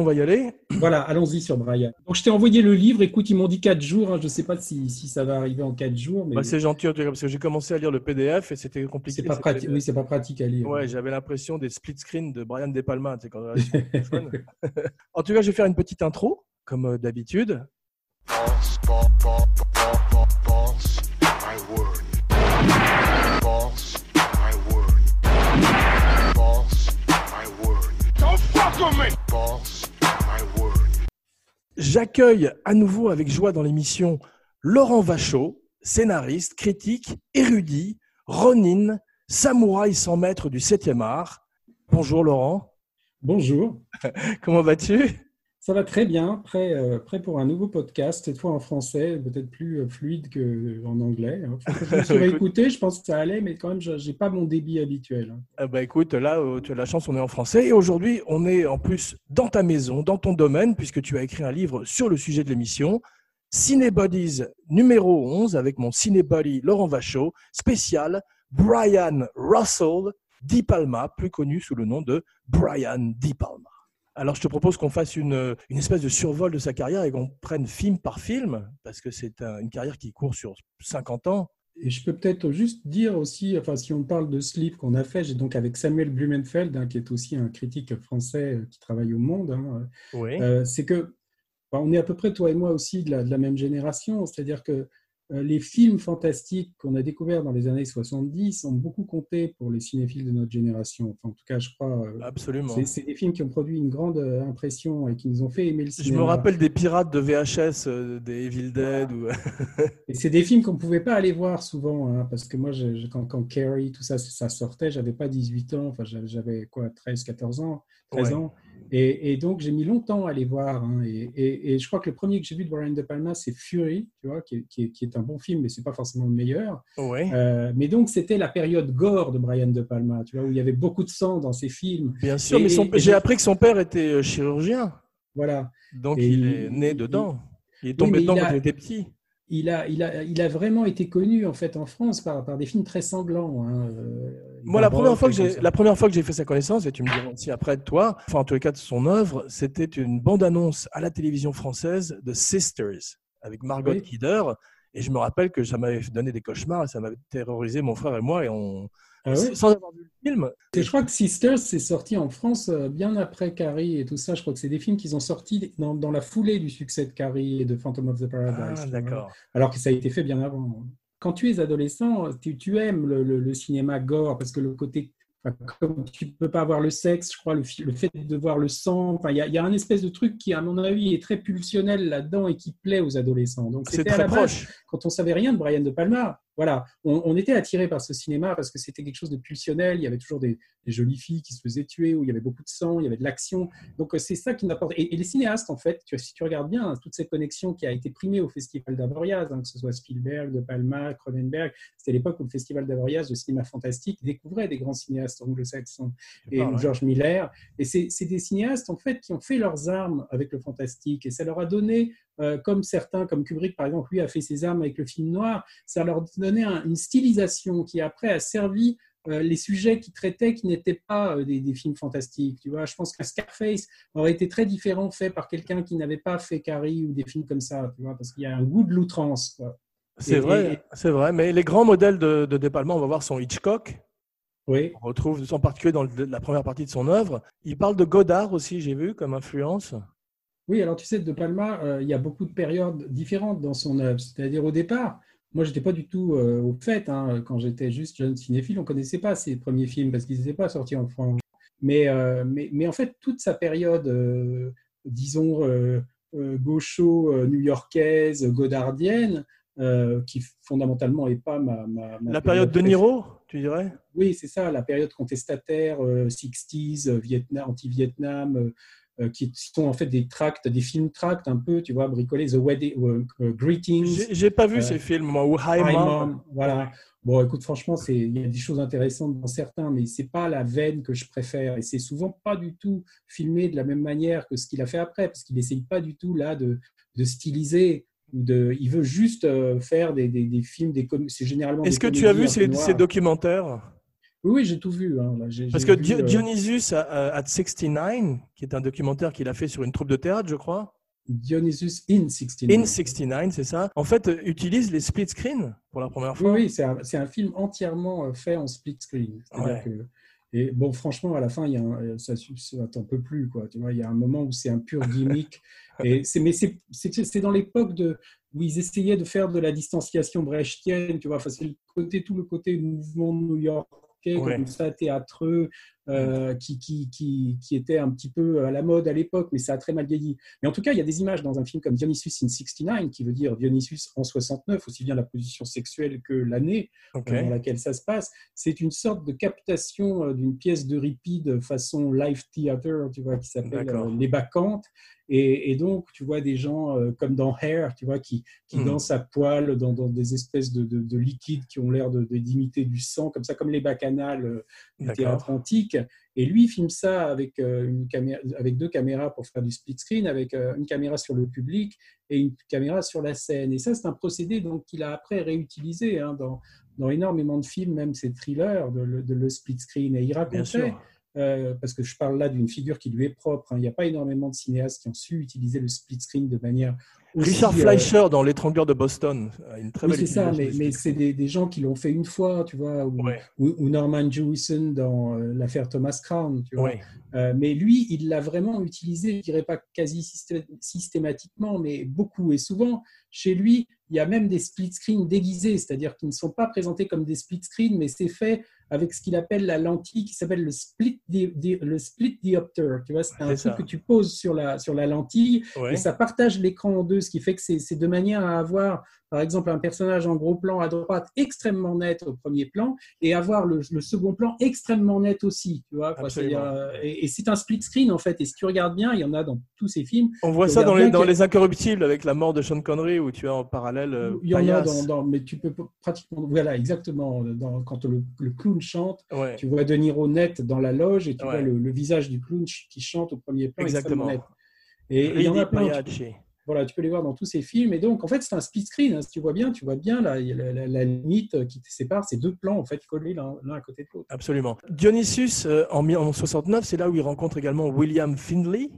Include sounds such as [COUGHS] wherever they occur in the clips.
on va y aller. Voilà, allons-y sur Brian. Donc, je t'ai envoyé le livre. Écoute, ils m'ont dit 4 jours. hein. Je ne sais pas si, si ça va arriver en 4 jours. Mais Bah, c'est gentil en tout cas, parce que j'ai commencé à lire le PDF et c'était compliqué. c'est pas, ce pratique. PDF. oui, c'est pas pratique à lire. Ouais, j'avais l'impression des split screen de Brian De Palma. tu sais, quand [LAUGHS] en tout cas, je vais faire une petite intro, comme euh, d'habitude. Don't fuck with me. J'accueille à nouveau avec joie dans l'émission Laurent Vachaud, scénariste, critique, érudit, Ronin, samouraï sans maître du 7e art. Bonjour Laurent, Bonjour. [LAUGHS] comment vas-tu? Ça va très bien. Prêt, euh, prêt pour un nouveau podcast, cette fois en français, peut-être plus euh, fluide qu'en anglais. hein. Je me [LAUGHS] suis réécouté, je pense que ça allait, mais quand même, je n'ai pas mon débit habituel. hein. Ah bah écoute, là, euh, tu as la chance, on est en français. Et aujourd'hui, on est en plus dans ta maison, dans ton domaine, puisque tu as écrit un livre sur le sujet de l'émission. Cinebodies numéro 11, avec mon cinébody Laurent Vachaud, spécial Brian Russell Di Palma, plus connu sous le nom de Brian Di Palma. Alors, je te propose qu'on fasse une, une espèce de survol de sa carrière et qu'on prenne film par film, parce que c'est un- une carrière qui court sur 50 ans. Et je peux peut-être juste dire aussi, enfin, si on parle de ce livre qu'on a fait, j'ai donc avec Samuel Blumenfeld, hein, qui est aussi un critique français euh, qui travaille au Monde, hein, Oui. Euh, c'est que bah, on est à peu près, toi et moi aussi, de la, de la même génération. C'est-à-dire que les films fantastiques qu'on a découverts dans les années 70 ont beaucoup compté pour les cinéphiles de notre génération. Enfin, en tout cas, je crois. euh, Absolument. c'est des films qui ont produit une grande euh, impression et qui nous ont fait aimer le Je cinéma. me rappelle des pirates de VHS, euh, des Evil Dead. Ou... [LAUGHS] Et c'est des films qu'on ne pouvait pas aller voir souvent, hein, parce que moi, je- je- quand, quand Carrie, tout ça, ça sortait, j'avais pas 18 ans, enfin, j'avais- j'avais quoi, 13, 14 ans, 13 Ouais. ans. Et, et donc, j'ai mis longtemps à les voir. hein, et, et- et je crois que le premier que j'ai vu de Brian De Palma, c'est Fury, tu vois, qui est, qui est- qui est un bon film, mais c'est pas forcément le meilleur. Oui, Euh, mais donc, c'était la période gore de Brian De Palma, tu vois, où il y avait beaucoup de sang dans ses films. bien sûr. Mais j'ai appris que son père était euh, chirurgien. Voilà. Donc il est né dedans. Il est tombé dedans quand a- il était petit. Il a, il, a, il a vraiment été connu en fait en France par, par des films très sanglants. hein, euh, Moi, la première, fois que j'ai, la première fois que j'ai fait sa connaissance, et tu me diras aussi après de toi, enfin en tous les cas de son œuvre, c'était une bande-annonce à la télévision française de Sisters avec Margot Oui. Kidder. Et je me rappelle que ça m'avait donné des cauchemars et ça m'avait terrorisé mon frère et moi. Et on, Ah sans avoir vu le film, Et je crois que Sisters, c'est sorti en France euh, bien après Carrie et tout ça. Je crois que c'est des films qu'ils ont sortis dans, dans la foulée du succès de Carrie et de Phantom of the Paradise. ah, d'accord. Alors que ça a été fait bien avant. Quand tu es adolescent, tu, tu aimes le, le- le cinéma gore parce que le côté. enfin, Comme tu ne peux pas avoir le sexe, je crois, le, fait de voir le sang, enfin, il y, a- y a un espèce de truc qui, à mon avis, est très pulsionnel là-dedans et qui plaît aux adolescents. Donc, c'était à la base, proche. quand on savait rien de Brian De Palma, voilà, on, on était attiré par ce cinéma parce que c'était quelque chose de pulsionnel. Il y avait toujours des, des jolies filles qui se faisaient tuer, où il y avait beaucoup de sang, il y avait de l'action. Donc euh, c'est ça qui n'apporte. Et, et les cinéastes, en fait, tu, si tu regardes bien, hein, toute cette connexion qui a été primée au Festival d'Avoriaz, hein, que ce soit Spielberg, De Palma, Cronenberg, c'était l'époque où le Festival d'Avoriaz, le cinéma fantastique, découvrait des grands cinéastes anglo-saxons et ouais. George Miller. Et c'est des cinéastes en fait qui ont fait leurs armes avec le fantastique et ça leur a donné, euh, comme certains, comme Kubrick par exemple, lui a fait ses armes avec le film noir, ça leur donnait un- une stylisation qui après a servi euh, les sujets qu'ils traitaient qui n'étaient pas euh, des, des films fantastiques. Tu vois, je pense qu'un Scarface aurait été très différent fait par quelqu'un qui n'avait pas fait Carrie ou des films comme ça, tu vois, parce qu'il y a un goût de l'outrance. C'est vrai, et- c'est vrai. Mais les grands modèles de, de Palma, on va voir, sont Hitchcock. Oui. On retrouve en particulier dans le- la première partie de son œuvre. Il parle de Godard aussi, j'ai vu, comme influence. Oui, alors tu sais, De Palma, euh, il y a beaucoup de périodes différentes dans son œuvre. C'est-à-dire au départ, moi, j'étais pas du tout euh, au fait. hein. quand j'étais juste jeune cinéphile, on connaissait pas ses premiers films parce qu'ils n'étaient pas sortis en France. Mais, euh, mais, mais en fait, toute sa période, euh, disons, euh, euh, gaucho, euh, new-yorkaise, godardienne, qui fondamentalement n'est pas ma, ma- ma La période de. Niro, tu dirais? Oui, c'est ça, la période contestataire, euh, 60s, euh, Vietnam, anti-Vietnam, qui sont en fait des tracts, des films tracts un peu, tu vois, bricolés, The Wedding, euh, euh, Greetings, J'ai pas vu Euh, ces films, moi, ou High High Mom. Mom, voilà. Bon, écoute, franchement, il y a des choses intéressantes dans certains, mais c'est pas la veine que je préfère. Et c'est souvent pas du tout filmé de la même manière que ce qu'il a fait après, parce qu'il essaye pas du tout là de, de styliser. ou De, il veut juste euh, faire des, des, des films, des c'est généralement. Est-ce que tu as vu ces, ces documentaires? Oui, j'ai tout vu. hein, là, Parce que vu, euh, Dionysus euh, at 69, qui est un documentaire qu'il a fait sur une troupe de théâtre, je crois. Dionysus in 69. In 69, c'est ça. En fait, euh, utilise les split screen pour la première fois. oui, c'est un, film entièrement euh, fait en split screen. C'est-à-dire Ouais. que- et bon, franchement, à la fin, il y a un, euh, ça, ça t'en peut plus, quoi. Tu vois, il y a un moment où c'est un pur gimmick. [LAUGHS] et c'est, mais c'est, dans l'époque de, où ils essayaient de faire de la distanciation brechtienne, tu vois. Enfin, c'est le côté, tout le côté mouvement new-yorkais, Ouais. comme ça, théâtreux, euh, qui, qui, qui, qui était un petit peu à la mode à l'époque, mais ça a très mal vieilli. Mais en tout cas, il y a des images dans un film comme Dionysus in 69, qui veut dire Dionysus en 69, aussi bien la position sexuelle que l'année euh, dans laquelle ça se passe. C'est une sorte de captation euh, d'une pièce d'Euripide façon live theater, tu vois, qui s'appelle Les Bacchantes. Et, et donc, tu vois des gens euh, comme dans Hair, tu vois, qui, qui Mhm. dansent à poil dans, dans des espèces de, de- de liquides qui ont l'air de- de- d'imiter du sang, comme ça, comme les bacchanales euh, du théâtre antique. Et lui, il filme ça avec, euh, une caméra, avec deux caméras pour faire du split screen, avec euh, une caméra sur le public et une caméra sur la scène. Et ça, c'est un procédé qu'il a après réutilisé hein, dans, dans énormément de films, même ces thrillers, de, le- de le split screen. Et il racontait. Euh, parce que je parle là d'une figure qui lui est propre, hein, il n'y a pas énormément de cinéastes qui ont su utiliser le split screen de manière. aussi, Richard euh, Fleischer dans L'étrangleur de Boston. a Une très oui, c'est ça, mais, c'est des, des gens qui l'ont fait une fois, tu vois, ou, Norman Jewison dans euh, l'affaire Thomas Crown, tu vois. Ouais. Euh, mais lui, il l'a vraiment utilisé, je dirais pas quasi systé- systématiquement, mais beaucoup et souvent. Chez lui, il y a même des split screens déguisés, c'est-à-dire qui ne sont pas présentés comme des split screens, mais c'est fait avec ce qu'il appelle la lentille qui s'appelle le split, di- di- le split diopter. Tu vois, c'est un truc que tu poses sur la, sur la lentille Ouais. et ça partage l'écran en deux, ce qui fait que c'est de manière à avoir, par exemple, un personnage en gros plan à droite extrêmement net au premier plan et avoir le, le second plan extrêmement net aussi. Tu vois, euh, et, et c'est un split screen en fait. Et si tu regardes bien, il y en a dans tous ces films. On voit ça dans les, dans Incorruptibles avec la mort de Sean Connery où tu as en parallèle euh, il y en a dans, dans- mais tu peux pratiquement, voilà, exactement. Dans, quand le, le clown chante, Ouais. tu vois De Niro net dans la loge et tu Ouais. vois le, le visage du clown qui chante au premier plan. Exactement. net. Et il y en a plein. tu-. Voilà, tu peux les voir dans tous ces films. Et donc, en fait, c'est un split screen. hein. Si tu vois bien, tu vois bien la, la, la- la limite qui te sépare ces deux plans, en fait, collés l'un à côté de l'autre. Absolument. Dionysus, euh, en 1969, c'est là où il rencontre également William Finley,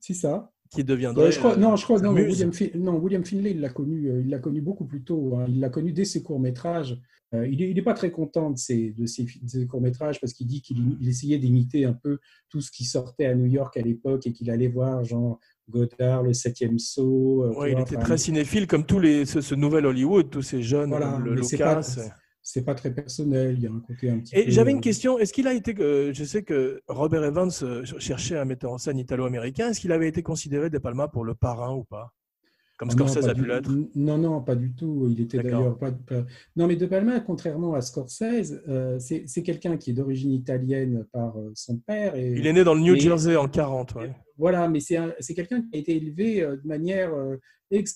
C'est ça. Qui deviendrait. Ouais, je crois, euh, non, je crois, non. William, non, William Finlay, il l'a connu, euh, il l'a connu beaucoup plus tôt. hein. Il l'a connu dès ses courts métrages. il n'est pas très content de ses, de ses, de ses courts métrages parce qu'il dit qu'il essayait d'imiter un peu tout ce qui sortait à New York à l'époque et qu'il allait voir genre Godard, le septième saut. euh, Ouais, il était très cinéphile, comme tous les, ce, ce nouvel Hollywood, tous ces jeunes, Voilà, le Lucas. C'est pas très personnel. Il y a un côté un petit Et peu. j'avais euh, une question. Est-ce qu'il a été, euh, je sais que Robert Evans euh, cherchait un metteur en scène italo-américain. Est-ce qu'il avait été considéré De Palma pour le parrain ou pas? Comme Ah Scorsese a pu l'être. Non, non, pas du tout. Il était d'ailleurs pas, pas- Non, mais De Palma, contrairement à Scorsese, euh, c'est quelqu'un qui est d'origine italienne par euh, son père. Et, Il est né dans le New Et- Jersey en 40. ouais. Voilà, mais c'est un- c'est quelqu'un qui a été élevé euh, de manière euh,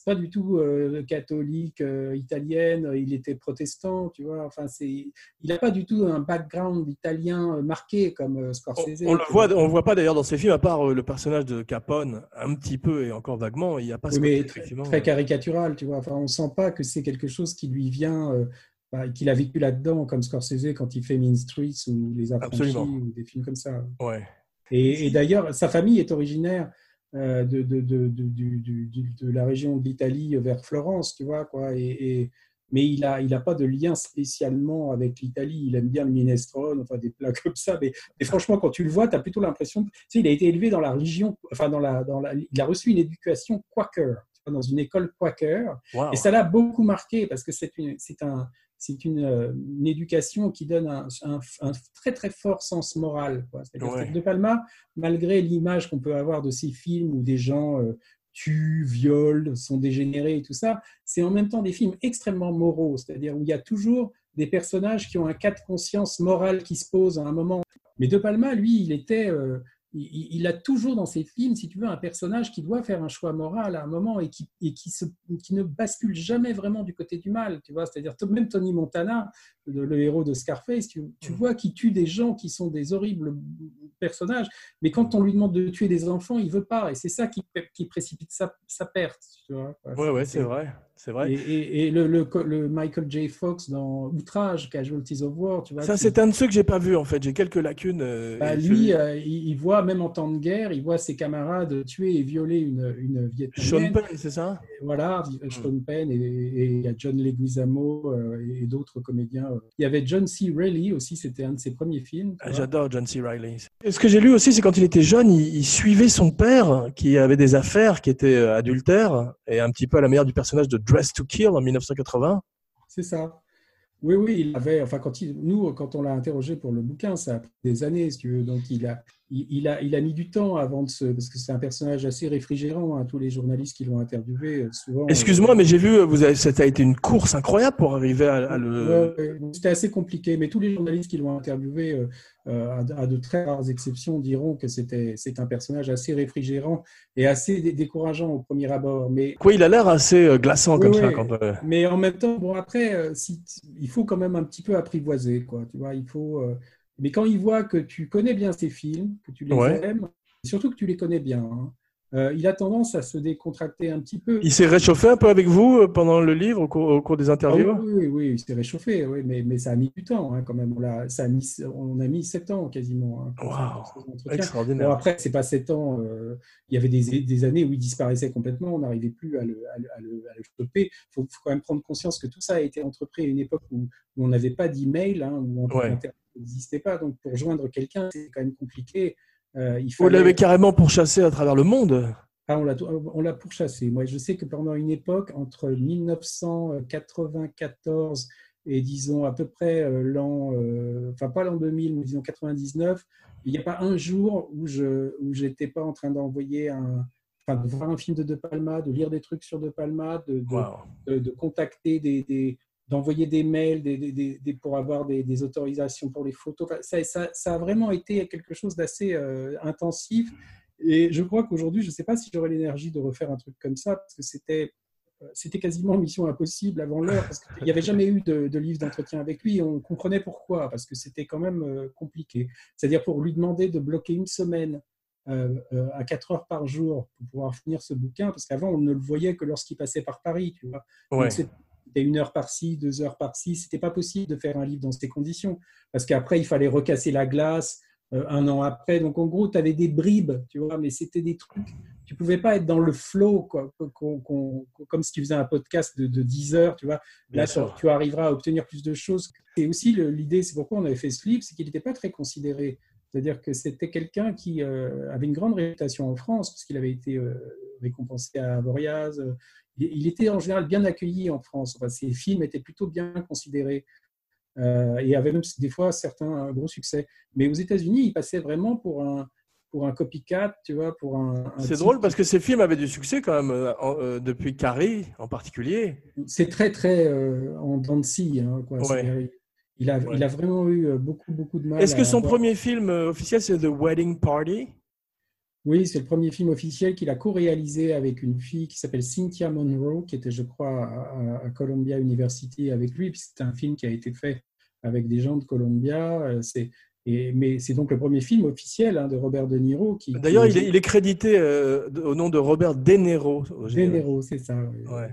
pas du tout euh, catholique, euh, italienne. Il était protestant, tu vois. Enfin, c'est, il n'a pas du tout un background italien euh, marqué comme euh, On, Scorsese. on le voit, on le voit pas d'ailleurs dans ces films, à part euh, le personnage de Capone, un petit peu et encore vaguement. Il n'y a pas ce mais côté, très, très caricatural, tu vois. Enfin, on sent pas que c'est quelque chose qui lui vient, euh, bah, qu'il a vécu là-dedans, comme Scorsese quand il fait Mean Streets ou Les Affranchis Absolument. ou des films comme ça. Ouais. Et, et d'ailleurs, sa famille est originaire euh, de, de, de, de, de la région de l'Italie vers Florence, tu vois, quoi. Et, et- mais il n'a il a pas de lien spécialement avec l'Italie. Il aime bien le minestrone, enfin des plats [LAUGHS] comme ça. Mais, mais franchement, quand tu le vois, tu as plutôt l'impression. Tu sais, il a été élevé dans la religion, enfin, dans la, dans la, il a reçu une éducation quaker, dans une école quaker. Et ça l'a beaucoup marqué parce que c'est un, c'est une, euh, une éducation qui donne un, un- un très très fort sens moral. quoi. Ouais. De Palma, malgré l'image qu'on peut avoir de ces films où des gens euh, tuent, violent, sont dégénérés et tout ça, c'est en même temps des films extrêmement moraux. C'est-à-dire où il y a toujours des personnages qui ont un cas de conscience morale qui se pose à un moment. Mais De Palma, lui, il était, euh, il, il a toujours dans ses films, si tu veux, un personnage qui doit faire un choix moral à un moment et qui, et qui, se, qui ne bascule jamais vraiment du côté du mal. Tu vois, c'est-à-dire même Tony Montana, le, le héros de Scarface, tu, tu Mm. vois qu'il tue des gens qui sont des horribles personnages, mais quand on lui demande de tuer des enfants, il veut pas, et c'est ça qui, qui précipite sa, sa perte. Tu vois. Ouais, ouais, c'est vrai. C'est vrai. Et, et- et le, le- le Michael J. Fox dans Outrage, Casualties of War, tu vois. Ça, c'est un de ceux que j'ai pas vu en fait. J'ai quelques lacunes. euh, bah, lui, euh, il, il voit, même en temps de guerre, il voit ses camarades tuer et violer une, une Sean Vietnamienne. Penn, c'est ça? Et Voilà, Sean Penn et, et il y a John Leguizamo euh, et d'autres comédiens. Il y avait John C. Reilly aussi, c'était un de ses premiers films. Ah. J'adore John C. Reilly. Et ce que j'ai lu aussi, c'est quand il était jeune, il, il suivait son père qui avait des affaires, qui était adultère, et un petit peu à la manière du personnage de Dress to Kill en 1980. C'est ça. Oui, oui, il avait, enfin, quand il, nous, quand on l'a interrogé pour le bouquin, ça a pris des années, si tu veux. Donc, il a, il, il a, il a mis du temps avant de se. Parce que c'est un personnage assez réfrigérant, hein, tous les journalistes qui l'ont interviewé, euh, souvent. Excuse-moi, mais j'ai vu, euh, vous avez, ça a été une course incroyable pour arriver à, à le. Ouais, ouais, C'était assez compliqué, mais tous les journalistes qui l'ont interviewé, euh, euh, à, de- à de très rares exceptions, diront que c'était c'est un personnage assez réfrigérant et assez dé- décourageant au premier abord. Mais, Quoi, il a l'air assez euh, glaçant comme Oui, ça. Quand, euh, mais en même temps, bon, après, euh, si, il faut quand même un petit peu apprivoiser, quoi. Tu vois, il faut. Mais quand il voit que tu connais bien ses films, que tu les Ouais. aimes, et surtout que tu les connais bien, hein, euh, il a tendance à se décontracter un petit peu. Il s'est réchauffé un peu avec vous euh, pendant le livre, au cours, au cours des Ah interviews oui, oui, oui, il s'est réchauffé, oui, mais, mais ça a mis du temps hein, quand même. On a, ça a mis, on a mis sept ans quasiment. hein, entretiens. Extraordinaire. Bon, après, c'est pas sept ans. euh, il y avait des, des années où il disparaissait complètement. On n'arrivait plus à le, à le, à le, à le choper. Il faut, faut quand même prendre conscience que tout ça a été entrepris à une époque où, où on n'avait pas d'email, hein, où Ouais. Internet n'existait pas. Donc, pour joindre quelqu'un, c'est quand même compliqué. Euh, il fallait... l'avez carrément pourchassé à travers le monde. Ah, on l'a on pourchassé. Moi, je sais que pendant une époque, entre 1994 et disons à peu près euh, l'an, euh, enfin pas l'an 2000, mais disons 99, il n'y a pas un jour où je où j'étais pas en train d'envoyer un, enfin de voir un film de De Palma, de lire des trucs sur De Palma, de, de, Waouh. de- de contacter des, des- d'envoyer des mails des, des- des- des- pour avoir des, autorisations pour les photos. Enfin, ça, ça- ça a vraiment été quelque chose d'assez euh, intensif. Et je crois qu'aujourd'hui, je ne sais pas si j'aurais l'énergie de refaire un truc comme ça, parce que c'était, euh, c'était quasiment mission impossible avant l'heure, parce qu'il n'y avait jamais eu de, de livre d'entretien avec lui. On comprenait pourquoi, parce que c'était quand même euh, compliqué. C'est-à-dire pour lui demander de bloquer une semaine euh, euh, à 4 heures par jour pour pouvoir finir ce bouquin, parce qu'avant, on ne le voyait que lorsqu'il passait par Paris, tu vois. Donc. C'était une heure par-ci, deux heures par-ci. C'était pas possible de faire un livre dans ces conditions. Parce qu'après, il fallait recasser la glace euh, un an après. Donc, en gros, tu avais des bribes, tu vois, mais c'était des trucs. Tu pouvais pas être dans le flow, quoi, qu'on- qu'on- comme si tu faisais un podcast de, de 10 heures, tu vois. Là, tu arriveras à obtenir plus de choses. Et aussi, le- l'idée, c'est pourquoi on avait fait ce livre, c'est qu'il n'était pas très considéré. C'est-à-dire que c'était quelqu'un qui euh, avait une grande réputation en France, parce qu'il avait été euh, récompensé à Avoriaz. euh, il était en général bien accueilli en France. Enfin, ses films étaient plutôt bien considérés euh, et avaient même des fois certains gros succès. Mais aux États-Unis, il passait vraiment pour un, pour un copycat, tu vois, pour un. un C'est type drôle parce que ces films avaient du succès quand même, euh, euh, depuis Carrie en particulier. c'est très très euh, en dents hein. Ouais. Il a, Ouais. il a vraiment eu beaucoup beaucoup de mal. Est-ce que son avoir- premier film officiel, c'est The Wedding Party? Oui, c'est le premier film officiel qu'il a co-réalisé avec une fille qui s'appelle Cynthia Monroe, qui était, je crois, à, à Columbia University avec lui. C'est un film qui a été fait avec des gens de Columbia. euh, C'est, et, mais c'est donc le premier film officiel hein, de Robert De Niro. Qui, qui D'ailleurs, il est, il est crédité euh, au nom de Robert De Niro. De. Niro, c'est ça. oui. Ouais.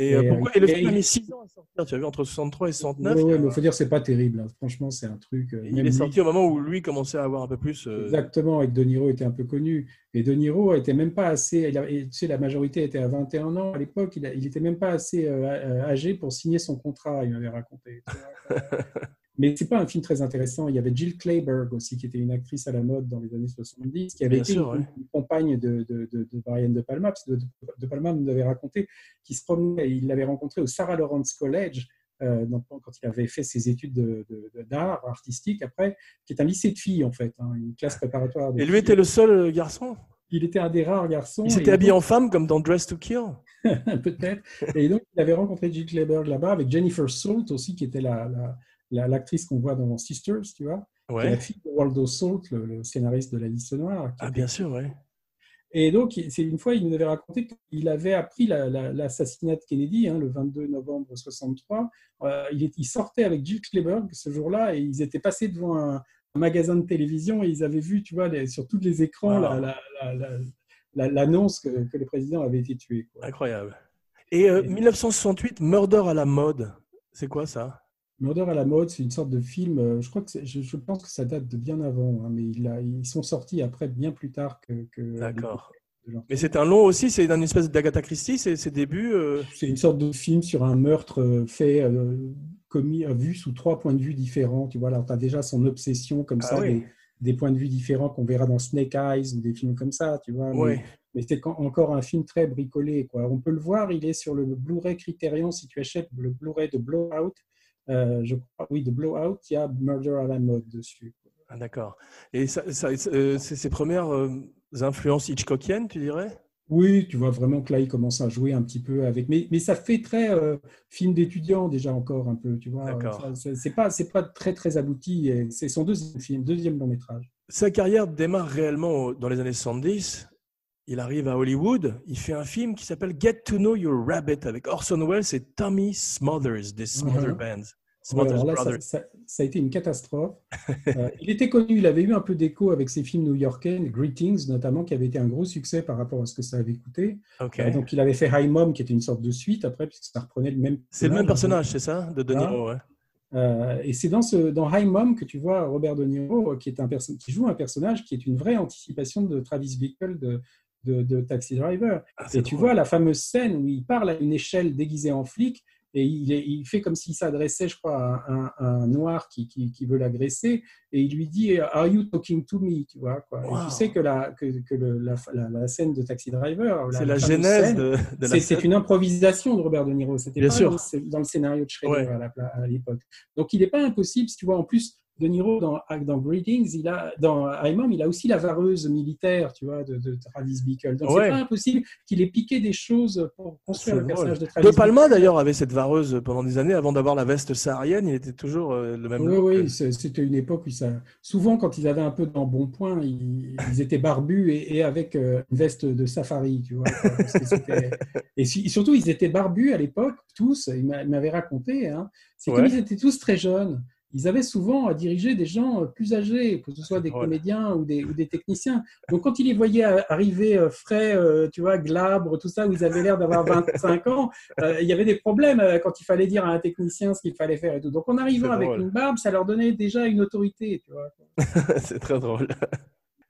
Et, Et, euh, euh, pourquoi et le et- film a mis 6 ans à sortir. Tu as vu entre 63 et 69. Ouais, ouais, il, mais il faut dire que c'est pas terrible. hein. Franchement, c'est un truc. euh, il est lui- sorti au moment où lui commençait à avoir un peu plus. euh, Exactement, et De Niro était un peu connu. Et De Niro était même pas assez. il tu sais, la majorité était à 21 ans à l'époque. Il, a- il était même pas assez euh, euh, âgé pour signer son contrat. Il m'avait raconté. [LAUGHS] Mais c'est pas un film très intéressant. Il y avait Jill Clayburgh aussi, qui était une actrice à la mode dans les années 70, qui avait Bien été sûr, une, ouais. une compagne de, de, de, de Brian De Palma. Parce que De, Palma nous avait raconté qu'il se promenait. Il l'avait rencontré au Sarah Lawrence College. euh, dans- quand il avait fait ses études de- de- de- d'art artistique après, qui est un lycée de filles en fait, hein, une classe préparatoire. Et lui filles. était le seul euh, garçon? Il était un des rares garçons. Il s'était habillé donc- en femme comme dans Dress to Kill. [LAUGHS] peut-être. Et donc, il avait rencontré Jill Clayburgh là-bas avec Jennifer Salt aussi, qui était la, la- la- l'actrice qu'on voit dans Sisters, tu vois. qui est Ouais. la fille de Waldo Salt, le, le scénariste de La Liste Noire. Ah, bien sûr, ouais. Et donc, c'est une fois, il nous avait raconté qu'il avait appris la- la- l'assassinat de Kennedy, hein, le 22 novembre 63. Euh, il, sortait avec Jill Kleberg ce jour-là et ils étaient passés devant un, un magasin de télévision et ils avaient vu, tu vois, les- sur tous les écrans, l'annonce que, que le président avait été tué. quoi. Incroyable. Et euh, Et- 1968, Murder à la mode. C'est quoi ça? Murder à la mode, c'est une sorte de film, euh, je crois que je, je pense que ça date de bien avant, hein, mais il a- ils sont sortis après bien plus tard que. que D'accord. Mais c'est un long aussi, c'est une espèce d'Agatha Christie, c'est ses débuts. euh, C'est une sorte de film sur un meurtre euh, fait, euh, commis, vu sous trois points de vue différents. Tu vois, alors tu as déjà son obsession comme Ah ça, oui. des, des points de vue différents qu'on verra dans Snake Eyes ou des films comme ça, tu vois. mais- Ouais. Mais, c'est encore un film très bricolé. Quoi. On peut le voir, il est sur le Blu-ray Criterion. Si tu achètes le Blu-ray de Blowout, je crois, oui, de Blowout, il y a Murder à la mode dessus. Ah, D'accord. Et ça, ça- euh, c'est ses premières euh, influences Hitchcockiennes, tu dirais? Oui, tu vois vraiment que là, il commence à jouer un petit peu avec. Mais, mais ça fait très euh, film d'étudiant déjà encore un peu, tu vois. C'est pas, c'est pas très très abouti. C'est son deuxième film, deuxième long métrage. Sa carrière démarre réellement dans les années 70. Il arrive à Hollywood, il fait un film qui s'appelle Get to Know Your Rabbit avec Orson Welles et Tommy Smothers des Smother. Bands. Alors là, ça, Brothers. ça- ça a été une catastrophe. Euh, [LAUGHS] il était connu, il avait eu un peu d'écho avec ses films new-yorkais, Greetings notamment, qui avait été un gros succès par rapport à ce que ça avait coûté. Euh, donc il avait fait High Mom, qui était une sorte de suite après, puisque ça reprenait le même. C'est le même personnage, c'est ça De De. Niro, ouais. Euh, et c'est dans, ce, dans High Mom que tu vois Robert De Niro, qui, est un perso- qui joue un personnage qui est une vraie anticipation de Travis Bickle de, de, de Taxi Driver. Ah, Et tu vois la fameuse scène où il parle à une échelle déguisée en flic et il, est- il fait comme s'il s'adressait, je crois, à un, à un noir qui, qui, qui veut l'agresser et il lui dit Are you talking to me? Tu vois, quoi. Et tu sais que, la, que, que le- la, la, la scène de Taxi Driver, C'est la genèse scène, de, de la c'est une improvisation de Robert De Niro. C'était pas sûr. dans le- dans le scénario de Schrader Ouais. à l'époque. Donc il n'est pas impossible, si tu vois, en plus, De Niro dans, dans Greetings, il a, dans Mom, il a aussi la vareuse militaire, tu vois, de, de Travis Bickle. Donc Ouais. c'est pas impossible qu'il ait piqué des choses pour construire le personnage de Travis De Palma, d'ailleurs, avait cette vareuse pendant des années avant d'avoir la veste saharienne. Il était toujours euh, le même Oui, oui, c'était une époque où ça. Souvent, quand ils avaient un peu d'embonpoint, ils, ils étaient barbus et, et avec euh, une veste de safari, tu vois. parce que et si- surtout, ils étaient barbus à l'époque, tous. Il m'a- il m'avait raconté. Hein, c'est comme ils étaient tous très jeunes. Ils avaient souvent à diriger des gens euh, plus âgés, que ce soit des comédiens ou des, ou des techniciens. Donc, quand ils les voyaient euh, arriver euh, frais, tu vois, glabres, tout ça, où ils avaient l'air d'avoir 25 ans, il y avait des problèmes quand il fallait dire à un technicien ce qu'il fallait faire et tout. Donc, en arrivant avec une barbe, ça leur donnait déjà une autorité, tu vois. [LAUGHS] c'est très drôle.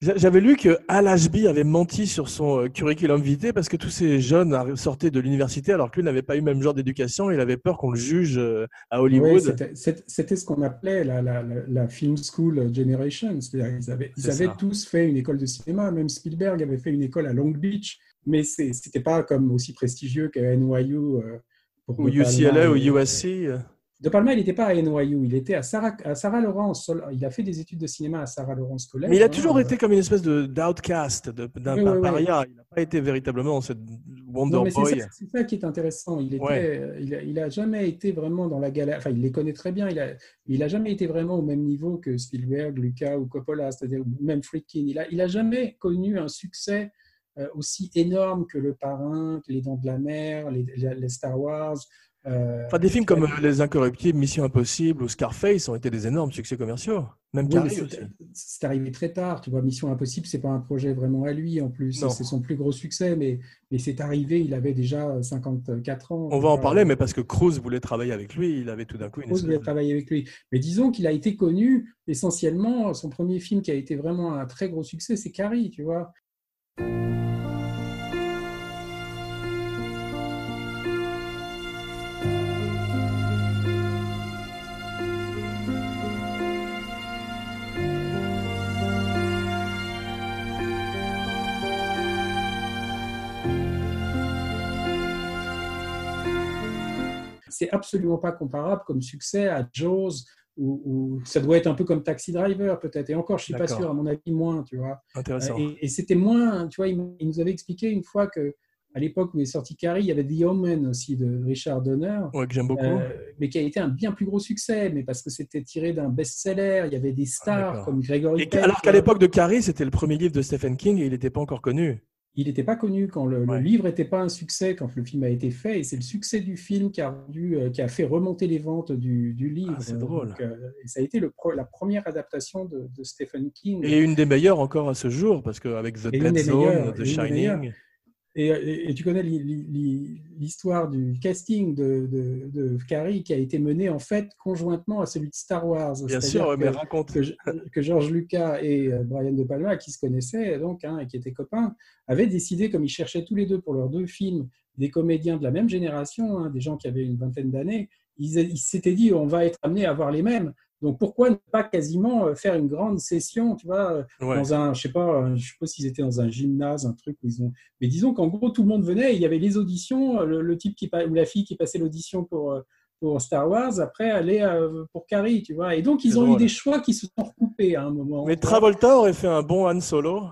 J'a- J'avais lu que Al Ashby avait menti sur son euh, curriculum vitae parce que tous ces jeunes sortaient de l'université alors que lui n'avait pas eu le même genre d'éducation. Il avait peur qu'on le juge euh, à Hollywood. c'était- ce qu'on appelait la, la, la, la film school generation. C'est-à-dire qu'ils avaient, ils avaient tous fait une école de cinéma. Même Spielberg avait fait une école à Long Beach, mais c'était pas comme aussi prestigieux qu'à NYU. euh, pour ou UCLA ou et- USC. Euh. De Palma, il n'était pas à NYU, il était à Sarah, à Sarah Lawrence. Il a fait des études de cinéma à Sarah Lawrence College. Mais il a toujours euh, été comme une espèce de d'outcast, d'un Oui, oui. paria. Il n'a pas été véritablement cette Wonder Non, mais c'est Boy. ça, c'est ça qui est intéressant. Il Ouais. il, a, il a jamais été vraiment dans la galère. Enfin, il les connaît très bien. Il a, il a jamais été vraiment au même niveau que Spielberg, Lucas ou Coppola, c'est-à-dire même Friedkin. Il a, il a jamais connu un succès euh, aussi énorme que Le Parrain, que Les Dents de la Mer, les, les Star Wars. Euh, Enfin, des films comme euh, Les Incorruptibles, Mission Impossible ou Scarface ont été des énormes succès commerciaux. Même Oui, c'est arrivé très tard. Tu vois, Mission Impossible, c'est pas un projet vraiment à lui en plus. C'est son plus gros succès, mais, mais c'est arrivé. Il avait déjà 54 ans. On va en parler, mais parce que Cruise voulait travailler avec lui, il avait tout d'un coup une Rose voulait travailler avec lui. Mais disons qu'il a été connu essentiellement, son premier film qui a été vraiment un très gros succès, c'est Carrie, tu vois. C'est absolument pas comparable comme succès à Jaws, ou, ça doit être un peu comme Taxi Driver peut-être. Et encore, je suis pas sûr, à mon avis, moins, tu vois. intéressant. Euh, Et, et c'était moins, tu vois, il, il nous avait expliqué une fois que à l'époque où est sorti Carrie, il y avait The Omen aussi de Richard Donner. Ouais, que j'aime beaucoup. Euh, mais qui a été un bien plus gros succès, mais parce que c'était tiré d'un best-seller, il y avait des stars d'accord. comme Gregory Peck. alors qu'à l'époque de Carrie, c'était le premier livre de Stephen King et il n'était pas encore connu. Il n'était pas connu quand le, livre n'était pas un succès quand le film a été fait, et c'est le succès du film qui a, rendu, euh, qui a fait remonter les ventes du, du livre. Ah, c'est drôle. Donc, euh, et ça a été le la première adaptation de, de Stephen King. Et une des meilleures encore à ce jour, parce qu'avec The Dead Zone, The. Shining. Et, et- et tu connais l'histoire du casting de, de, de Carrie qui a été mené en fait conjointement à celui de Star Wars. Bien sûr, que- mais raconte. que, que George Lucas et euh, Brian De Palma, qui se connaissaient donc hein, et qui étaient copains, avaient décidé, comme ils cherchaient tous les deux pour leurs deux films, des comédiens de la même génération, hein, des gens qui avaient une vingtaine d'années, ils ils s'étaient dit on va être amené à voir les mêmes. Donc pourquoi ne pas quasiment euh, faire une grande session, tu vois, euh, Ouais. dans un, je sais pas, euh, je sais pas s'ils étaient dans un gymnase, un truc où ils ont, mais disons qu'en gros tout le monde venait, et il y avait les auditions, le, le type qui ou la fille qui passait l'audition pour pour Star Wars, après aller pour Carrie, tu vois. Et donc ils ont drôle. eu des choix qui se sont recoupés à un moment. Mais. Travolta aurait fait un bon Han Solo.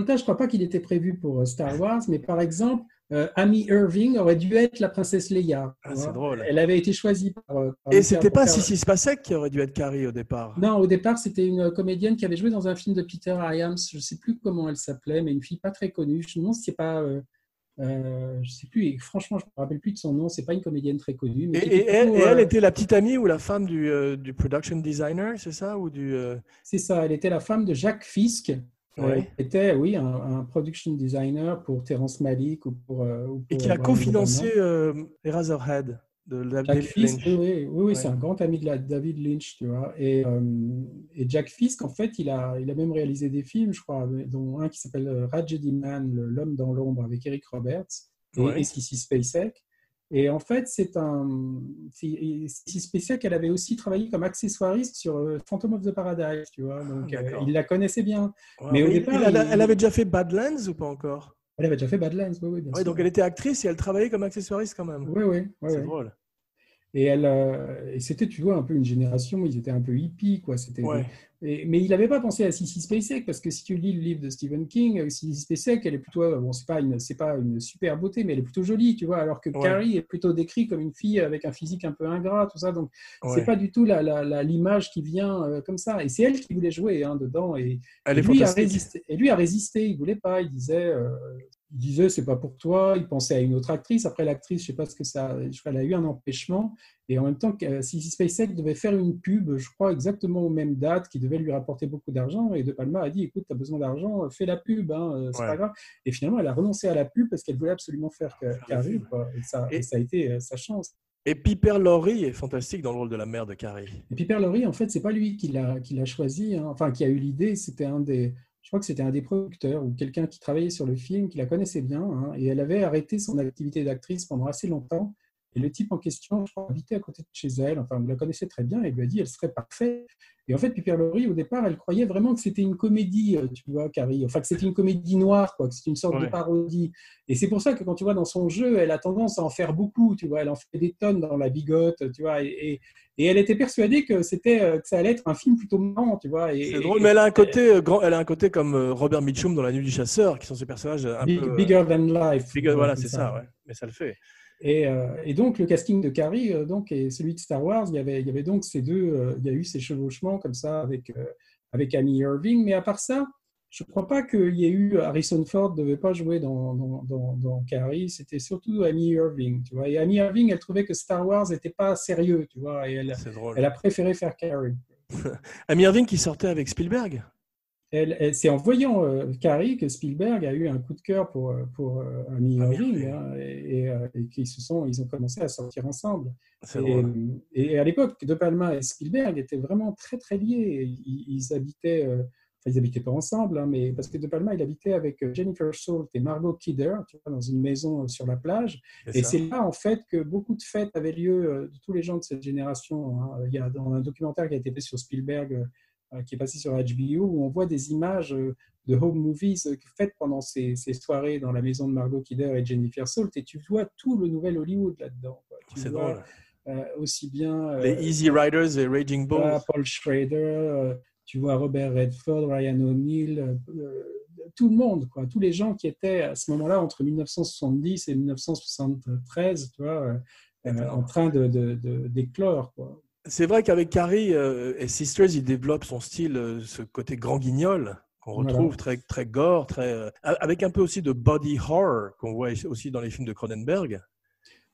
Travolta, je crois pas qu'il était prévu pour euh, Star Wars, mais par exemple, euh, Amy Irving aurait dû être la princesse Leia. Ah, c'est drôle. Elle avait été choisie par. euh, par Et c'était pas faire- Sissy Spacek qui aurait dû être Carrie au départ? Non, au départ, c'était une comédienne qui avait joué dans un film de Peter Hyams. Je ne sais plus comment elle s'appelait, mais une fille pas très connue. Je me demande si c'est pas. Euh, euh, je sais plus. Et franchement, je me rappelle plus de son nom. C'est pas une comédienne très connue. Mais Et, elle, plutôt, et elle était la petite amie ou la femme du, euh, du production designer, c'est ça ou du euh, C'est ça. Elle était la femme de Jacques Fisk. Ouais. qui était, oui, un, un production designer pour Terrence Malick ou pour. euh, et qui a cofinancé euh, Eraserhead de Jack David Fisk, Lynch. oui, oui, oui, oui, Ouais. c'est un grand ami de la, David Lynch, tu vois. Et, euh, et Jack Fisk, en fait, il a, il a même réalisé des films, je crois, dont un qui s'appelle Tragedy Man, L'homme dans l'ombre, avec Eric Roberts et, Ouais. et Sissy Spacek. Et en fait, c'est un. c'est- et Sissy Spacek, elle avait aussi travaillé comme accessoiriste sur euh, Phantom of the Paradise, tu vois. Donc, euh, il la connaissait bien. Ouais, Mais au il- départ, il- elle, a- il- elle avait déjà fait Badlands ou pas encore? Elle avait déjà fait Badlands, oui, oui, bien Ouais, sûr. donc elle était actrice et elle travaillait comme accessoiriste quand même. Oui, oui, oui, C'est oui. drôle. Et, elle, euh, et c'était, tu vois, un peu une génération, ils étaient un peu hippies, quoi. C'était Ouais. et- mais il n'avait pas pensé à Sissy Spacek, parce que si tu lis le livre de Stephen King, euh, Sissy Spacek, elle est plutôt, euh, bon, c'est pas une, c'est pas une super beauté, mais elle est plutôt jolie, tu vois, alors que Ouais. Carrie est plutôt décrit comme une fille avec un physique un peu ingrat, tout ça. Donc, Ouais. c'est pas du tout la- la- la- l'image qui vient euh, comme ça. Et c'est elle qui voulait jouer hein, dedans. Et, Elle et est lui a résisté. Et lui a résisté. Il voulait pas. Il disait, euh, il disait, c'est pas pour toi. Il pensait à une autre actrice. Après l'actrice, je sais pas ce que ça. Je crois, elle a eu un empêchement. Et en même temps, euh, Sissy Spacek devait faire une pub, je crois exactement aux mêmes dates, qui devait lui rapporter beaucoup d'argent. Et De Palma a dit, écoute, tu as besoin d'argent, fais la pub. Hein, euh, c'est Ouais. pas grave. Et finalement, elle a renoncé à la pub parce qu'elle voulait absolument faire Carrie. Et ça, Et- et ça a été euh, sa chance. Et Piper Laurie est fantastique dans le rôle de la mère de Carrie. Et Piper Laurie, en fait, c'est pas lui qui l'a qui l'a choisi, hein. enfin qui a eu l'idée. C'était un des, je crois que c'était un des producteurs ou quelqu'un qui travaillait sur le film, qui la connaissait bien, hein. et elle avait arrêté son activité d'actrice pendant assez longtemps. Et le type en question, je crois, habitait à côté de chez elle. Enfin, vous la connaissez très bien. Et lui a dit, elle serait parfaite. Et en fait, Piper Laurie, au départ, elle croyait vraiment que c'était une comédie, euh, tu vois, Carrie. Enfin, que c'était une comédie noire, quoi, que c'était une sorte de parodie. Et c'est pour ça que quand tu vois dans son jeu, elle a tendance à en faire beaucoup, tu vois. Elle en fait des tonnes dans la bigote, tu vois. Et, et, et elle était persuadée que c'était euh, que ça allait être un film plutôt marrant, tu vois. C'est drôle, et- mais elle a un côté euh, grand, elle a un côté comme Robert Mitchum dans La Nuit du Chasseur, qui sont ces personnages un Big- peu bigger than life. bigger- voilà, c'est ça, ouais. Mais ça le fait. Et, euh, et donc le casting de Carrie euh, donc, et celui de Star Wars, il y avait, il y avait donc ces deux, euh, il y a eu ces chevauchements comme ça avec, avec Amy Irving, mais à part ça, je ne crois pas qu'il y ait eu Harrison Ford ne devait pas jouer dans, dans, dans, dans Carrie, c'était surtout Amy Irving, tu vois. Et Amy Irving, elle trouvait que Star Wars n'était pas sérieux, tu vois, et elle, C'est drôle. elle a préféré faire Carrie. [LAUGHS] Amy Irving qui sortait avec Spielberg? C'est en voyant euh, Carrie que Spielberg a eu un coup de cœur pour, euh, pour euh, Amy Amy Irving, Irving. hein, et, et, euh, et qu'ils se sont, ils ont commencé à sortir ensemble. Et, à l'époque, De Palma et Spielberg étaient vraiment très très liés. Ils, ils habitaient euh, Enfin, ils n'habitaient pas ensemble, hein, mais parce que De Palma, il habitait avec Jennifer Salt et Margot Kidder tu vois, dans une maison sur la plage. Et c'est là, en fait, que beaucoup de fêtes avaient lieu de tous les gens de cette génération. hein. Il y a dans un documentaire qui a été fait sur Spielberg, qui est passé sur HBO, où on voit des images euh, de home movies euh, faites pendant ces, ces soirées dans la maison de Margot Kidder et Jennifer Salt, et tu vois tout le nouvel Hollywood là-dedans. C'est drôle. euh, aussi bien euh, Les Easy Riders et Raging Bulls. Paul Schrader, euh, tu vois Robert Redford, Ryan O'Neill, euh, euh, tout le monde, quoi, tous les gens qui étaient à ce moment-là entre 1970 et 1973, tu vois, euh, euh, en train de- d'éclore. quoi. C'est vrai qu'avec Carrie euh, et Sisters, il développe son style, euh, ce côté grand guignol qu'on Voilà. retrouve très, très gore, très, euh, avec un peu aussi de body horror qu'on voit aussi dans les films de Cronenberg.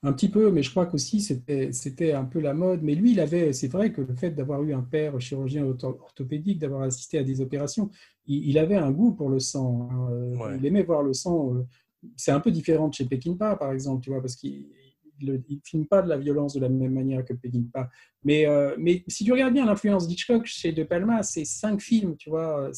Un petit peu, mais je crois qu'aussi c'était, un peu la mode. Mais lui, il avait, c'est vrai que le fait d'avoir eu un père chirurgien ortho- orthopédique, d'avoir assisté à des opérations, il, il avait un goût pour le sang. hein. Ouais. Il aimait voir le sang. C'est un peu différent de chez Peckinpah, par exemple, tu vois, parce qu'il ne filme pas de la violence de la même manière que Peckinpah. Mais, euh, mais si tu regardes bien l'influence d'Hitchcock chez De Palma, c'est cinq films, tu vois. Ouais.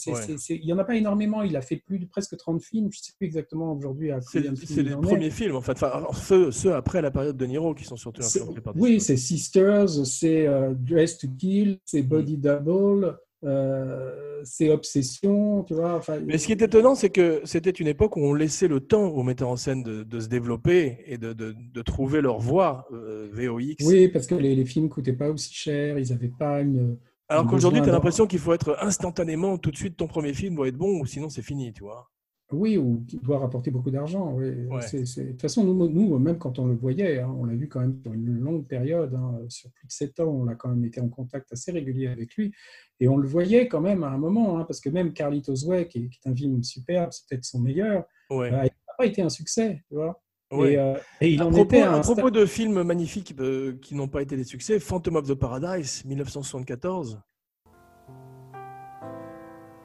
il n'y en a pas énormément. Il a fait plus de presque 30 films. Je ne sais plus exactement aujourd'hui à C'est il les premiers films, en fait. Enfin, ceux, ceux après la période de Niro qui sont surtout influencés par Oui, c'est Sisters, c'est euh, Dress to Kill, c'est Body Double, euh, c'est Obsession, tu vois. Enfin, Mais ce qui est étonnant, c'est que c'était une époque où on laissait le temps aux metteurs en scène de, de se développer et de, de- de trouver leur voix euh, VOX. oui, parce que les, les films coûtaient pas aussi cher, ils n'avaient pas une. Alors qu'aujourd'hui, tu as l'impression qu'il faut être instantanément, tout de suite, ton premier film doit être bon, ou sinon c'est fini, tu vois. Oui, ou qui doit rapporter beaucoup d'argent. oui. Ouais. De toute façon, nous, nous, même quand on le voyait, hein, on l'a vu quand même sur une longue période, hein, sur plus de sept ans, on a quand même été en contact assez régulier avec lui. Et on le voyait quand même à un moment, hein, parce que même Carlitos Way, qui est, qui est un film superbe, c'est peut-être son meilleur, Ouais. euh, il n'a pas été un succès, tu vois. Ouais. Et, euh, et il à en propos, était à propos de films magnifiques euh, qui n'ont pas été des succès, Phantom of the Paradise, 1974.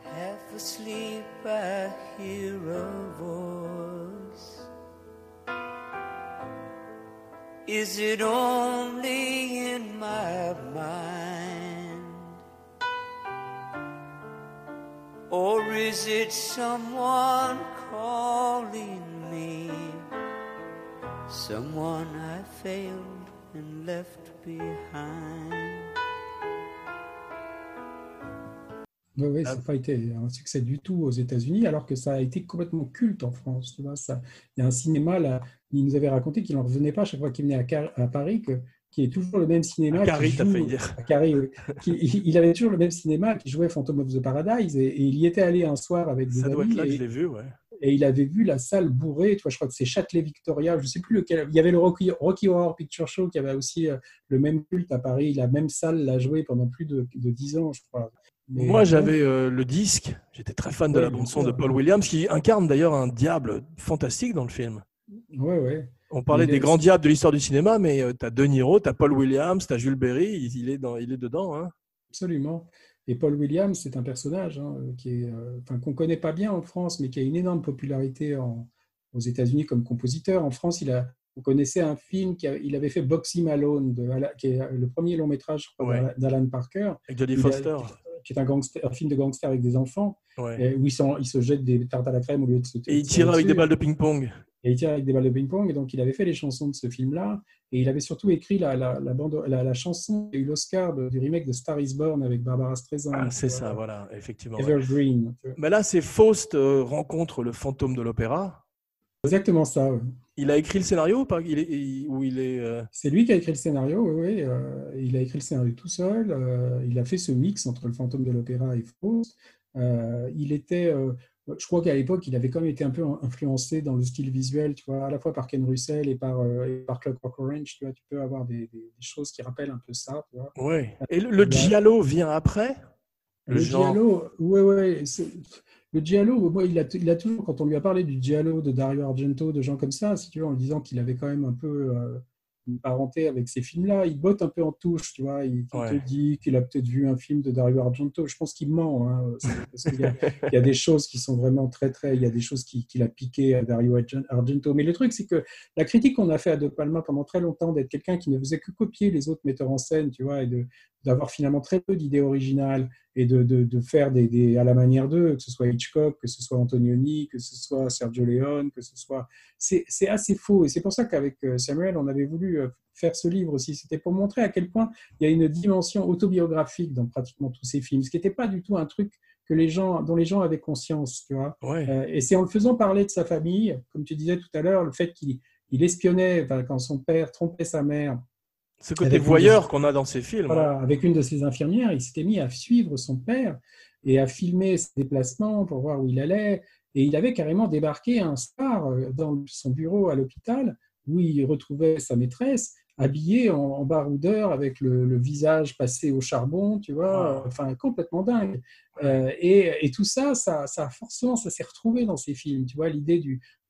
Half asleep, I hear a voice. Is it only in my mind? Or is it someone calling me? Someone I failed and left behind. Oui, oui, Ah. ça n'a pas été un succès du tout aux États-Unis, alors que ça a été complètement culte en France. Tu vois, ça, il y a un cinéma, là, il nous avait raconté qu'il n'en revenait pas chaque fois qu'il venait à, Car- à Paris, que, qui est toujours le même cinéma. À Carrie, t'as failli dire. à Carrie, oui. Qui- il avait toujours le même cinéma qui jouait Phantom of the Paradise, et, et il y était allé un soir avec des Ça doit être là que et, je l'ai vu, ouais. et il avait vu la salle bourrée. Tu vois, je crois que c'est Châtelet Victoria, je ne sais plus lequel. Il y avait le Rocky, Rocky Horror Picture Show qui avait aussi euh, le même culte à Paris. La même salle l'a joué pendant plus de, de 10 ans, je crois. Mais- Moi, j'avais euh, le disque. J'étais très fan de la bien bande-son sûr. de Paul Williams, qui incarne d'ailleurs un diable fantastique dans le film. Ouais, ouais. On parlait Il des est- grands diables de l'histoire du cinéma, mais tu as De Niro, tu as Paul Williams, tu as Jules Berry, il, il est, dans, il est dedans. Hein. Absolument. Et Paul Williams, c'est un personnage hein, qui est, euh, qu'on ne connaît pas bien en France, mais qui a une énorme popularité en- aux États-Unis comme compositeur. En France, il a, on connaissait un film qu'il avait fait Boxy Malone, de, qui est le premier long métrage Ouais. d'Alan Parker, Avec Jodie a- Foster. Qui est un, gangster, un film de gangster avec des enfants, Ouais. où ils, sont, ils se jettent des tartes à la crème au lieu de se Et il de se tire avec des balles de ping-pong. Et il tire avec des balles de ping-pong. Et donc, il avait fait les chansons de ce film-là. Et il avait surtout écrit la, la, la, bande, la, la chanson qui a eu l'Oscar du remake de Star is Born avec Barbara Streisand. Ah, c'est ça, voilà, effectivement. Evergreen. Mais là, c'est Faust euh, rencontre le fantôme de l'opéra. Exactement ça. ouais. Il a écrit le scénario ou il est, il- euh, C'est lui qui a écrit le scénario, oui, oui. euh, il a écrit le scénario tout seul. euh, il a fait ce mix entre le fantôme de l'opéra et Faust. Il était, je crois qu'à l'époque, il avait quand même été un peu influencé dans le style visuel, tu vois, à la fois par Ken Russell et par, et par Clockwork Orange. Tu vois, tu peux avoir des, choses qui rappellent un peu ça, tu vois. Ouais. Et le, le giallo vient après? Le, genre- giallo, ouais, ouais. Le giallo, moi, il a, il a toujours, quand on lui a parlé du giallo de Dario Argento, de gens comme ça, si tu veux, en lui disant qu'il avait quand même un peu euh, une parenté avec ces films-là, il botte un peu en touche, tu vois. Il, il Ouais. te dit qu'il a peut-être vu un film de Dario Argento. Je pense qu'il ment, hein, parce qu'il y, a- [LAUGHS] il y a des choses qui sont vraiment très, très. Il y a des choses qui- qu'il a piquées à Dario Argen- Argento. Mais le truc, c'est que la critique qu'on a fait à De Palma pendant très longtemps d'être quelqu'un qui ne faisait que copier les autres metteurs en scène, tu vois, et d'avoir finalement très peu d'idées originales et de, de, de faire des, des, à la manière d'eux, que ce soit Hitchcock, que ce soit Antonioni, que ce soit Sergio Leone, que ce soit. C'est assez faux. Et c'est pour ça qu'avec euh, Samuel, on avait voulu euh, faire ce livre aussi. C'était pour montrer à quel point il y a une dimension autobiographique dans pratiquement tous ces films, ce qui n'était pas du tout un truc que les gens, dont les gens avaient conscience, tu vois. Ouais. Euh, et c'est en le faisant parler de sa famille, comme tu disais tout à l'heure, le fait qu'il il espionnait enfin, quand son père trompait sa mère Ce côté voyeur qu'on a dans ces films. voilà, avec une de ses infirmières, il s'était mis à suivre son père et à filmer ses déplacements pour voir où il allait. Et il avait carrément débarqué un soir euh, dans son bureau à l'hôpital où il retrouvait sa maîtresse habillée en, en baroudeur avec le, le visage passé au charbon, tu vois, Ah. enfin complètement dingue. Euh, et, et tout ça, ça, ça forcément, ça s'est retrouvé dans ces films, tu vois, l'idée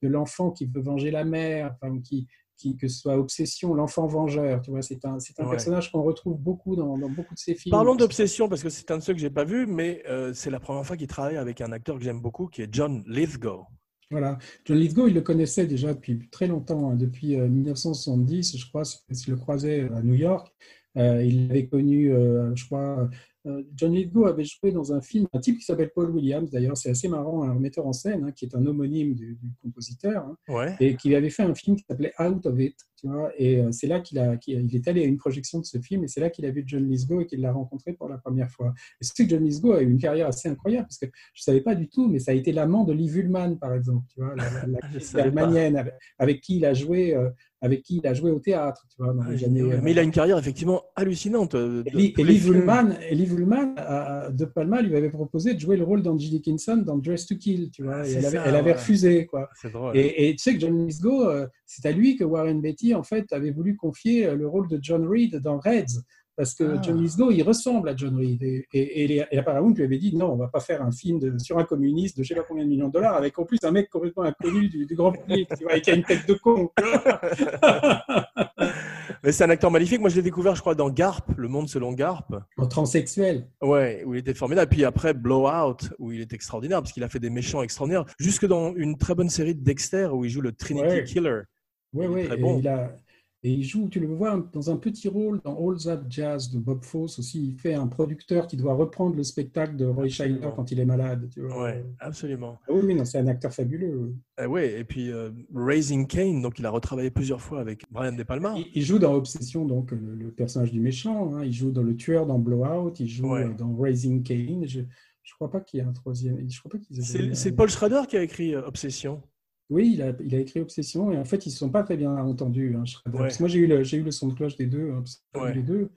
de l'enfant qui veut venger la mère, enfin, qui, qui, que ce soit Obsession, l'enfant vengeur, tu vois, c'est un, c'est un Ouais. personnage qu'on retrouve beaucoup dans, dans beaucoup de ces films. Parlons d'Obsession, parce que c'est un de ceux que j'ai pas vu, mais euh, c'est la première fois qu'il travaille avec un acteur que j'aime beaucoup, qui est John Lithgow. Voilà. John Lithgow, il le connaissait déjà depuis très longtemps, hein, depuis euh, 1970, je crois, parce qu'il le croisait à New York. Euh, il l'avait connu, euh, je crois. Euh, John Lithgow avait joué dans un film, un type qui s'appelle Paul Williams, d'ailleurs, c'est assez marrant, un metteur en scène, hein, qui est un homonyme du, du compositeur, hein, Ouais. et qui avait fait un film qui s'appelait Out of It, tu vois, et euh, c'est là qu'il a, qu'il- il est allé à une projection de ce film, et c'est là qu'il a vu John Lithgow et qu'il l'a rencontré pour la première fois. Et c'est que John Lithgow a eu une carrière assez incroyable, parce que je ne savais pas du tout, mais ça a été l'amant de Liv Ullmann, par exemple, tu vois, la, la- [LAUGHS] avec qui il a joué, euh, avec qui il a joué au théâtre, tu vois, dans les années. Ouais, euh, Mais il a une carrière effectivement hallucinante. euh, Ullmann, à- à- De Palma lui avait proposé de jouer le rôle d'Angie Dickinson dans Dress to Kill, tu vois, Ah, et elle avait, elle refusé, quoi. Drôle. Et, et tu sais que John Lithgow, euh, c'est à lui que Warren Beatty, en fait, avait voulu confier euh, le rôle de John Reed dans Reds. Parce que Ah. John Lithgow, il ressemble à John Reed. Et, et, et, et la Paramount lui avait dit non, on va pas faire un film de- sur un communiste de je sais pas combien de millions de dollars, avec en plus un mec complètement inconnu du, du grand public, tu vois, et qui a une tête de con. [LAUGHS] Mais c'est un acteur magnifique. Moi, je l'ai découvert, je crois, dans Garp, Le Monde selon Garp. en transsexuel. Ouais, où il était formidable. Puis après Blowout, où il est extraordinaire, parce qu'il a fait des méchants extraordinaires. Jusque dans une très bonne série de Dexter, où il joue le Trinity Ouais. Killer. Oui, oui. Et, bon. il a- et il joue, tu le vois dans un petit rôle dans All That Jazz de Bob Fosse aussi. Il fait un producteur qui doit reprendre le spectacle de Roy Scheider Absolument. quand il est malade. Tu vois. Ouais, absolument. Ah oui, oui, non, c'est un acteur fabuleux. oui. Euh, ouais, et puis euh, Raising Kane, donc il a retravaillé plusieurs fois avec Brian De Palma. Il, il joue dans Obsession, donc le, le personnage du méchant. hein. Il joue dans Le Tueur dans Blowout. Il joue Ouais. euh, dans Raising Cain. Je ne crois pas qu'il y ait un troisième. Je crois pas qu'ils aient- C'est c'est Paul Schrader qui a écrit euh, Obsession. Oui, il a, il a écrit Obsession et en fait, ils ne se sont pas très bien entendus. hein, Schrader. Ouais. Parce que moi, j'ai eu, le- j'ai eu le son de cloche des deux. hein, Ouais. les deux.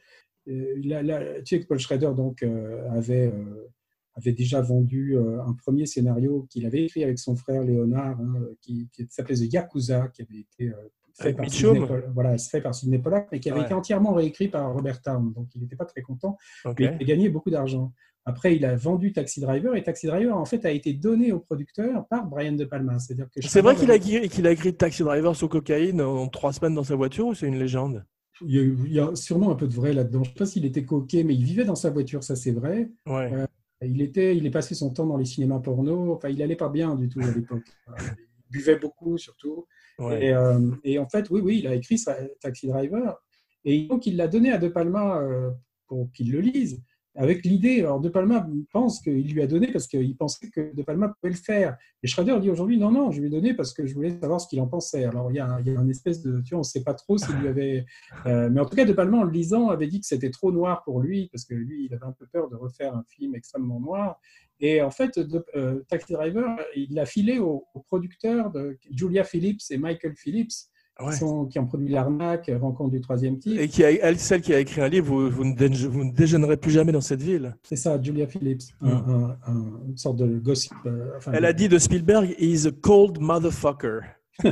Euh, là, tu sais que Paul Schrader donc, euh, avait, euh, avait déjà vendu euh, un premier scénario qu'il avait écrit avec son frère Léonard, hein, qui, qui s'appelait The Yakuza, qui avait été fait, par Pol- voilà, fait par Sidney Pollack, mais qui avait Ouais. été entièrement réécrit par Robert Town. Donc, il n'était pas très content Ok. mais il a gagné beaucoup d'argent. Après, il a vendu Taxi Driver et Taxi Driver, en fait, a été donné au producteur par Brian De Palma. C'est-à-dire que C'est vrai qu'il a, écrit- qu'il a écrit Taxi Driver sous cocaïne en trois semaines dans sa voiture ou c'est une légende? Il y, a, sûrement un peu de vrai là-dedans. Je ne sais pas s'il était coquet, mais il vivait dans sa voiture, ça c'est vrai. Ouais. Euh, Il, était, il est passé son temps dans les cinémas porno. Enfin, il n'allait pas bien du tout à l'époque. Il buvait beaucoup, surtout. ouais. Et, euh, et en fait, oui, oui, il a écrit sa Taxi Driver. Et donc, il l'a donné à De Palma euh, pour qu'il le lise. Avec l'idée, alors De Palma pense qu'il lui a donné parce qu'il pensait que De Palma pouvait le faire. Et Schrader dit aujourd'hui, non, non, je lui ai donné parce que je voulais savoir ce qu'il en pensait. Alors, il y a, il une espèce de, tu vois, on ne sait pas trop s'il lui avait... euh, mais en tout cas, De Palma, en le lisant, avait dit que c'était trop noir pour lui, parce que lui, il avait un peu peur de refaire un film extrêmement noir. Et en fait, euh, Taxi Driver, il l'a filé aux au producteurs de Julia Phillips et Michael Phillips, Ouais. qui, sont- qui ont produit L'arnaque, Rencontre du troisième type. Et qui a, elle, celle qui a écrit un livre, vous, vous, ne, vous ne déjeunerez plus jamais dans cette ville. C'est ça, Julia Phillips, Mm. un- un- une sorte de gossip. euh, enfin, Elle a dit de Spielberg, he's a cold motherfucker. [LAUGHS]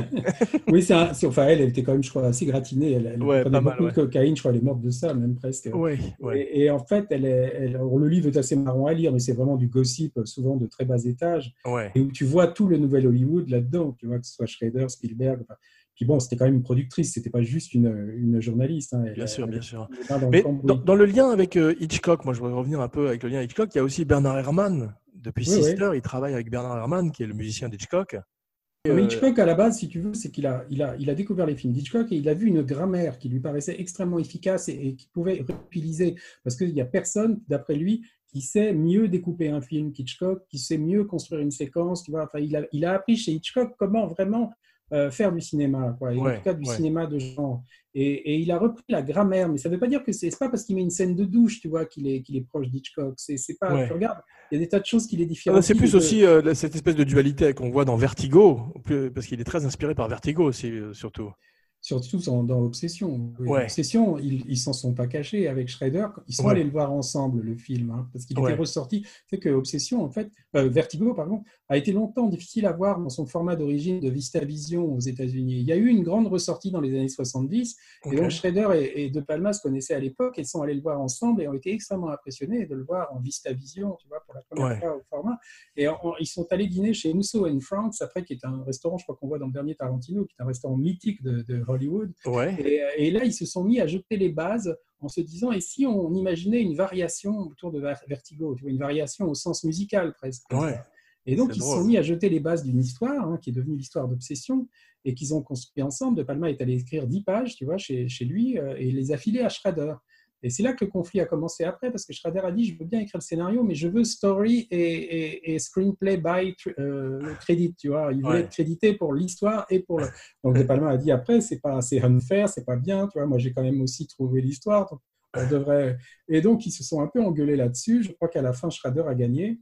Oui, c'est enfin, elle, elle était quand même, je crois, assez gratinée. Elle, elle Ouais, prenait mal, beaucoup ouais. de cocaïne, je crois, elle est morte de ça, même presque. Ouais. Et, et en fait, elle est, elle- le livre est assez marrant à lire, mais c'est vraiment du gossip, souvent de très bas étage, et où tu vois tout le nouvel Hollywood là-dedans, tu vois, que ce soit Schrader, Spielberg. enfin, puis bon, c'était quand même une productrice, c'était pas juste une, une journaliste. hein, elle- Bien sûr, elle- bien sûr. dans le Mais cambouis. dans, dans le lien avec euh, Hitchcock, moi je voudrais revenir un peu avec le lien Hitchcock, il y a aussi Bernard Herrmann. Depuis Oui, Sister, il travaille avec Bernard Herrmann, qui est le musicien d'Hitchcock. Mais euh, Hitchcock, à la base, si tu veux, c'est qu'il a, il a, il a découvert les films d'Hitchcock et il a vu une grammaire qui lui paraissait extrêmement efficace et, et qui pouvait réutiliser. Parce qu'il n'y a personne, d'après lui, qui sait mieux découper un film qu'Hitchcock, qui sait mieux construire une séquence. Tu vois, enfin, il, a, il a appris chez Hitchcock comment vraiment euh, faire du cinéma, quoi, et en tout cas du ouais. cinéma de genre. Et, et il a repris la grammaire, mais ça ne veut pas dire que c'est pas parce qu'il met une scène de douche, tu vois, qu'il est, qu'il est proche d'Hitchcock. C'est c'est pas. Ouais. Tu regardes, il y a des tas de choses qui les Ah, différencient. C'est plus de- aussi euh, cette espèce de dualité qu'on voit dans Vertigo, parce qu'il est très inspiré par Vertigo aussi, euh, surtout. Surtout dans, dans Obsession. Ouais. Obsession, ils ils s'en sont pas cachés avec Schrader. Ils sont Ouais. allés le voir ensemble, le film, hein, parce qu'il Ouais. était ressorti. Sais que Obsession, en fait, euh, Vertigo, pardon, a été longtemps difficile à voir dans son format d'origine de VistaVision aux États-Unis. Il y a eu une grande ressortie dans les années 70, Ok. et donc Schrader et, et De Palma se connaissaient à l'époque et sont allés le voir ensemble et ont été extrêmement impressionnés de le voir en VistaVision, tu vois, pour la première fois au format. Et en- ils sont allés dîner chez Musso and Franks, après, qui est un restaurant, je crois qu'on voit dans le dernier Tarantino, qui est un restaurant mythique de, de Hollywood. Ouais. Et, et là, ils se sont mis à jeter les bases en se disant et si on imaginait une variation autour de Ver- Vertigo, tu vois, une variation au sens musical presque. Ouais. Et donc, ils se sont mis à jeter les bases d'une histoire hein, qui est devenue l'histoire d'obsession et qu'ils ont construit ensemble. De Palma est allé écrire 10 pages, tu vois, chez, chez lui euh, et les affiler à Schrader. Et c'est là que le conflit a commencé après, parce que Schrader a dit, je veux bien écrire le scénario, mais je veux story et, et- et screenplay by euh, credit, tu vois. Il voulait Ouais. être crédité pour l'histoire et pour le... [LAUGHS] Donc De Palma a dit, après, c'est pas c'est unfair, c'est pas bien, tu vois. Moi, j'ai quand même aussi trouvé l'histoire, donc on devrait... [LAUGHS] Et donc, ils se sont un peu engueulés là-dessus. Je crois qu'à la fin, Schrader a gagné.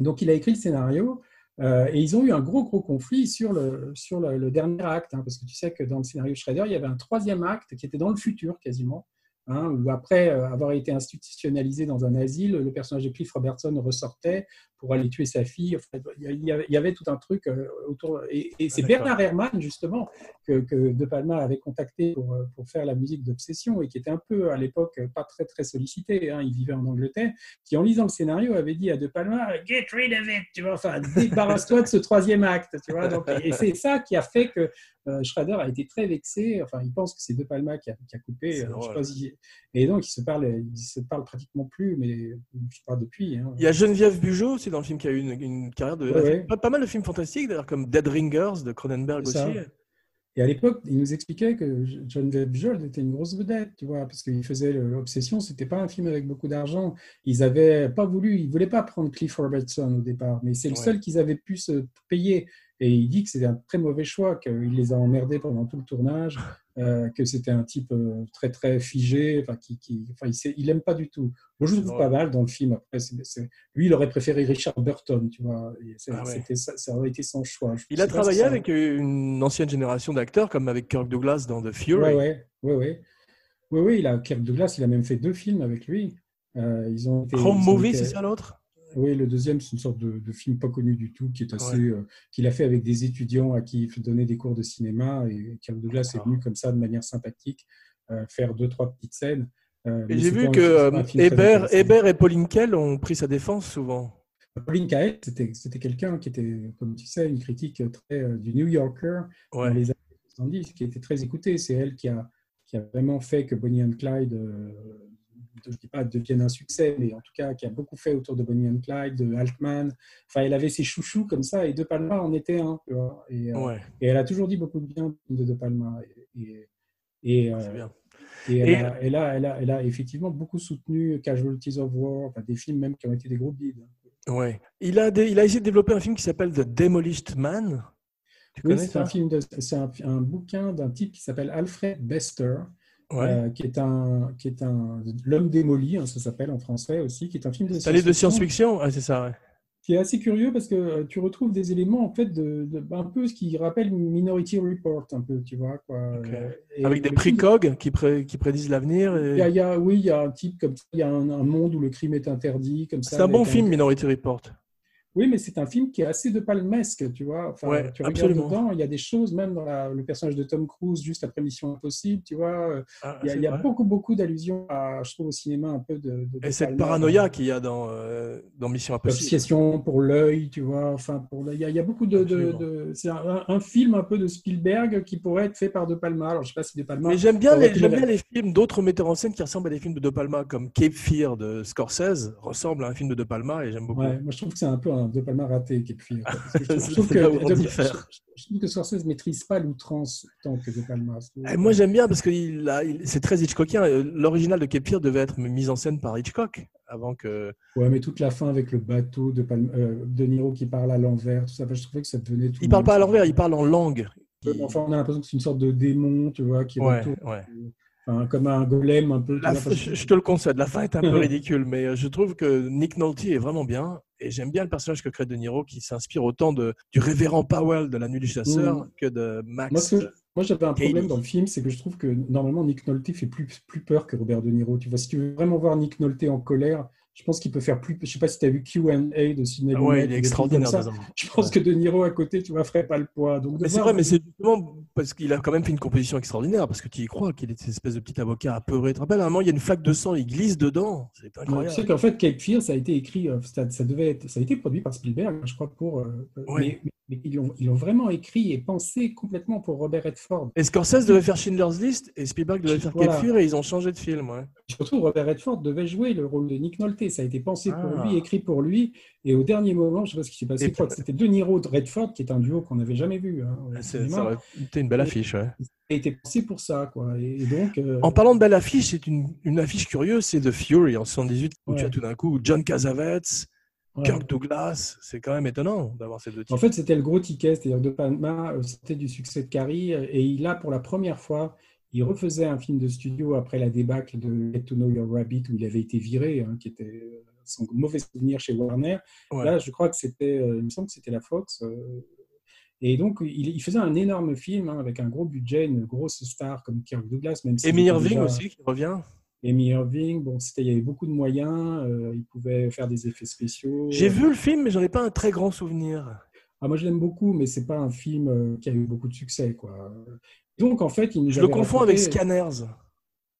Donc, il a écrit le scénario. euh, et ils ont eu un gros, gros conflit sur le, sur le, le dernier acte, hein, parce que tu sais que dans le scénario de Schrader, il y avait un troisième acte qui était dans le futur quasiment, hein, où après euh, avoir été institutionnalisé dans un asile, le personnage de Cliff Robertson ressortait pour aller tuer sa fille. Enfin, il, y avait, il y avait tout un truc euh, autour. Et, et c'est Ah. Bernard Herrmann, justement, que, que De Palma avait contacté pour, euh, pour faire la musique d'Obsession et qui était un peu à l'époque pas très, très sollicité. hein, il vivait en Angleterre, qui en lisant le scénario avait dit à De Palma Get rid of it, tu vois, enfin, débarrasse-toi de ce troisième acte, tu vois. Donc, et c'est ça qui a fait que euh, Schrader a été très vexé. Enfin, il pense que c'est De Palma qui a, qui a coupé. C'est euh, je sais drôle. pas si- Et donc, ils se parlent, ils se parlent pratiquement plus, mais je parle depuis. hein. Il y a Geneviève Bugeaud aussi dans le film qui a eu une, une carrière de. Ouais. Pas, pas mal de films fantastiques, d'ailleurs, comme Dead Ringers de Cronenberg aussi. Et à l'époque, il nous expliquait que John Bujold était une grosse vedette, tu vois, parce qu'il faisait l'Obsession, c'était pas un film avec beaucoup d'argent. Ils avaient pas voulu, ils voulaient pas prendre Cliff Robertson au départ, mais c'est le Ouais. seul qu'ils avaient pu se payer. Et il dit que c'était un très mauvais choix, qu'il les a emmerdés pendant tout le tournage, euh, que c'était un type euh, très très figé, enfin, qui, qui, enfin, il, sait- il aime pas du tout. Moi, je trouve Ouais. pas mal dans le film. Après, c'est- c'est- lui, il aurait préféré Richard Burton, tu vois. C'est- Ah ouais. ça, ça aurait été son choix. Je Il a travaillé ça- avec une ancienne génération d'acteurs, comme avec Kirk Douglas dans The Fury. Ouais, ouais. Oui, oui, il a, Kirk Douglas, il a même fait deux films avec lui. Euh, ils ont été- Home ils ont Movie, été- c'est ça l'autre? Oui, le deuxième, c'est une sorte de, de film pas connu du tout, qui est assez, euh, qu'il a fait avec des étudiants à qui il donnait des cours de cinéma. Et Kirk Douglas est D'accord. venu comme ça, de manière sympathique, euh, faire deux, trois petites scènes. Euh, j'ai vu que Hébert, et Pauline Kael ont pris sa défense souvent. Pauline Kael, c'était quelqu'un qui était, comme tu sais, une critique très du New Yorker Ouais. dans les années 70, qui était très écoutée. C'est elle qui a, qui a vraiment fait que Bonnie and Clyde, je ne dis pas devienne un succès, mais en tout cas qui a beaucoup fait autour de Bonnie and Clyde, de Altman. Enfin, elle avait ses chouchous comme ça, et De Palma en était un. tu vois. Et, euh, Ouais, et elle a toujours dit beaucoup de bien de De Palma. Et, euh, bien. et elle, a, elle, a, elle, a, elle a effectivement beaucoup soutenu Casualties of War, enfin, des films même qui ont été des gros bides. Ouais. Il, a des- il a essayé de développer un film qui s'appelle The Demolished Man. Tu Oui, connais c'est ça? un, film de- c'est un, un bouquin d'un type qui s'appelle Alfred Bester, Ouais. euh, qui est un, qui est un l'homme démoli, hein, ça s'appelle en français aussi, qui est un film de C'est un livre de science-fiction science-fiction Ah, c'est ça, ouais. qui est assez curieux parce que euh, tu retrouves des éléments en fait de, de- un peu ce qui rappelle Minority Report un peu, tu vois quoi. Euh, et Avec des précogs qui, pré- qui prédisent l'avenir. et- Il y a, il y a- oui, il y a un type comme ça, il y a un, un monde où le crime est interdit comme ça. C'est un bon film, Minority Report. Oui, mais c'est un film qui est assez de palmesque, tu vois. Enfin, Ouais, tu regardes absolument. dedans, il y a des choses, même dans la- le personnage de Tom Cruise, juste après Mission Impossible, tu vois. Ah, Il y a, c'est il y a vrai. beaucoup, beaucoup d'allusions, je trouve, au cinéma un peu de. de- de Et cette Palma, paranoïa qu'il y a dans, euh, dans Mission Impossible. L'obsession pour l'œil, tu vois. Enfin, pour il y, a, il y a beaucoup de. c'est un, un film un peu de Spielberg qui pourrait être fait par De Palma. Alors, je sais pas si De Palma. Mais j'aime bien, les, bien films d'autres metteurs en scène qui ressemblent à des films de De Palma, comme Cape Fear de Scorsese ressemble à un film de De Palma et j'aime beaucoup. Ouais, moi, je trouve que c'est un peu un, De Palma raté. Parce que Je, [LAUGHS] trouve que, je- trouve que Scorsese maîtrise pas l'outrance tant que De Palma. Eh, Moi, j'aime bien parce que il a- il- c'est très Hitchcockien. Euh, L'original de Fear devait être mis en scène par Hitchcock avant que. Ouais, mais toute la fin avec le bateau de, Palma, euh, de Niro qui parle à l'envers, tout ça, je trouvais que ça devenait tout. Il parle pas à l'envers, il parle en langue. Euh, Enfin, on a l'impression que c'est une sorte de démon, tu vois, qui Ouais, retourne, ouais. Enfin, comme un golem un peu. La je, te le concède, la fin est un peu ridicule, mais euh, je trouve que Nick Nolte est vraiment bien. Et j'aime bien le personnage que crée De Niro qui s'inspire autant de, du révérend Powell de La Nuit du Chasseur Mm. que de Max. Moi, ce que- moi, j'avais un problème dans le film, c'est que je trouve que normalement Nick Nolte fait plus, plus peur que Robert De Niro. Tu vois, si tu veux vraiment voir Nick Nolte en colère, je pense qu'il peut faire plus. Je sais pas si tu as vu Q&A de Sidney Ah ouais, Lumet, il est extraordinaire. Je pense que De Niro à côté, tu vois, ferait pas le poids. Donc, Mais c'est vrai, mais c'est justement parce qu'il a quand même fait une composition extraordinaire, parce que tu y crois qu'il est cette espèce de petit avocat apeuré. Tu te rappelles, à un moment, il y a une flaque de sang, il glisse dedans. C'est Ouais, Tu incroyable. sais qu'en fait, Cape Fear, ça a été écrit, euh, ça, ça devait être, ça a été produit par Spielberg, je crois, pour. euh, Ouais. mais, mais ils l'ont ils l'ont vraiment écrit et pensé complètement pour Robert Redford. Et Scorsese devait faire Schindler's List et Spielberg devait faire Voilà. Cape Fear et ils ont changé de film. Ouais. Surtout, Robert Redford devait jouer le rôle de Nick Nolte. Ça a été pensé pour Ah. lui, écrit pour lui. Et au dernier moment, je sais pas ce qui s'est passé, je crois que c'était De Niro de Redford, qui est un duo qu'on n'avait jamais vu. hein, aurait été une belle affiche. ouais. Ça a été pensé pour ça, quoi. Et, et donc, euh, En parlant de belle affiche, c'est une, une affiche curieuse, c'est The Fury en 78, où tu as tout d'un coup John Cassavetes, ouais. Kirk Douglas. C'est quand même étonnant d'avoir ces deux En titres. fait, c'était le gros ticket, c'est-à-dire De Palma euh, sortait du succès de Carrie euh, et il a pour la première fois, il refaisait un film de studio après la débâcle de Get to Know Your Rabbit où il avait été viré, hein, qui était euh, son mauvais souvenir chez Warner. Ouais. Là, je crois que c'était, euh, il me semble que c'était la Fox. euh, et donc, il, il faisait un énorme film hein, avec un gros budget, une grosse star comme Kirk Douglas, même si Amy Irving déjà- aussi qui revient. Amy Irving, bon, il y avait beaucoup de moyens, euh, il pouvait faire des effets spéciaux. J'ai vu le film, mais j'en ai pas un très grand souvenir. Ah, moi, je l'aime beaucoup, mais c'est pas un film euh, qui a eu beaucoup de succès, quoi. Donc, en fait, il nous Je le confonds raconté- avec Scanners.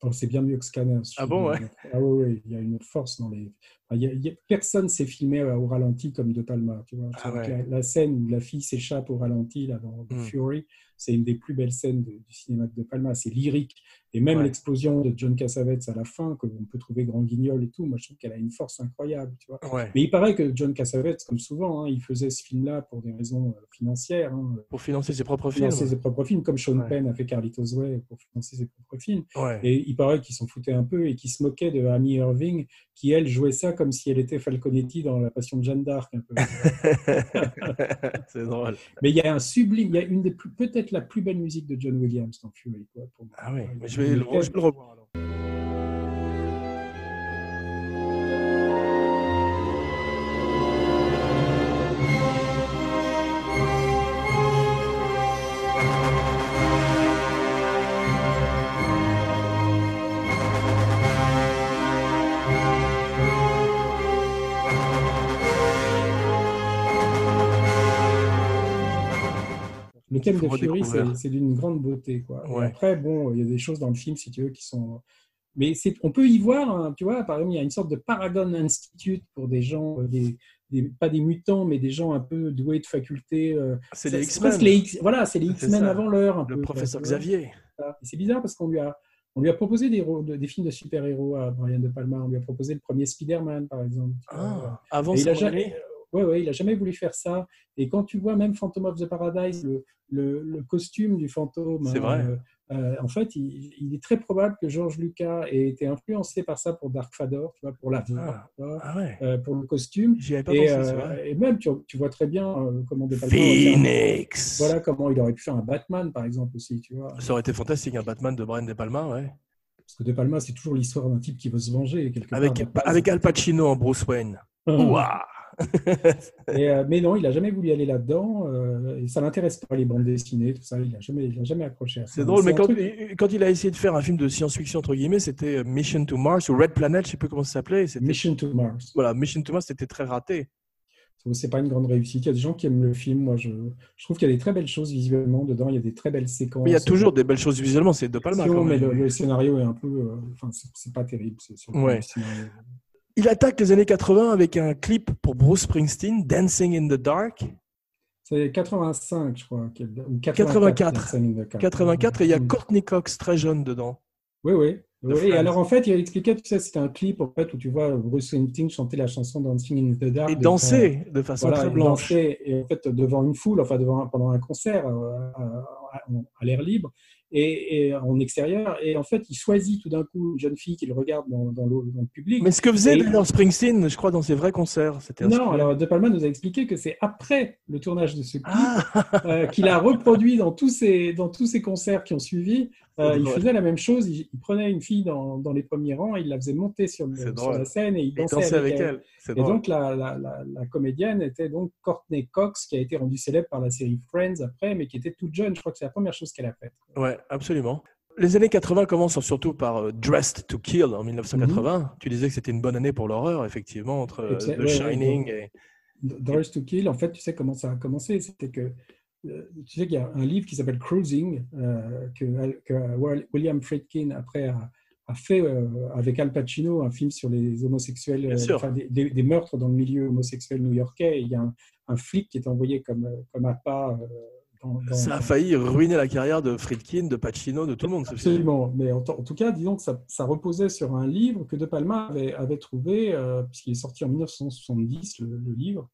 Oh, c'est bien mieux que Scanners. Ah bon, désolé. Ah ouais, ouais, il y a une force dans les. Enfin, il y a- il y a- Personne s'est filmé euh, au ralenti comme De Palma, tu vois. Ah ouais. la, la scène où la fille s'échappe au ralenti là, dans The Mm. Fury, c'est une des plus belles scènes de- du cinéma de De Palma. C'est lyrique. Et même Ouais. l'explosion de John Cassavetes à la fin, que on peut trouver grand guignol et tout, moi je trouve qu'elle a une force incroyable, tu vois. Ouais. Mais il paraît que John Cassavetes, comme souvent, hein, il faisait ce film-là pour des raisons euh, financières. hein, Pour financer ses propres films. financer ses propres films, comme Sean Ouais. Penn a fait Carlitos Way pour financer ses propres films. Et il paraît qu'ils s'en foutaient un peu et qu'ils se moquaient de Amy Irving, qui elle jouait ça comme si elle était Falconetti dans La Passion de Jeanne d'Arc. [LAUGHS] c'est drôle. Mais il y a un sublime, il y a une des plus, peut-être la plus belle musique de John Williams dans Fury. Quoi, pour. Ah oui, Ouais, mais je vais, le, je vais le revoir alors. Le thème de Fury, c'est d'une grande beauté. Quoi. Et Ouais. après, bon, il y a des choses dans le film, si tu veux, qui sont. Mais on peut y voir, hein, tu vois, par exemple, il y a une sorte de Paragon Institute pour des gens, euh, des, des- pas des mutants, mais des gens un peu doués de facultés. euh, C'est les X-Men. Voilà, c'est les X-Men avant l'heure. Le peu, professeur quoi. Xavier. C'est bizarre parce qu'on lui a, on lui a proposé des, films de super-héros à Brian De Palma. On lui a proposé le premier Spider-Man, par exemple. Ah, avant Et il a jamais, ouais, ouais, il a jamais voulu faire ça. Et quand tu vois même Phantom of the Paradise, le, le, le costume du fantôme, C'est vrai. euh, euh, en fait, il, il est très probable que George Lucas ait été influencé par ça pour Dark Vador, tu vois, pour la Ah. vois, Ah ouais. euh, pour le costume. J'y avais pas Et, pensé, euh, et même, tu, tu vois très bien comment De Palma Phoenix. voilà comment il aurait pu faire un Batman, par exemple, aussi, tu vois. Ça aurait été fantastique, un Batman de Brian De Palma, ouais. Parce que De Palma, c'est toujours l'histoire d'un type qui veut se venger. Quelque Avec, Al Pacino en Bruce Wayne. Ouah. Et, euh, mais non, il n'a jamais voulu aller là-dedans. euh, et ça l'intéresse pas, les bandes dessinées, tout ça. Il n'a jamais, il a jamais accroché à ça. C'est drôle, mais quand, truc- quand il a essayé de faire un film de science-fiction, entre guillemets, c'était euh, Mission to Mars ou Red Planet, je sais plus comment ça s'appelait. Mission to Mars. Voilà, Mission to Mars, c'était très raté. C'est pas une grande réussite. Il y a des gens qui aiment le film. Moi, je, je trouve qu'il y a des très belles choses visuellement dedans. Il y a des très belles séquences. Mais il y a toujours des belles choses visuellement, c'est De Palma. quand mais même. le, le scénario est un peu. euh, Enfin, c'est- c'est pas terrible. c'est Ouais. Il attaque les années 80 avec un clip pour Bruce Springsteen, Dancing in the Dark. C'est 85, je crois. qu'il- Ou 84. Dancing in the Dark. 84, et il y a Mm. Courtney Cox, très jeune, dedans. Oui, oui. Friends. alors en fait, il expliquait, tu sais, c'était un clip en fait, où tu vois Bruce Springsteen chanter la chanson Dancing in the Dark. Et danser de façon voilà, très blanche. et en fait, devant une foule, enfin devant, pendant un concert euh, à, à- à l'air libre et, et en extérieur. Et en fait, il choisit tout d'un coup une jeune fille qu'il regarde dans, dans le, dans le public. Mais ce que faisait d'ailleurs Springsteen, je crois, dans ses vrais concerts, c'était non, alors De Palma nous a expliqué que c'est après le tournage de ce clip Ah, euh, qu'il a reproduit dans tous ses, dans tous ses concerts qui ont suivi. Euh, il faisait la même chose, il, il prenait une fille dans, dans les premiers rangs, il la faisait monter sur, le- la scène et il il dansait, avec elle. Et donc la, la, la, la comédienne était donc Courtney Cox, qui a été rendue célèbre par la série Friends après, mais qui était toute jeune. Je crois que c'est la première chose qu'elle a faite. Ouais, absolument. Les années 80 commencent surtout par euh, Dressed to Kill en 1980. Tu disais que c'était une bonne année pour l'horreur, effectivement, entre euh, The ouais, ouais, Shining ouais. et. Doris to Kill, en fait, tu sais comment ça a commencé C'était que tu sais qu'il y a un livre qui s'appelle Cruising euh, que, que William Friedkin après a, a fait euh, avec Al Pacino un film sur les homosexuels, euh, enfin, des, des- des meurtres dans le milieu homosexuel new-yorkais. Il y a un, un flic qui est envoyé comme euh, comme appât. euh, dans, dans- Ça a failli ruiner la carrière de Friedkin, de Pacino, de tout le monde. Absolument, mais en, en tout cas, disons que ça, ça reposait sur un livre que De Palma avait, avait trouvé, euh, puisqu'il est sorti en 1970, le, le livre, euh,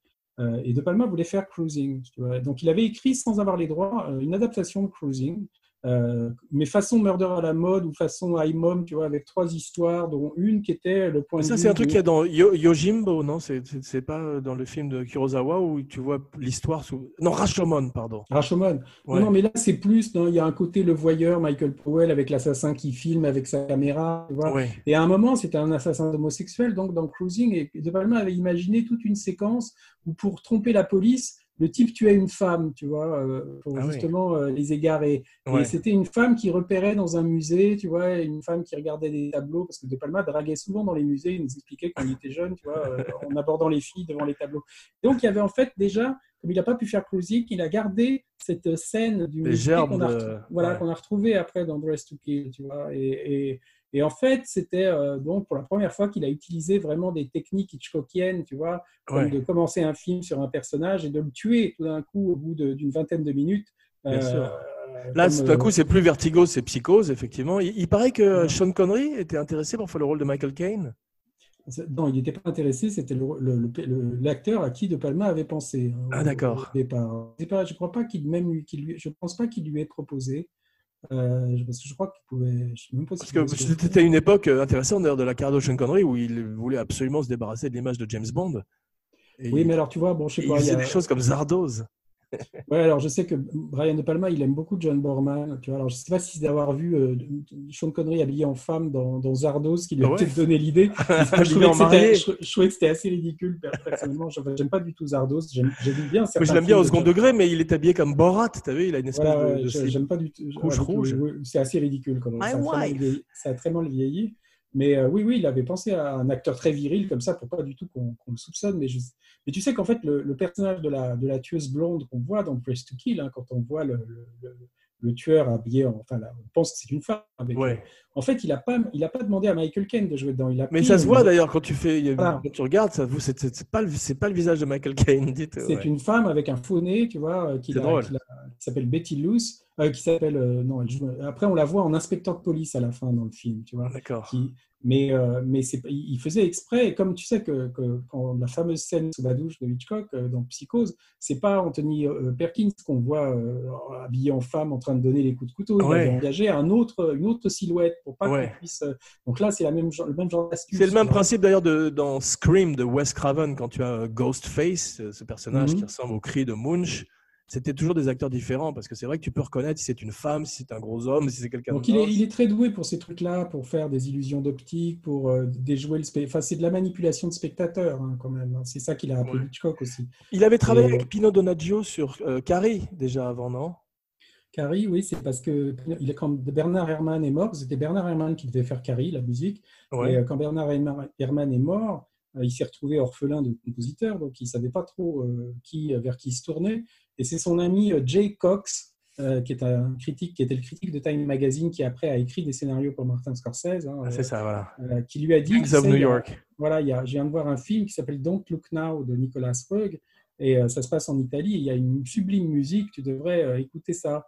et De Palma voulait faire Cruising. Donc il avait écrit, sans avoir les droits, euh, une adaptation de Cruising, euh, mais façon Murder à la mode ou façon High Mom, tu vois, avec trois histoires, dont une qui était le point de Ça, c'est un truc qu'il y a dans Yo- Yojimbo, non? C'est pas dans le film de Kurosawa où tu vois l'histoire sous. Non, Rashomon, pardon. Rashomon. Ouais. Non, non, mais là, c'est plus, non, il y a un côté le voyeur, Michael Powell, avec l'assassin qui filme avec sa caméra, tu vois. Ouais. Et à un moment, c'était un assassin homosexuel, donc dans Cruising, et De Palma avait imaginé toute une séquence où pour tromper la police, le type tuait une femme, tu vois, euh, pour Ah justement euh, les égarer. Ouais. Et c'était une femme qui repérait dans un musée, tu vois, une femme qui regardait des tableaux, parce que De Palma draguait souvent dans les musées, il nous expliquait il était jeune, tu vois, euh, en abordant les filles devant les tableaux. Donc il y avait en fait déjà, comme il n'a pas pu faire Cruising, il a gardé cette scène du musée qu'on a, de- voilà, ouais. qu'on a retrouvé après dans Dress to Kill, tu vois, et, et et en fait, c'était euh, donc pour la première fois qu'il a utilisé vraiment des techniques hitchcockiennes, tu vois, comme de commencer un film sur un personnage et de le tuer tout d'un coup au bout d'une vingtaine de minutes. Euh, sûr. Là, tout euh, coup, c'est plus Vertigo, c'est Psychose, effectivement. Il, il paraît que Ouais. Sean Connery était intéressé pour faire le rôle de Michael Caine? non, il n'était pas intéressé, c'était l'acteur à qui De Palma avait pensé. hein, Ah, au- d'accord. Je crois pas qu'il même, qu'il lui, je pense pas qu'il lui ait proposé. Euh, parce que je crois qu'il pouvait. Je sais même pas Parce que c'était une époque euh, intéressante d'ailleurs de la carrière de Sean Connery où il voulait absolument se débarrasser de l'image de James Bond. Et Oui, il, mais alors tu vois, bon, je sais il pas. il y a- des choses comme Zardoz. Ouais, alors je sais que Brian De Palma, il aime beaucoup John Borman. Tu vois, alors je sais pas si c'est d'avoir vu euh, Sean Connery habillé en femme dans, dans Zardos qui lui a Ah ouais. peut-être donné l'idée. [LAUGHS] je, trouvais que c'était- marié. je, je trouvais que c'était assez ridicule personnellement. Je- J'aime pas du tout Zardos. J'aime bien. Certains je l'aime bien au second degré, mais il est habillé comme Borat. Tu vu, il a une espèce Voilà, de, ouais, de je- slip. j'aime pas du tout. rouge, rouge. oui, C'est assez ridicule quand même. Ça a, très mal ça a très mal vieilli. Mais euh, oui, oui, il avait pensé à un acteur très viril comme ça pour pas du tout qu'on le soupçonne. Mais, je- mais tu sais qu'en fait, le, le personnage de la, de la tueuse blonde qu'on voit dans Press to Kill, hein, quand on voit le, le- le- le tueur habillé, en, enfin, là, on pense que c'est une femme. Avec, Ouais. En fait, il n'a pas, il a pas demandé à Michael Caine de jouer dedans. Il a Mais pris ça se voit d'ailleurs quand tu fais, Voilà. quand tu regardes, ça, vous- c'est pas le, c'est pas le visage de Michael Caine. Dites. C'est ouais. une femme avec un faux nez, tu vois, euh, qui, qui s'appelle Betty Luce, euh, qui s'appelle euh, non, elle joue- après on la voit en inspecteur de police à la fin dans le film, tu vois. D'accord. Qui, mais euh, mais c'est, il faisait exprès, et comme tu sais que, que quand la fameuse scène sous la douche de Hitchcock euh, dans Psychose, c'est pas Anthony euh, Perkins qu'on voit euh, habillé en femme en train de donner les coups de couteau. Il Ouais. avait engagé un autre, une autre silhouette pour pas Ouais. qu'on puisse. euh, donc là, c'est la même, le même genre d'astuce. C'est le même principe d'ailleurs de- dans Scream de Wes Craven quand tu as euh, Ghostface, euh, ce personnage Mhm. qui ressemble au cri de Munch. C'était toujours des acteurs différents parce que c'est vrai que tu peux reconnaître si c'est une femme, si c'est un gros homme, si c'est quelqu'un Donc il est, mince. il est très doué pour ces trucs-là, pour faire des illusions d'optique, pour euh, déjouer le spectateur. Enfin, c'est de la manipulation de spectateurs hein, quand même. C'est ça qu'il a appelé Ouais. Hitchcock aussi. Il avait travaillé Et- avec Pino Donaggio sur euh, Carrie déjà avant, non? Carrie, oui, c'est parce que il est, quand Bernard Herrmann est mort, c'était Bernard Herrmann qui devait faire Carrie, la musique. Ouais. Et euh, quand Bernard Herrmann- est mort, euh, il s'est retrouvé orphelin de compositeur, donc il ne savait pas trop euh, qui, vers qui il se tournait. Et c'est son ami euh, Jay Cox, euh, qui, est un critique, qui était le critique de Time Magazine, qui après a écrit des scénarios pour Martin Scorsese, hein, Ah, C'est ça, voilà. euh, qui lui a dit tu of New York. Voilà, il y a, je viens de voir un film qui s'appelle Don't Look Now de Nicolas Roeg, et euh, ça se passe en Italie. Il y a une sublime musique, tu devrais euh, écouter ça.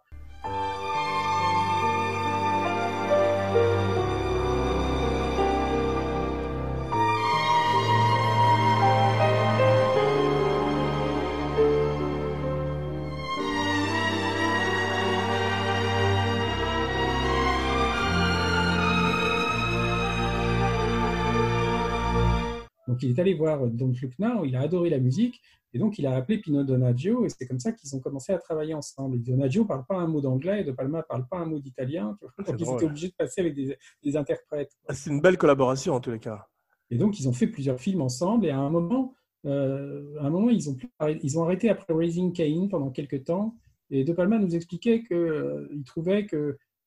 Est allé voir Don't Look Now, il a adoré la musique, et donc il a appelé Pino Donaggio, et c'est comme ça qu'ils ont commencé à travailler ensemble. Et Donaggio ne parle pas un mot d'anglais, et De Palma ne parle pas un mot d'italien. C'est donc ils étaient obligés de passer avec des, des interprètes. Ah, C'est une belle collaboration en tous les cas. Et donc, ils ont fait plusieurs films ensemble. Et à un moment, euh, à un moment ils, ont, plus- ils ont arrêté après Raising Cain pendant quelques temps. Et De Palma nous expliquait qu'il trouvait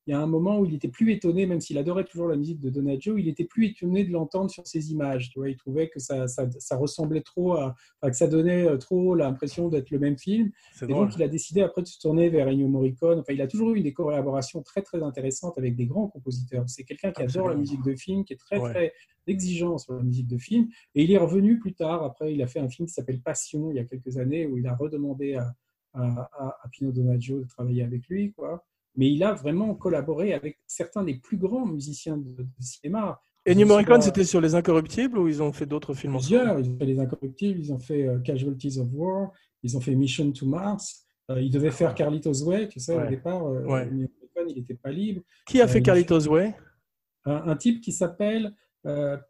qu'il y a un moment où il était plus étonné, même s'il adorait toujours la musique de Donaggio, il était plus étonné de l'entendre sur ses images. Tu vois, il trouvait que ça, ça, ça ressemblait trop, à, enfin, que ça donnait euh, trop l'impression d'être le même film. Et drôle. donc, il a décidé après de se tourner vers Ennio Morricone. Enfin, il a toujours eu des collaborations très, très intéressantes avec des grands compositeurs. C'est quelqu'un qui adore la musique de film, qui est très, Ouais. très exigeant sur la musique de film. Et il est revenu plus tard. Après, il a fait un film qui s'appelle Passion, il y a quelques années, où il a redemandé à, à, à- à Pino Donaggio de travailler avec lui. Quoi. Mais il a vraiment collaboré avec certains des plus grands musiciens de, de cinéma. Et New Morricone, c'était sur Les Incorruptibles ou ils ont fait d'autres films ensemble Plusieurs. Ils ont fait Les Incorruptibles, ils ont fait euh, Casualties of War, ils ont fait Mission to Mars. Euh, ils devaient faire Carlitos Way, tu sais, Ouais. au départ, euh, Ouais. Morricone, il n'était pas libre. Qui a Euh, fait Carlitos Way? Un, un type qui s'appelle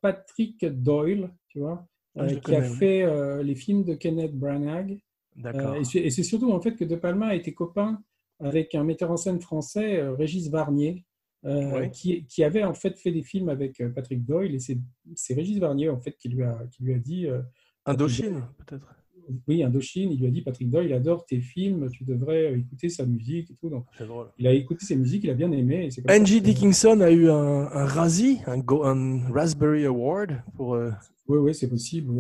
Patrick Doyle, tu vois, Ah, qui a oui. fait les films de Kenneth Branagh. D'accord. Et c'est- et c'est surtout en fait que De Palma a été copain avec un metteur en scène français, euh, Régis Varnier, euh, qui, qui avait en fait fait des films avec euh, Patrick Doyle. Et c'est c'est Régis Varnier en fait qui lui a, qui lui a dit, euh, Indochine, peut-être oui, Indochine, il lui a dit Patrick Doyle, il adore tes films, tu devrais euh, écouter sa musique et tout. Donc C'est drôle. il a écouté ses musiques, il a bien aimé. Angie Dickinson a eu un, un Razzie, un, Go- un Raspberry Award pour. euh, Oui, oui, c'est possible.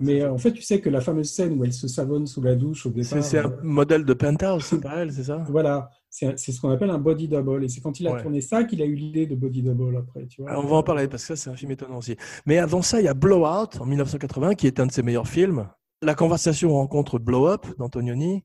Mais euh, en fait, tu sais que la fameuse scène où elle se savonne sous la douche au c'est départ, c'est un euh, modèle de Penthouse, c'est pas elle, c'est ça? Voilà, c'est c'est ce qu'on appelle un body double. Et c'est quand il a Ouais. tourné ça qu'il a eu l'idée de body double après. Tu vois. Alors, On va en parler parce que ça, c'est un film étonnant aussi. Mais avant ça, il y a Blowout en 1980, qui est un de ses meilleurs films. La conversation rencontre Blow Up d'Antonioni.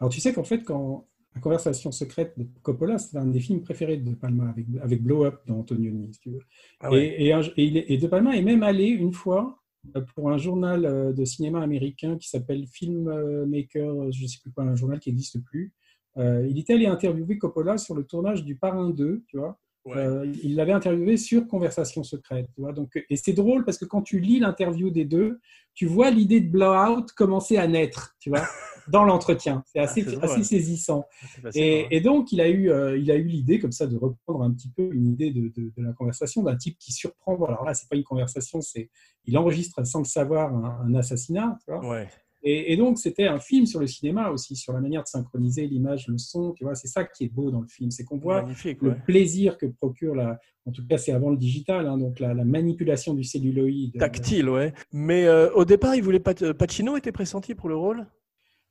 Alors tu sais qu'en fait, quand la conversation secrète de Coppola, c'est un des films préférés de De Palma avec, avec Blow Up d'Antonioni, si tu veux. Ah ouais. Et, et un- et De Palma est même allé une fois euh, pour un journal euh, de cinéma américain qui s'appelle Filmmaker, je ne sais plus quoi, un journal qui n'existe plus. Euh, il était allé interviewer Coppola sur le tournage du Parrain 2, tu vois. Ouais. Euh, il l'avait interviewé sur Conversation secrète. Tu vois, donc, et c'est drôle parce que quand tu lis l'interview des deux, tu vois l'idée de blowout commencer à naître, tu vois, [LAUGHS] dans l'entretien. C'est assez, c'est drôle. assez saisissant. Fascinant, Et, et donc, il a eu, euh, il a eu l'idée comme ça de reprendre un petit peu une idée de, de- de la conversation d'un type qui surprend. Voilà, alors là, c'est pas une conversation, c'est il enregistre sans le savoir un, un assassinat. Tu vois. Ouais. Et, et donc, c'était un film sur le cinéma aussi, sur la manière de synchroniser l'image, le son. Tu vois, c'est ça qui est beau dans le film, c'est qu'on voit le ouais. plaisir que procure la, en tout cas, c'est avant le digital, hein, donc la, la manipulation du celluloïde. Tactile, ouais. Mais euh, au départ, il voulait pas. Pacino était pressenti pour le rôle?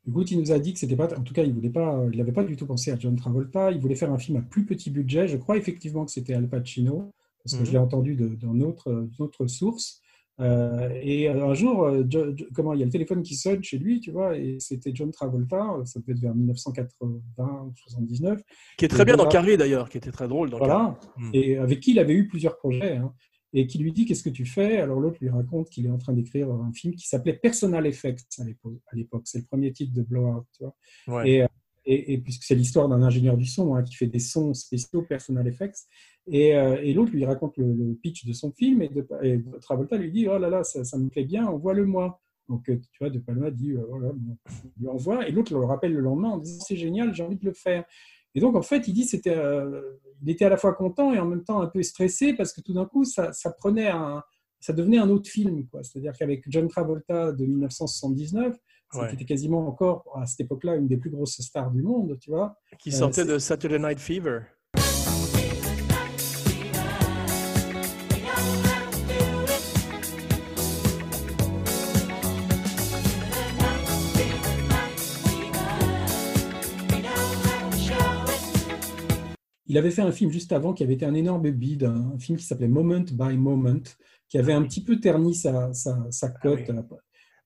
Écoute, il nous a dit que c'était pas, en tout cas, il voulait pas, il n'avait pas du tout pensé à John Travolta. Il voulait faire un film à plus petit budget. Je crois effectivement que c'était Al Pacino, parce que Mhm. je l'ai entendu de- dans notre, notre source. Euh, et un jour, euh, Jo- Jo- comment il y a le téléphone qui sonne chez lui, tu vois, et c'était John Travolta. Ça devait être vers 1980 ou 79. Qui est très bien dans. Carrie d'ailleurs, qui était très drôle dans Voilà. Carrie. Hmm. Et avec qui il avait eu plusieurs projets. hein, et qui lui dit Qu'est-ce que tu fais? Alors l'autre lui raconte qu'il est en train d'écrire un film qui s'appelait Personal Effects à l'époque. à l'époque. C'est le premier titre de Blowout. Tu vois. Ouais. Et, euh, et, puisque c'est l'histoire d'un ingénieur du son hein, qui fait des sons spéciaux, Personal Effects. Et, euh, l'autre lui raconte le, pitch de son film. Et, de, et Travolta lui dit Oh là là, ça, me plaît bien, envoie-le moi. Donc, euh, tu vois, De Palma dit euh, voilà, bon, il lui envoie. Et l'autre le rappelle le lendemain en disant C'est génial, j'ai envie de le faire. Et donc, en fait, il dit c'était, il était à la fois content et en même temps un peu stressé parce que tout d'un coup, ça, prenait un, ça devenait un autre film. C'est-à-dire qu'avec John Travolta de 1979, Ouais. c'était quasiment encore à cette époque-là une des plus grosses stars du monde, tu vois. Qui Euh, sortait de Saturday Night Fever. Il avait fait un film juste avant qui avait été un énorme bide, un film qui s'appelait Moment by Moment, qui avait un petit peu terni sa, sa, sa cote. Ah oui.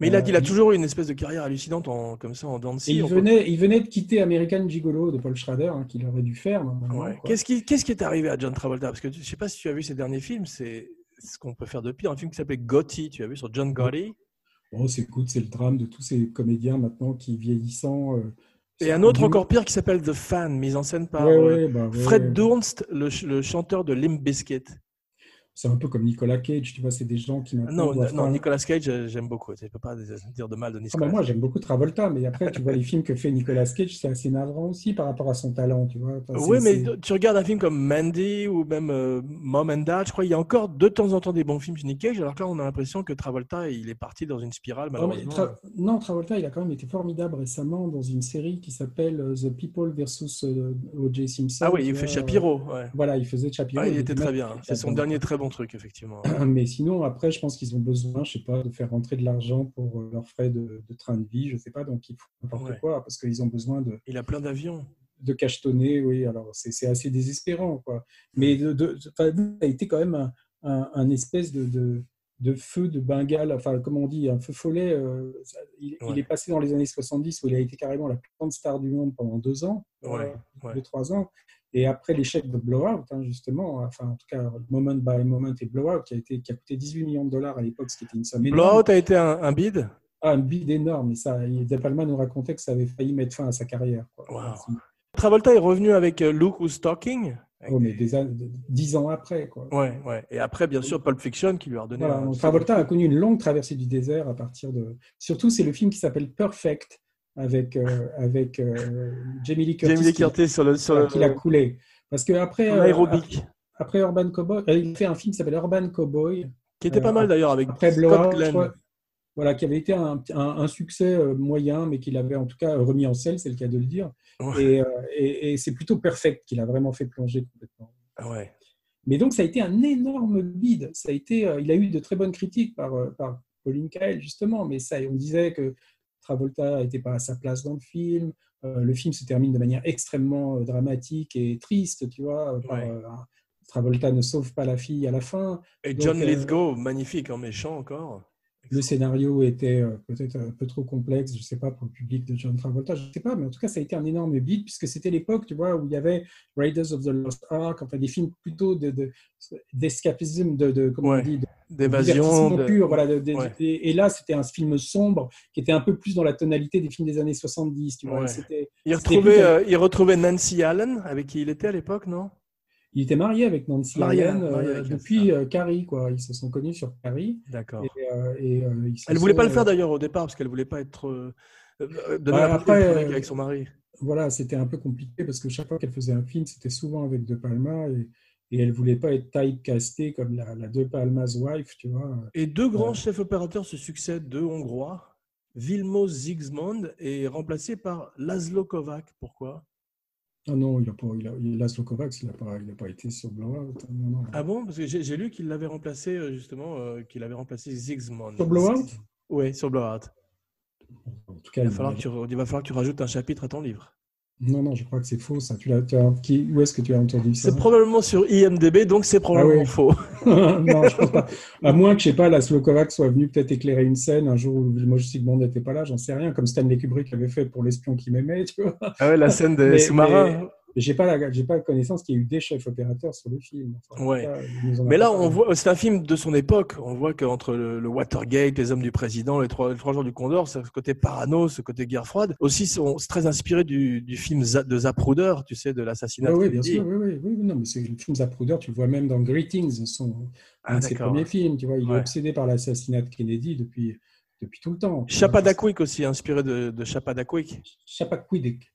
Mais il a, Euh, il a toujours eu une espèce de carrière hallucinante en, comme ça en scie. il peut- venait, il venait de quitter American Gigolo de Paul Schrader, hein, qu'il aurait dû faire. Ouais. Qu'est-ce qui, qu'est-ce qui est arrivé à John Travolta? Parce que je sais pas si tu as vu ses derniers films, c'est ce qu'on peut faire de pire. Un film qui s'appelait Gotti, tu as vu sur John Gotti? Bon, c'est c'est le drame de tous ces comédiens maintenant qui vieillissant. euh, Et un autre encore pire qui s'appelle The Fan, mise en scène par Ouais, euh, ouais, bah. Fred le, ch- le chanteur de Limp Bizkit. C'est un peu comme Nicolas Cage, tu vois, c'est des gens qui maintenant. Non, non faire- Nicolas Cage, euh, j'aime beaucoup. Tu ne peux pas dire de mal de Ah Nicolas bah moi, j'aime beaucoup Travolta, mais après, tu vois, les films que fait Nicolas Cage, c'est assez navrant aussi par rapport à son talent, tu vois. Enfin, Oui, mais tu regardes un film comme Mandy ou même euh, Mom and Dad, je crois qu'il y a encore de temps en temps des bons films chez Nick Cage, alors que là, on a l'impression que Travolta, il est parti dans une spirale, Non, mais malheureusement. Tra- non, Travolta, il a quand même été formidable récemment dans une série qui s'appelle euh, The People versus O.J. Simpson. Ah oui, il fait Shapiro. Ouais. Voilà, il faisait Shapiro. Ouais, il était très bien. C'est son dernier très bon truc, effectivement. [CLEARS THROAT] Mais sinon, après, je pense qu'ils ont besoin, je sais pas, de faire rentrer de l'argent pour euh, leurs frais de, de train de vie, je sais pas, donc ils font n'importe Ouais. quoi parce qu'ils ont besoin de, Il a plein d'avions. de cachetonner, oui, alors c'est assez désespérant, quoi. Mais de, ça a été quand même un, un- un espèce de, de, feu de Bengale, enfin, comme on dit, un feu follet. euh, ça- il, est passé dans les années 70 où il a été carrément la plus grande star du monde pendant deux ans, Ouais, euh, ouais. deux, trois ans. Et après l'échec de Blowout, hein, justement, enfin, en tout cas, Moment by Moment et Blowout, qui a, été, qui a coûté 18 millions de dollars à l'époque, ce qui était une somme énorme. Blowout a été un, un bid? Ah, un bid énorme. Et ça, De Palma nous racontait que ça avait failli mettre fin à sa carrière. Quoi. Wow. Travolta est revenu avec euh, Look Who's Talking? Oh, mais des années- dix ans après, quoi. Ouais, ouais. Et après, bien sûr, Pulp Fiction qui lui a redonné. Voilà, un- donc Travolta a connu une longue traversée du désert à partir de. Surtout, c'est le film qui s'appelle Perfect avec, euh, avec euh, Jamie Lee Curtis, Jamie Lee qui- Curtis sur le, sur le, qui l'a coulé. Parce que après, euh, après Urban Cowboy, il fait un film qui s'appelle Urban Cowboy. Qui était pas mal d'ailleurs avec Après Scott Blowout, crois, voilà, qui avait été un, un- un succès moyen, mais qu'il avait en tout cas remis en selle, c'est le cas de le dire. Ouais. Et, et- et c'est plutôt Perfect qui l'a vraiment fait plonger complètement. Ah Ouais. Mais donc, ça a été un énorme bide. Ça a été, il a eu de très bonnes critiques par, par Pauline Kael, justement, mais ça, on disait que Travolta n'était pas à sa place dans le film. Euh, le film se termine de manière extrêmement euh, dramatique et triste, tu vois. par, Ouais. euh, Travolta ne sauve pas la fille à la fin. Et Donc, John Lithgow, magnifique en méchant encore. Le scénario était euh, peut-être un peu trop complexe, je ne sais pas, pour le public de John Travolta, je ne sais pas, mais en tout cas, ça a été un énorme beat, puisque c'était l'époque, tu vois, où il y avait Raiders of the Lost Ark, enfin des films plutôt de- de- d'escapisme, de, de, comment Ouais. on dit, D'évasion. pur, voilà. Ouais. et, là, c'était un film sombre, qui était un peu plus dans la tonalité des films des années 70, tu vois. Ouais. et c'était- Il c'était retrouvait, plus- euh, il retrouvait Nancy Allen, avec qui il était à l'époque, non? Il était marié avec Nancy Allen marié euh, avec depuis euh, Carrie, quoi. Ils se sont connus sur Carrie. D'accord. Et, euh, et, euh, Elle voulait pas le faire d'ailleurs au départ, parce qu'elle voulait pas être. la après, avec son mari. voilà, c'était un peu compliqué parce que chaque fois qu'elle faisait un film, c'était souvent avec De Palma et, et elle voulait pas être typecastée comme la, la De Palma's wife, tu vois. Et deux grands Ouais. chefs opérateurs se succèdent, deux Hongrois. Vilmos Zsigmond est remplacé par Laszlo Kovac. Pourquoi? Ah non, il a pas, il a, il, Kovacs, il n'a pas, il a pas été sur Blowout. Non, non. Ah bon? Parce que j'ai lu qu'il l'avait remplacé, euh, justement, euh, qu'il avait remplacé Zsigmond. Sur Blowout Oui, sur Blowout. En tout cas, Il va, il- falloir que tu, il va falloir que tu rajoutes un chapitre à ton livre. Non, non, je crois que c'est faux. Ça. Tu l'as, tu as- qui, où est-ce que tu as entendu ça? C'est probablement sur IMDB, donc c'est probablement oui. faux. [LAUGHS] non, je pense pas. À moins que, je sais pas, Laszlo Kovacs soit venu peut-être éclairer une scène un jour où moi Sigmund n'était pas là, j'en sais rien, comme Stanley Kubrick l'avait fait pour l'espion qui m'aimait, tu vois. Ah ouais, la scène des sous-marins. mais- J'ai pas, la, j'ai pas connaissance qu'il y ait eu des chefs opérateurs sur le film. Enfin, Ouais. cas, Mais là, on voit, c'est un film de son époque. On voit qu'entre le, le Watergate, les hommes du président, les trois, les trois jours du Condor, ce côté parano, ce côté guerre froide, aussi, c'est très inspiré du, du film Za- de Zapruder, tu sais, de l'assassinat. Ah oui, bien sûr, oui, oui, oui, non, mais c'est le film Zapruder, tu le vois même dans Greetings, son, Ah, un de ses premiers films, tu vois, il Ouais. est obsédé par l'assassinat de Kennedy depuis, depuis tout le temps. Chappaquiddick aussi, inspiré de, de Chappaquiddick. Chappaquiddick.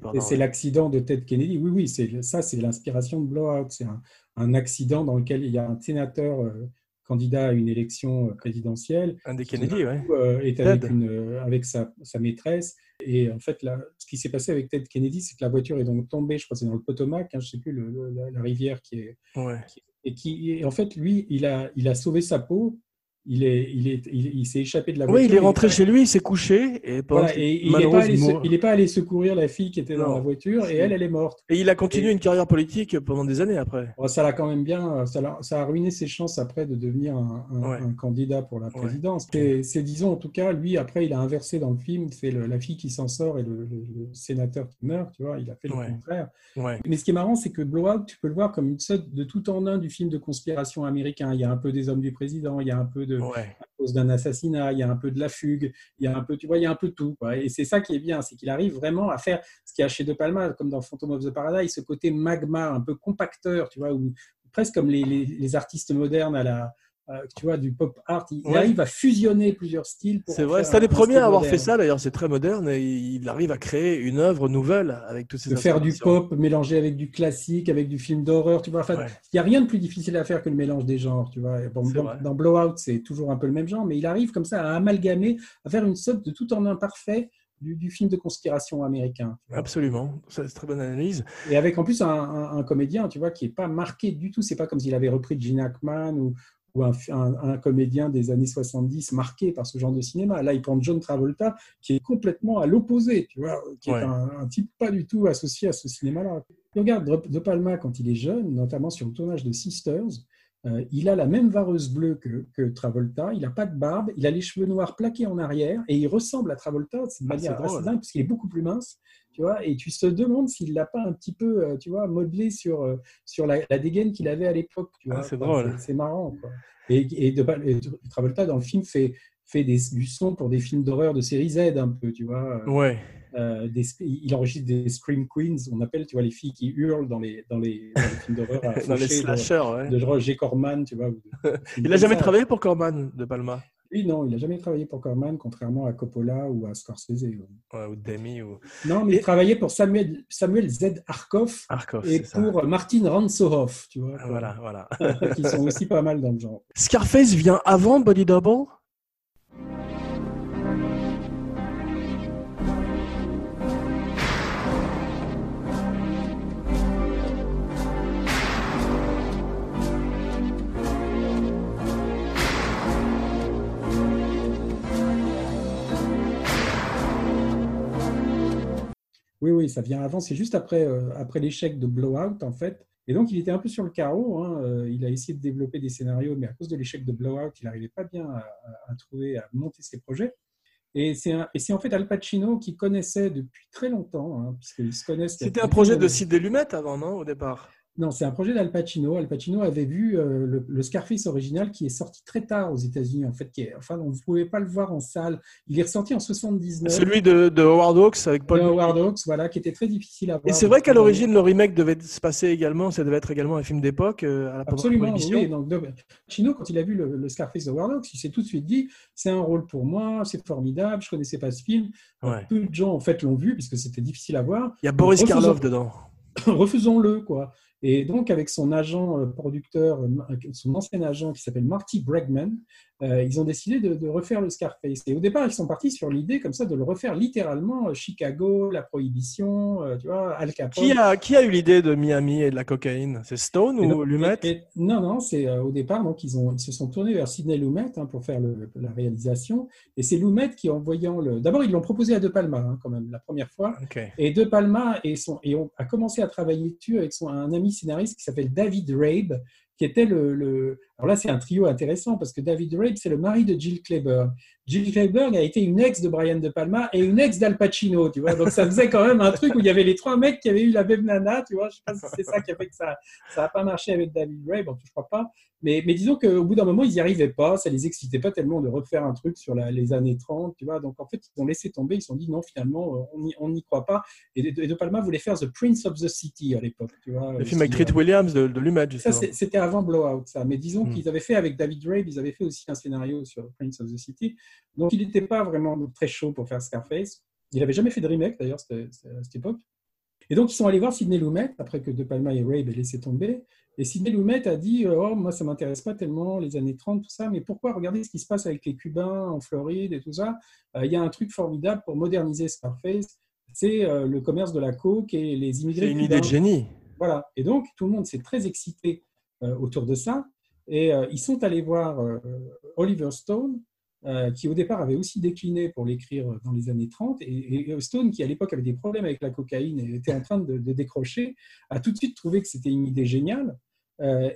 Pardon. C'est l'accident de Ted Kennedy. Oui, oui, c'est ça, c'est l'inspiration de Blowout. C'est un, un accident dans lequel il y a un sénateur euh, candidat à une élection euh, présidentielle Un des qui, Kennedy, d'un ouais. euh, est avec, une, euh, avec sa, sa maîtresse. Et en fait, là, ce qui s'est passé avec Ted Kennedy, c'est que la voiture est donc tombée, je crois que c'est dans le Potomac, hein, je ne sais plus, le- le- la, la rivière qui est. ouais. Et, qui, et en fait, lui, il a, il a sauvé sa peau il est, il est, il, il s'est échappé de la Oui, voiture. il est rentré chez lui, il s'est couché et, Voilà, et il n'est pas, allé se- pas secourir la fille qui était dans Non. la voiture et elle, elle est morte. et il a continué et- une carrière politique pendant des années après. Bon, ça l'a quand même bien, ça, a ruiné ses chances après de devenir un, un- Ouais. un candidat pour la Ouais. présidence. C'est, c'est, disons, en tout cas, lui, après, il a inversé dans le film, c'est la fille qui s'en sort et le, le- le sénateur qui meurt, tu vois, il a fait le Ouais. contraire. Ouais. Mais ce qui est marrant, c'est que Blowout, tu peux le voir comme une sorte de tout en un du film de conspiration américain. Il y a un peu des hommes du président, il y a un peu de, Ouais. à cause d'un assassinat, il y a un peu de la fugue, il y a un peu, tu vois, il y a un peu de tout. quoi. Et c'est ça qui est bien, c'est qu'il arrive vraiment à faire ce qu'il y a chez De Palma, comme dans Phantom of the Paradise, ce côté magma, un peu compacteur, tu vois, ou presque comme les, les- les artistes modernes à la, euh, tu vois, du pop art. Il, il Ouais. arrive à fusionner plusieurs styles. C'est vrai, c'est un des premiers à avoir moderne. fait ça d'ailleurs, c'est très moderne et il arrive à créer une œuvre nouvelle avec toutes ces de faire du pop mélangé avec du classique, avec du film d'horreur, tu vois. Enfin, Ouais. il n'y a rien de plus difficile à faire que le mélange des genres, tu vois. Bon, dans, Blowout, c'est toujours un peu le même genre, mais il arrive comme ça à amalgamer, à faire une sorte de tout en un parfait du, du film de conspiration américain. Absolument, c'est une très bonne analyse. Et avec en plus un, un- un comédien, tu vois, qui est pas marqué du tout. C'est pas comme s'il avait repris Gene Hackman ou, ou un, un- un comédien des années 70 marqué par ce genre de cinéma. Là, il prend John Travolta, qui est complètement à l'opposé, tu vois, qui Ouais. est un, un type pas du tout associé à ce cinéma-là. Tu regardes De- De Palma quand il est jeune, notamment sur le tournage de Sisters. euh, il a la même vareuse bleue que, que Travolta, il n'a pas de barbe, il a les cheveux noirs plaqués en arrière et il ressemble à Travolta, une Ah, manière assez dingue parce qu'il est beaucoup plus mince tu vois, et tu te demandes s'il l'a pas un petit peu, euh, tu vois, modelé sur, euh, sur la, la dégaine qu'il avait à l'époque, tu Ah, vois. c'est Enfin, drôle. C'est marrant, quoi. Et, et, de, et Travolta, dans le film, fait, fait des, du son pour des films d'horreur de série Z, un peu, tu vois. Ouais, Euh, des, il enregistre des Scream Queens, on appelle, tu vois, les filles qui hurlent dans les, dans les, dans les films d'horreur [LAUGHS] dans les faucher de- slashers, ouais. de, Roger Corman, tu vois. ou de- [LAUGHS] Il a jamais travaillé pour Corman de Palma Lui, non, il n'a jamais travaillé pour Corman, contrairement à Coppola ou à Scorsese. ouais. Ou Demi ou Non, mais Et- il travaillait pour Samuel, Samuel Z. Arkoff, Arkoff. et ça. pour Martin Ransohoff, tu vois, Ah, Voilà, voilà. [LAUGHS] qui sont aussi pas mal dans le genre. Scarface vient avant Body Double? Oui, oui, ça vient avant. C'est juste après, euh, après l'échec de Blowout, en fait. Et donc, il était un peu sur le carreau. hein. Euh, Il a essayé de développer des scénarios, mais à cause de l'échec de Blowout, il n'arrivait pas bien à, à- à trouver, à monter ses projets. Et c'est un- et c'est en fait Al Pacino qui connaissait depuis très longtemps, hein, puisqu'ils se connaissent. C'était un projet de des- Sid Lumet avant, non, au départ? Non, c'est un projet d'Al Pacino. Al Pacino avait vu euh, le, le Scarface original qui est sorti très tard aux États-Unis. En fait, qui est- enfin, on ne pouvait pas le voir en salle. Il est ressorti en 79. Celui de, de Howard Hawks avec Paul. de Howard Hawks, voilà, qui était très difficile à voir. Et c'est vrai qu'à l'origine, le remake devait se passer également, ça devait être également un film d'époque euh, Absolument, oui. Donc, de- Pacino, quand il a vu le, le Scarface de Howard Hawks, il s'est tout de suite dit c'est un rôle pour moi, c'est formidable, je connaissais pas ce film. Ouais. Peu de gens en fait l'ont vu puisque c'était difficile à voir. Il y a Boris Karloff dedans. [COUGHS] Refaisons-le, quoi. Et donc, avec son agent euh, producteur, euh, son ancien agent qui s'appelle Marty Bregman, euh, ils ont décidé de, de refaire le Scarface. Et au départ, ils sont partis sur l'idée comme ça de le refaire littéralement euh, Chicago, la prohibition, euh, tu vois, Al Capone. Qui a, qui a eu l'idée de Miami et de la cocaïne? C'est Stone Et ou Lumet? et- et- Non, non, c'est euh, au départ, donc ils, ont, ils se sont tournés vers Sidney Lumet hein, pour faire le- la réalisation. Et c'est Lumet qui, en voyant le. D'abord, ils l'ont proposé à De Palma, hein, quand même, la première fois. Et De Palma et son, et on a commencé à travailler dessus avec son, un ami scénariste qui s'appelle David Rabe, qui était le, le- Alors là, c'est un trio intéressant parce que David Rabe, c'est le mari de Jill Clayburgh. Jill Clayburgh a été une ex de Brian De Palma et une ex d'Al Pacino, tu vois. Donc ça faisait quand même un truc où il y avait les trois mecs qui avaient eu la même nana, tu vois. Je sais pas si c'est ça qui a fait que ça ça n'a pas marché avec David Rabe, en tout, je crois pas. Mais, mais disons qu'au bout d'un moment, ils n'y arrivaient pas, ça les excitait pas tellement de refaire un truc sur la- les années 30, tu vois. Donc en fait, ils ont laissé tomber, ils se sont dit non, finalement, on n'y croit pas. Et de, et De Palma voulait faire The Prince of the City à l'époque, tu vois. Le Euh, film avec Treat Williams de, de Lumet, ça, justement. c'est- c'était avant Blowout, ça. Mais disons Hmm. qu'ils avaient fait avec David Rabe, ils avaient fait aussi un scénario sur Prince of the City. Donc, il n'était pas vraiment très chaud pour faire Scarface. Il n'avait jamais fait de remake, d'ailleurs, à cette époque. Et donc, ils sont allés voir Sidney Lumet, après que De Palma et Rabe aient laissé tomber. Et Sidney Lumet a dit Oh, moi, ça ne m'intéresse pas tellement, les années 30, tout ça, mais pourquoi Regardez ce qui se passe avec les Cubains en Floride et tout ça? Euh, Il y a un truc formidable pour moderniser Scarface c'est euh, le commerce de la coke et les immigrés C'est une cubains. idée de génie. Voilà. Et donc, tout le monde s'est très excité euh, autour de ça. Et euh, ils sont allés voir euh, Oliver Stone, euh, qui au départ avait aussi décliné pour l'écrire dans les années 30. Et, Stone, qui à l'époque avait des problèmes avec la cocaïne et était en train de, de décrocher, a tout de suite trouvé que c'était une idée géniale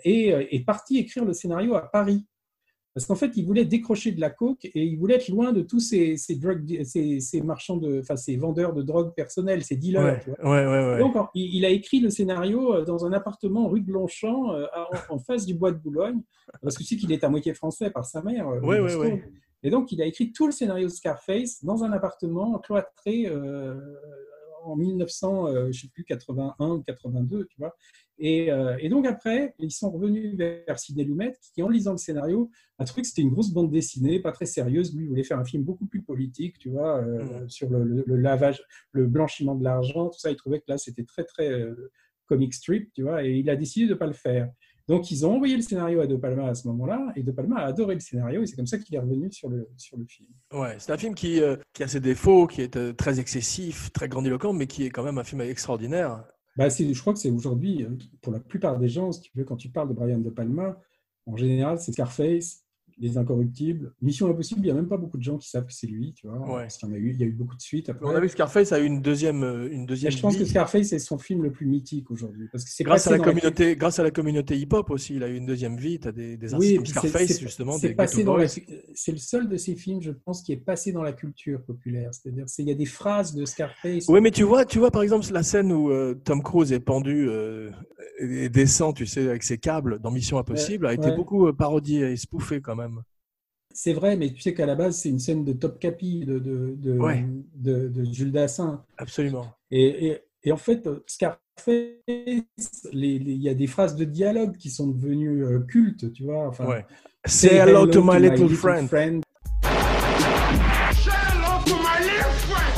et est parti écrire le scénario à Paris. Parce qu'en fait, il voulait décrocher de la coke et il voulait être loin de tous ces, ces, drug- ces, ces marchands de, enfin, ces vendeurs de drogue personnels, ces dealers. Ouais, tu vois. ouais, ouais. Donc, il, a écrit le scénario euh, dans un appartement rue de Longchamp, euh, en, face du bois de Boulogne, parce que tu sais qu'il est à moitié français par sa mère. euh, Ouais, Oliver ouais, Stone. ouais. Et donc, il a écrit tout le scénario de Scarface dans un appartement cloîtré euh, en 1900, euh, je sais plus, 81 ou 82, tu vois. Et, euh, et donc après, ils sont revenus vers Sidney Lumet, qui, en lisant le scénario, a trouvé que c'était une grosse bande dessinée, pas très sérieuse. Lui, il voulait faire un film beaucoup plus politique, tu vois, euh, sur le, le- le lavage, le blanchiment de l'argent, tout ça. Il trouvait que là, c'était très, très euh, comic strip, tu vois, et il a décidé de ne pas le faire. Donc, ils ont envoyé le scénario à De Palma à ce moment-là, et De Palma a adoré le scénario, et c'est comme ça qu'il est revenu sur le, sur le film. Ouais, c'est un film qui, qui a ses défauts, qui est très excessif, très grandiloquent, mais qui est quand même un film extraordinaire. Bah, je crois que c'est aujourd'hui, euh, pour la plupart des gens, si tu veux, quand tu parles de Brian De Palma, en général, c'est Scarface, Les Incorruptibles. Mission Impossible, il n'y a même pas beaucoup de gens qui savent que c'est lui, tu vois. Ouais. Parce qu'il y en a eu, il y a eu beaucoup de suites après. On a vu Scarface a eu une deuxième, euh, une Et deuxième je pense que. Scarface est son film le plus mythique aujourd'hui. Parce que c'est Grâce à, la communauté, grâce à la communauté hip-hop aussi, il a eu une deuxième vie. Tu as des, des Oui, comme Scarface, c'est- justement, c'est passé dans la-. C'est le seul de ces films, je pense, qui est passé dans la culture populaire. C'est-à-dire, c'est- il y a des phrases de Scarface. Oui, mais tu vois, tu vois par exemple la scène où euh, Tom Cruise est pendu euh, et descend, tu sais, avec ses câbles dans Mission Impossible, a été ouais. beaucoup parodié et spoofé quand même. C'est vrai, mais tu sais qu'à la base, c'est une scène de Top Capi de, de, de, Ouais. de- de Jules Dassin. Absolument. Et, et, et en fait, Scarface, il y a des phrases de dialogue qui sont devenues euh, cultes, tu vois. Enfin, Ouais. Say hello to my little friend. Say hello to my little friend.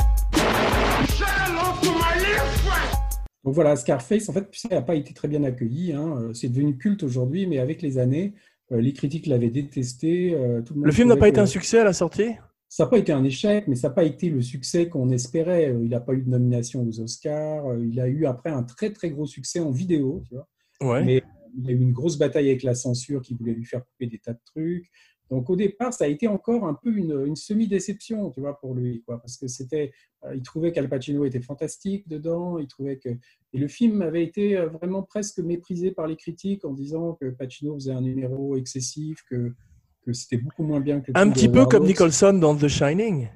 Say hello to my little friend. Donc voilà, Scarface, en fait, ça n'a pas été très bien accueilli. hein. Euh, C'est devenu culte aujourd'hui, mais avec les années, euh, les critiques l'avaient détesté. euh, tout le, monde Le film n'a pas été un succès à la sortie? Ça n'a pas été un échec, mais ça n'a pas été le succès qu'on espérait. Euh, Il n'a pas eu de nomination aux Oscars. Euh, Il a eu après un très très gros succès en vidéo, tu vois. Ouais. Mais il y a eu une grosse bataille avec la censure qui voulait lui faire couper des tas de trucs. Donc au départ, ça a été encore un peu une, une semi-déception, tu vois, pour lui, quoi, parce que c'était, euh, il trouvait qu'Al Pacino était fantastique dedans, il trouvait que, et le film avait été euh, vraiment presque méprisé par les critiques en disant que Pacino faisait un numéro excessif, que que c'était beaucoup moins bien que Un petit peu comme. Nicholson dans The Shining.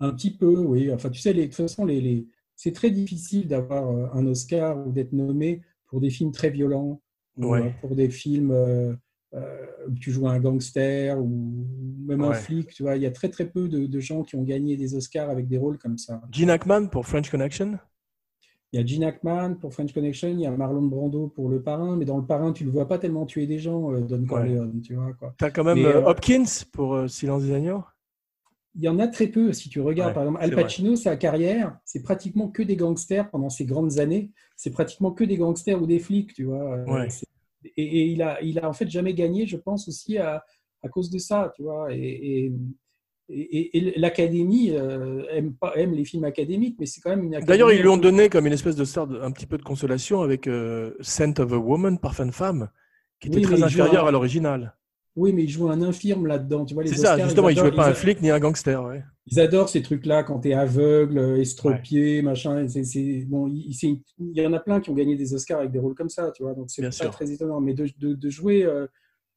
Un petit peu, oui. Enfin, tu sais, les- de toute façon, les, les- c'est très difficile d'avoir euh, un Oscar ou d'être nommé pour des films très violents, ou Ouais. pour des films euh, euh, tu joues un gangster ou même un Ouais. flic. Tu vois, il y a très très peu de, de gens qui ont gagné des Oscars avec des rôles comme ça. Gene Hackman pour French Connection? Il y a Gene Hackman pour French Connection, il y a Marlon Brando pour Le Parrain, mais dans Le Parrain, tu le vois pas tellement tuer des gens, euh, Don Corleone, tu vois quoi. Tu as quand même Mais, euh, Hopkins pour euh, Silence des agneaux? Il y en a très peu. Si tu regardes, Ouais, par exemple, Al vrai. Pacino, sa carrière, c'est pratiquement que des gangsters pendant ses grandes années. C'est pratiquement que des gangsters ou des flics, tu vois. Ouais. c'est- Et, et il, a, il a en fait jamais gagné, je pense, aussi à, à cause de ça, tu vois. Et, et, l'Académie euh, aime, pas, aime les films académiques, mais c'est quand même une académie. D'ailleurs, ils lui ont donné comme une espèce de star un petit peu de consolation avec euh, Scent of a Woman, Parfum de femme, qui était Oui, très inférieur à l'original. Oui, mais il joue un infirme là-dedans, tu vois. les C'est ça, Oscars, justement, il adorent- jouait pas un flic ni un gangster. Ouais. Ils adorent ces trucs-là quand tu es aveugle, euh, estropié, machin. et c'est- c'est- bon, il, il y en a plein qui ont gagné des Oscars avec des rôles comme ça, tu vois. Donc c'est Bien pas sûr. très étonnant. Mais de, de- de jouer, euh,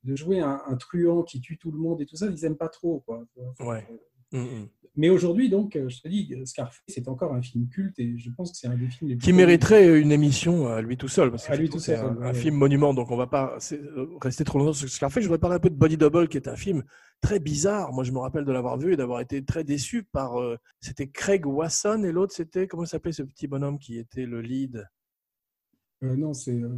de jouer un, un truand qui tue tout le monde et tout ça, ils aiment pas trop, quoi. Ouais. Mm, mm. Mais aujourd'hui, donc, euh, je te dis, Scarface c'est encore un film culte et je pense que c'est un des films les plus Qui mériterait une émission à lui tout seul, parce que c'est un, ouais, un ouais. film monument, donc on va pas euh, rester trop longtemps sur Scarface. Je voudrais parler un peu de Body Double, qui est un film très bizarre. Moi, je me rappelle de l'avoir vu et d'avoir été très déçu par. euh, c'était Craig Wasson et l'autre, c'était comment s'appelait ce petit bonhomme qui était le lead? Euh, non, c'est euh,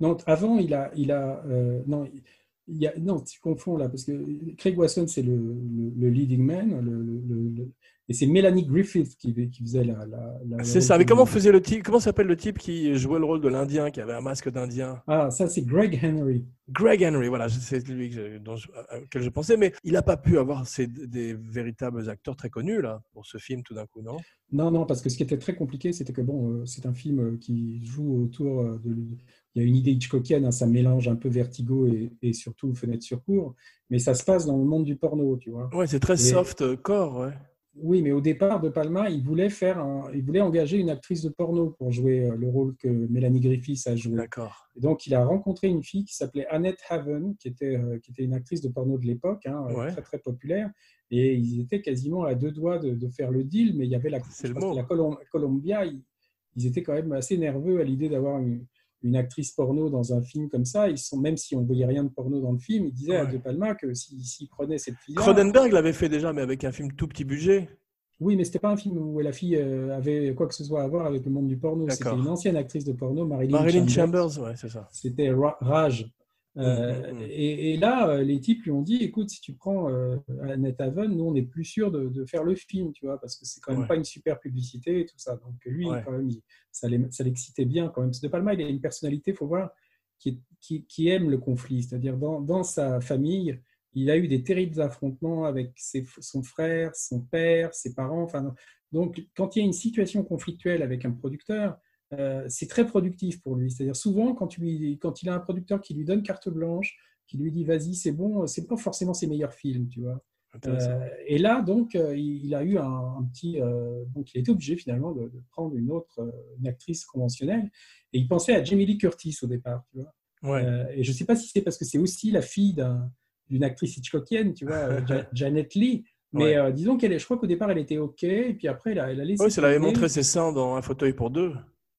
non. Avant, il a, il a, euh, non, il y a, non, tu confonds là parce que Craig Wasson c'est le, le, le leading man, le, Et c'est Melanie Griffith qui, qui faisait la. la- la- C'est ça. Mais comment faisait le type Comment s'appelle le type qui jouait le rôle de l'Indien, qui avait un masque d'Indien? Ah, ça, c'est Greg Henry. Greg Henry, voilà, c'est lui que je- dont je- à- auquel je pensais, mais il n'a pas pu avoir ces- des véritables acteurs très connus là pour ce film tout d'un coup, non? Non, non, parce que ce qui était très compliqué, c'était que bon, euh, c'est un film euh, qui joue autour euh, de. Il y a une idée Hitchcockienne, hein, ça mélange un peu Vertigo et, et surtout Fenêtre sur cour, mais ça se passe dans le monde du porno, tu vois. Ouais, c'est très Et- soft euh, core, ouais. Oui, mais au départ, De Palma, il voulait faire, un- il voulait engager une actrice de porno pour jouer euh, le rôle que Mélanie Griffiths a joué. D'accord. Et donc, il a rencontré une fille qui s'appelait Annette Haven, qui était, euh, qui était une actrice de porno de l'époque, hein, Ouais. très très populaire. Et ils étaient quasiment à deux doigts de, de faire le deal, mais il y avait la, la ils, ils étaient quand même assez nerveux à l'idée d'avoir une, une actrice porno dans un film comme ça. Ils sont, même si on ne voyait rien de porno dans le film, ils disaient à. De Palma que s'il s'il prenait cette fille Cronenberg l'avait fait déjà, mais avec un film tout petit budget. Oui, mais c'était pas un film où la fille euh, avait quoi que ce soit à voir avec le monde du porno. C'était une ancienne actrice de porno, Marilyn, Marilyn Chambers. Chambers, ouais, c'est ça. C'était Ra- Rage. Euh, Mm, mm, mm. Et, et là, euh, les types lui ont dit écoute, si tu prends euh, Annette Haven, nous, on n'est plus sûr de, de faire le film, tu vois, parce que c'est quand même Ouais. pas une super publicité et tout ça. Donc, lui, Ouais. quand même, il- ça l'excitait bien quand même. De Palma, il a une personnalité, il faut voir, qui, qui, qui aime le conflit. C'est-à-dire, dans, dans sa famille, il a eu des terribles affrontements avec ses- son frère, son père, ses parents. Enfin, donc, quand il y a une situation conflictuelle avec un producteur, euh, c'est très productif pour lui. C'est-à-dire souvent quand, tu lui- quand il a un producteur qui lui donne carte blanche, qui lui dit vas-y c'est bon, c'est pas forcément ses meilleurs films, tu vois. Euh, et là donc euh, il, il a eu un, un petit, euh, donc il été obligé finalement de, de prendre une autre, une actrice conventionnelle. Et il pensait à Jamie Lee Curtis au départ, tu vois. Ouais. Et je sais pas si c'est parce que c'est aussi la fille d'un- d'une actrice hitchcockienne, tu vois, [LAUGHS] Ja- Janet Lee. Mais Ouais. euh, disons qu'elle, est- je crois qu'au départ elle était ok, et puis après elle a, elle a laissé. Oui, ça l'avait tomber. montré ses seins dans un fauteuil pour deux.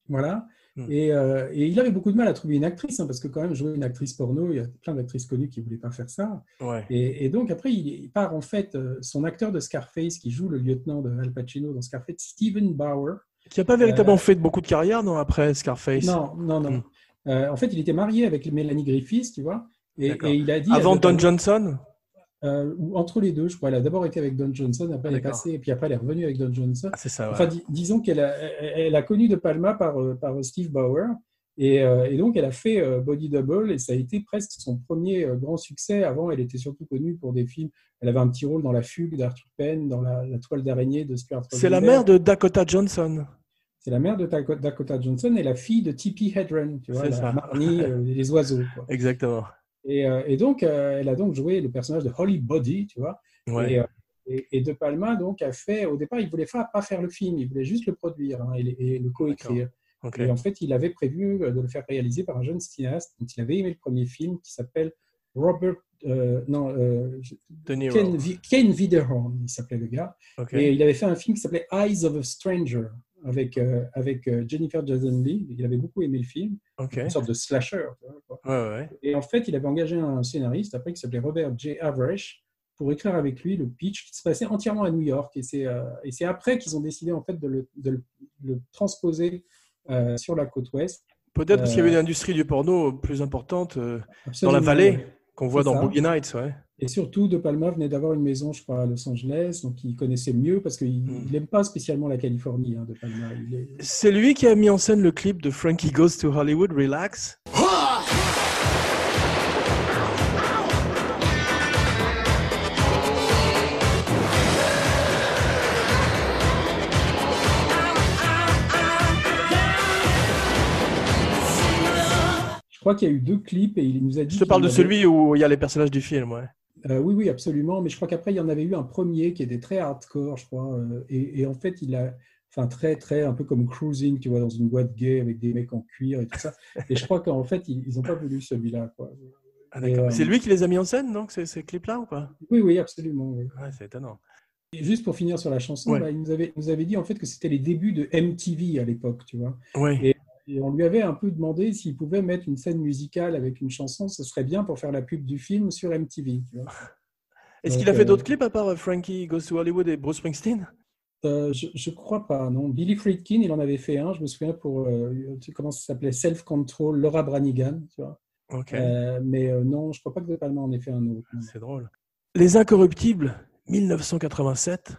Voilà. Hmm. Et, euh, et il avait beaucoup de mal à trouver une actrice, hein, parce que quand même, jouer une actrice porno, il y a plein d'actrices connues qui ne voulaient pas faire ça. Ouais. Et, et donc, après, il, il part en fait, euh, son acteur de Scarface, qui joue le lieutenant de Al Pacino dans Scarface, Steven Bauer. Qui n'a pas véritablement fait beaucoup de carrière, non, après Scarface? Non, non, non. Hmm. Euh, en fait, il était marié avec Mélanie Griffiths, tu vois. Et, il a dit. Avant Don Johnson? Euh, ou entre les deux, je crois. Elle a d'abord été avec Don Johnson, après elle est passée, et puis après elle est revenue avec Don Johnson. Ah, C'est ça, ouais. Enfin, dis- disons qu'elle a, elle elle a connu De Palma par, euh, par Steve Bauer. Et, euh, et donc, elle a fait euh, Body Double et ça a été presque son premier grand succès. Avant, elle était surtout connue pour des films. Elle avait un petit rôle dans La Fugue d'Arthur Penn, dans La, la toile d'araignée de Stuart C'est la mère de Dakota Johnson. C'est la mère de Dakota Johnson et la fille de Tippi Hedren, tu vois, la ça. Marnie, les oiseaux. quoi. [LAUGHS] Exactement. Et, euh, et donc, euh, elle a donc joué le personnage de Holly Body, tu vois. Ouais. Et, euh, et, et De Palma, donc, a fait, au départ, il voulait pas, pas faire le film, il voulait juste le produire hein, et, le coécrire. Ok. Et en fait, il avait prévu de le faire réaliser par un jeune cinéaste dont il avait aimé le premier film, qui s'appelle Robert, non. Ken, Ken Widerhorn, il s'appelait le gars. Et il avait fait un film qui s'appelait Eyes of a Stranger avec, euh, avec euh, Jennifer Jason Leigh. Il avait beaucoup aimé le film, une sorte de slasher. tu vois, quoi. Ouais, ouais. Et en fait, il avait engagé un scénariste après qui s'appelait Robert J. Averish pour écrire avec lui le pitch qui se passait entièrement à New York. Et c'est euh, et c'est après qu'ils ont décidé en fait de le, de le- le transposer euh, sur la côte ouest. Peut-être parce qu'il y avait une industrie du porno plus importante dans la vallée qu'on voit dans ça. Boogie Nights. Ouais. Et surtout, De Palma venait d'avoir une maison, je crois, à Los Angeles, donc il connaissait mieux parce qu'il n'aime pas spécialement la Californie, hein, De Palma. Est- C'est lui qui a mis en scène le clip de Frankie Goes to Hollywood, Relax. Je crois qu'il y a eu deux clips et il nous a dit. Je te parle de avait- celui où il y a les personnages du film. Ouais. Euh, oui, oui, absolument. Mais je crois qu'après, il y en avait eu un premier qui était très hardcore, je crois. euh, et, et en fait, il a. Enfin, très, très, un peu comme cruising, tu vois, dans une boîte gay avec des mecs en cuir et tout ça. [LAUGHS] Et je crois qu'en fait, ils n'ont pas voulu celui-là, quoi. Ah, euh, C'est lui qui les a mis en scène, donc, ces, ces clips-là ou pas? Oui, oui, absolument. oui. ouais, C'est étonnant. Et juste pour finir sur la chanson, Ouais. bah, il nous avait, il nous avait dit en fait que c'était les débuts de MTV à l'époque, tu vois. Ouais. Et- Et on lui avait un peu demandé s'il pouvait mettre une scène musicale avec une chanson, ce serait bien pour faire la pub du film sur MTV. Est-ce qu'il a fait euh, d'autres clips à part euh, Frankie Goes to Hollywood et Bruce Springsteen? Euh, je, je crois pas, non. Billy Friedkin, il en avait fait un, je me souviens pour, euh, comment ça s'appelait, Self Control, Laura Branigan, tu vois. Euh, mais non, je crois pas que De Palma en ait fait un autre. C'est drôle. Les Incorruptibles, 1987.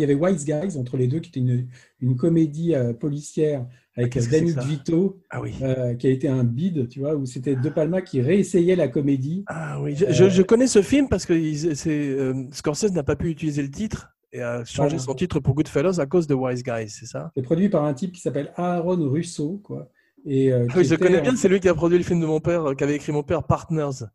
Y avait Wise Guys entre les deux, qui était une, une comédie euh, policière avec c'est Danny DeVito, Ah oui. euh, qui a été un bide, tu vois, où c'était De Palma qui réessayait la comédie. Ah oui, je, je- je connais ce film parce que il- euh, Scorsese n'a pas pu utiliser le titre et a changé Voilà. son titre pour Goodfellas à cause de Wise Guys, c'est ça? C'est produit par un type qui s'appelle Aaron Russo, quoi. Et, euh, Ah oui, je était connais bien, c'est lui qui a produit le film de mon père, euh, qui avait écrit mon père, Partners.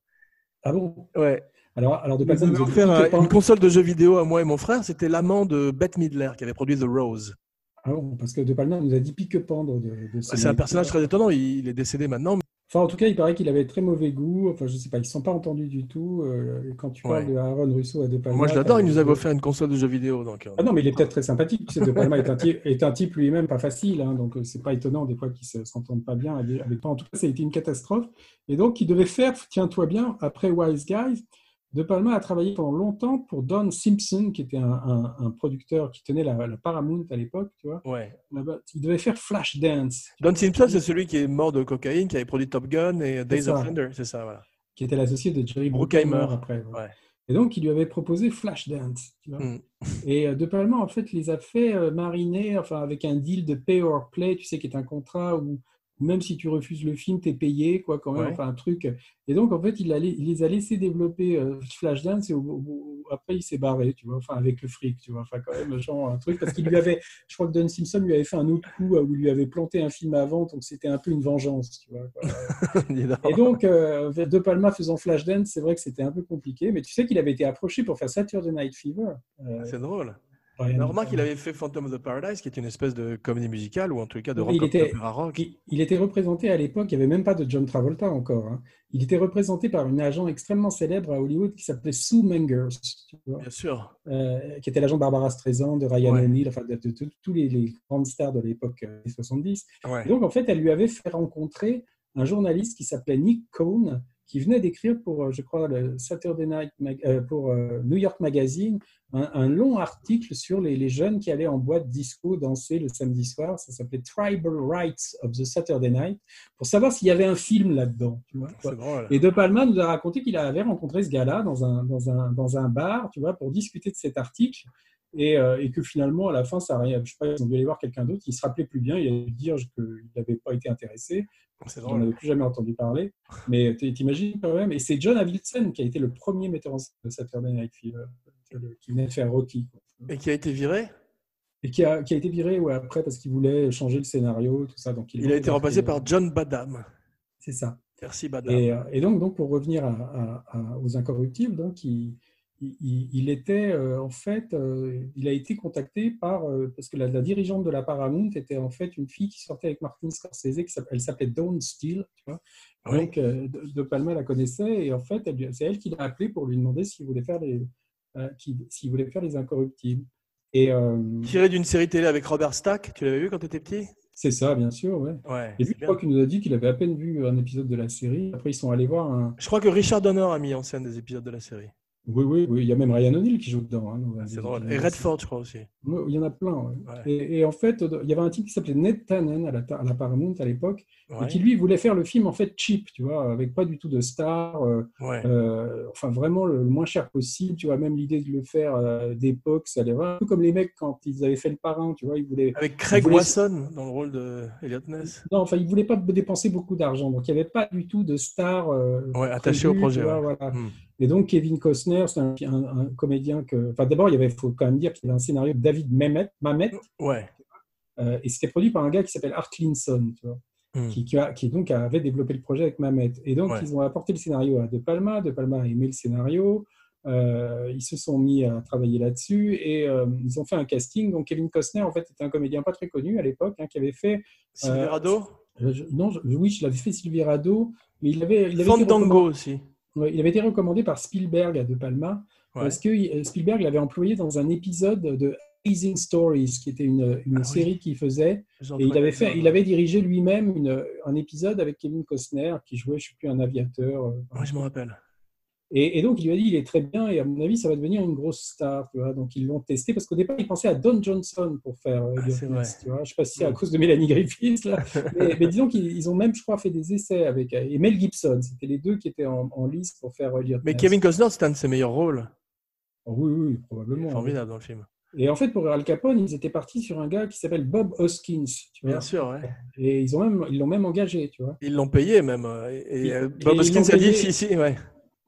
Ah bon? Ouais. Alors, alors De Il nous Palma avait nous a dit offert que un- pas- une console de jeux vidéo à moi et mon frère, c'était l'amant de Bette Midler qui avait produit The Rose. Ah bon, parce que De Palma nous a dit pique-pendre de, de ce C'est un personnage très étonnant, il, il est décédé maintenant. mais- Enfin, en tout cas, il paraît qu'il avait très mauvais goût. Enfin, je sais pas, ils ne sont pas entendus du tout. Euh, quand tu parles Ouais. de Aaron Russo à De Palma. Moi je l'adore, il nous avait offert une console de jeux vidéo. Donc, euh, Ah non, mais il est peut-être très sympathique. Tu sais, De Palma est un type, lui-même pas facile, hein, donc euh, c'est pas étonnant des fois qu'ils ne s'entendent pas bien avec avec toi. En tout cas, ça a été une catastrophe. Et donc, il devait faire, tiens-toi bien, après Wise Guys, De Palma a travaillé pendant longtemps pour Don Simpson, qui était un, un- un producteur qui tenait la, la Paramount à l'époque, tu vois. ouais. Il devait faire Flashdance, Don Simpson, c'est celui qui est mort de cocaïne, qui avait produit Top Gun et Days ça. of Thunder, c'est ça, voilà. qui était l'associé de Jerry Bruckheimer. Après. ouais. Ouais. Et donc, il lui avait proposé Flashdance. Tu vois. Mm. Et euh, De Palma, en fait, les a fait euh, mariner enfin, avec un deal de pay or play, tu sais, qui est un contrat où même si tu refuses le film, tu es payé, quoi, quand même, Ouais. enfin, un truc. Et donc, en fait, il, a- il les a laissés développer euh, Flashdance et au- au- après, il s'est barré, tu vois, enfin, avec le fric, tu vois, enfin, quand même, genre, un truc, parce qu'il lui avait, je crois que Don Simpson lui avait fait un autre coup euh, où il lui avait planté un film avant, donc c'était un peu une vengeance, tu vois. quoi. [LAUGHS] Et donc, euh, De Palma faisant Flashdance, c'est vrai que c'était un peu compliqué, mais tu sais qu'il avait été approché pour faire Saturday Night Fever. euh, C'est drôle. Brian Alors, remarque, il avait fait Phantom of the Paradise, qui est une espèce de comédie musicale, ou en tout cas de rock il était- rock. Il, il était représenté à l'époque, il n'y avait même pas de John Travolta encore. hein. Il était représenté par une agent extrêmement célèbre à Hollywood qui s'appelait Sue Mengers, tu vois, Bien sûr. euh, qui était l'agent Barbara Streisand, de Ryan Ouais. O'Neill, enfin de, de- de tous les, les grandes stars de l'époque euh, des 70. Ouais. Et donc, en fait, elle lui avait fait rencontrer un journaliste qui s'appelait Nick Cohn, qui venait d'écrire pour, euh, je crois, le Saturday Night, euh, pour euh, New York Magazine, un, un long article sur les, les jeunes qui allaient en boîte disco danser le samedi soir. Ça s'appelait Tribal Rights of the Saturday Night, pour savoir s'il y avait un film là-dedans. tu vois, quoi. C'est drôle. Et De Palma nous a raconté qu'il avait rencontré ce gars-là dans un, dans, un, dans un bar, tu vois, pour discuter de cet article. Et, euh, et que finalement, à la fin, ça a rien. Je sais pas, ils ont dû aller voir quelqu'un d'autre. Il se rappelait plus bien. Il a dû dire qu'il n'avait pas été intéressé. C'est drôle. avais plus jamais entendu parler. Mais t'imagines quand même. Et c'est John Avildsen qui a été le premier metteur en scène de Saturday Night Fever, qui venait de faire Rocky. Et qui a été viré? Et qui a, qui a été viré ouais, après parce qu'il voulait changer le scénario, tout ça. Donc Il a été remplacé par John Badham. C'est ça. Merci Badham. Et, euh, et donc, donc, pour revenir à- à- à- aux incorruptibles, donc, il, il- était euh, en fait, euh, il a été contacté par, euh, parce que la, la dirigeante de la Paramount était en fait une fille qui sortait avec Martin Scorsese, qui elle s'appelait Dawn Steele, tu vois. Oui. Donc, de, Palma la connaissait et en fait, c'est elle qui l'a appelé pour lui demander s'il voulait faire les, euh, s'il voulait faire les incorruptibles. Et euh, Tiré d'une série télé avec Robert Stack, tu l'avais vu quand tu étais petit? C'est ça, bien sûr, ouais. Ouais. Et lui, je crois qu'il nous a dit qu'il avait à peine vu un épisode de la série. Après, ils sont allés voir un, Je crois que Richard Donner a mis en scène des épisodes de la série. Oui, oui, oui. Il y a même Ryan O'Neill qui joue dedans. hein, C'est drôle. Et Redford, je crois aussi. Oui, Il y en a plein. ouais. Ouais. Et, et en fait, il y avait un type qui s'appelait Ned Tannen à la, à la Paramount à l'époque, Ouais. et qui lui voulait faire le film en fait cheap, tu vois, avec pas du tout de stars, euh, Ouais. euh, enfin vraiment le, moins cher possible, tu vois. Même l'idée de le faire euh, d'époque, ça allait vraiment un peu comme les mecs quand ils avaient fait le parrain, tu vois, ils voulaient. Avec Craig voulait- Wasson dans le rôle de Elliot Ness. Non, enfin, ils voulaient pas dépenser beaucoup d'argent, donc il n'y avait pas du tout de stars. euh, Ouais, attaché au projet, vois, voilà. Hmm. Et donc, Kevin Costner, c'est un, un- un comédien que. Enfin, d'abord, il y avait, faut quand même dire qu'il y avait un scénario de David Mamet, Mamet Ouais. euh, et c'était produit par un gars qui s'appelle Art Linson, tu vois, Hmm. qui, qui, a- qui donc avait développé le projet avec Mamet. Et donc, Ouais. ils ont apporté le scénario à De Palma. De Palma a aimé le scénario. Euh, ils se sont mis à travailler là-dessus et euh, ils ont fait un casting. Donc, Kevin Costner, en fait, était un comédien pas très connu à l'époque, hein, qui avait fait. Silverado? Je- non, je- oui, je l'avais fait Silverado, mais il avait. Il avait Fandango aussi. Il avait été recommandé par Spielberg à De Palma Ouais. parce que euh, Spielberg l'avait employé dans un épisode de Amazing Stories, qui était une, une Ah oui. série qu'il faisait. Et il avait, fait, il avait dirigé lui-même un épisode avec Kevin Costner qui jouait, je ne sais plus, un aviateur. euh, Ouais, je me rappelle. Et, et donc, il lui a dit, il est très bien, et à mon avis, ça va devenir une grosse star. Tu vois. Donc, ils l'ont testé, parce qu'au départ, ils pensaient à Don Johnson pour faire euh, Ah, vrai. tu vois. Je ne sais pas si c'est à Mm. cause de Mélanie Griffiths, là. [LAUGHS] mais, mais disons qu'ils ils ont même, je crois, fait des essais avec... Et Mel Gibson, c'était les deux qui étaient en, en lice pour faire Elliot Mais. Kevin Costner, c'est un de ses meilleurs rôles. Oh, oui, oui, probablement. formidable dans le film. Et en fait, pour Al Capone, ils étaient partis sur un gars qui s'appelle Bob Hoskins. Tu vois. Bien sûr, ouais. Et ils ont même, ils l'ont même engagé, tu vois. Ils l'ont payé même. euh, Et, et, Et- euh, et Bob Hoskins l'ont a dit si, si, ouais.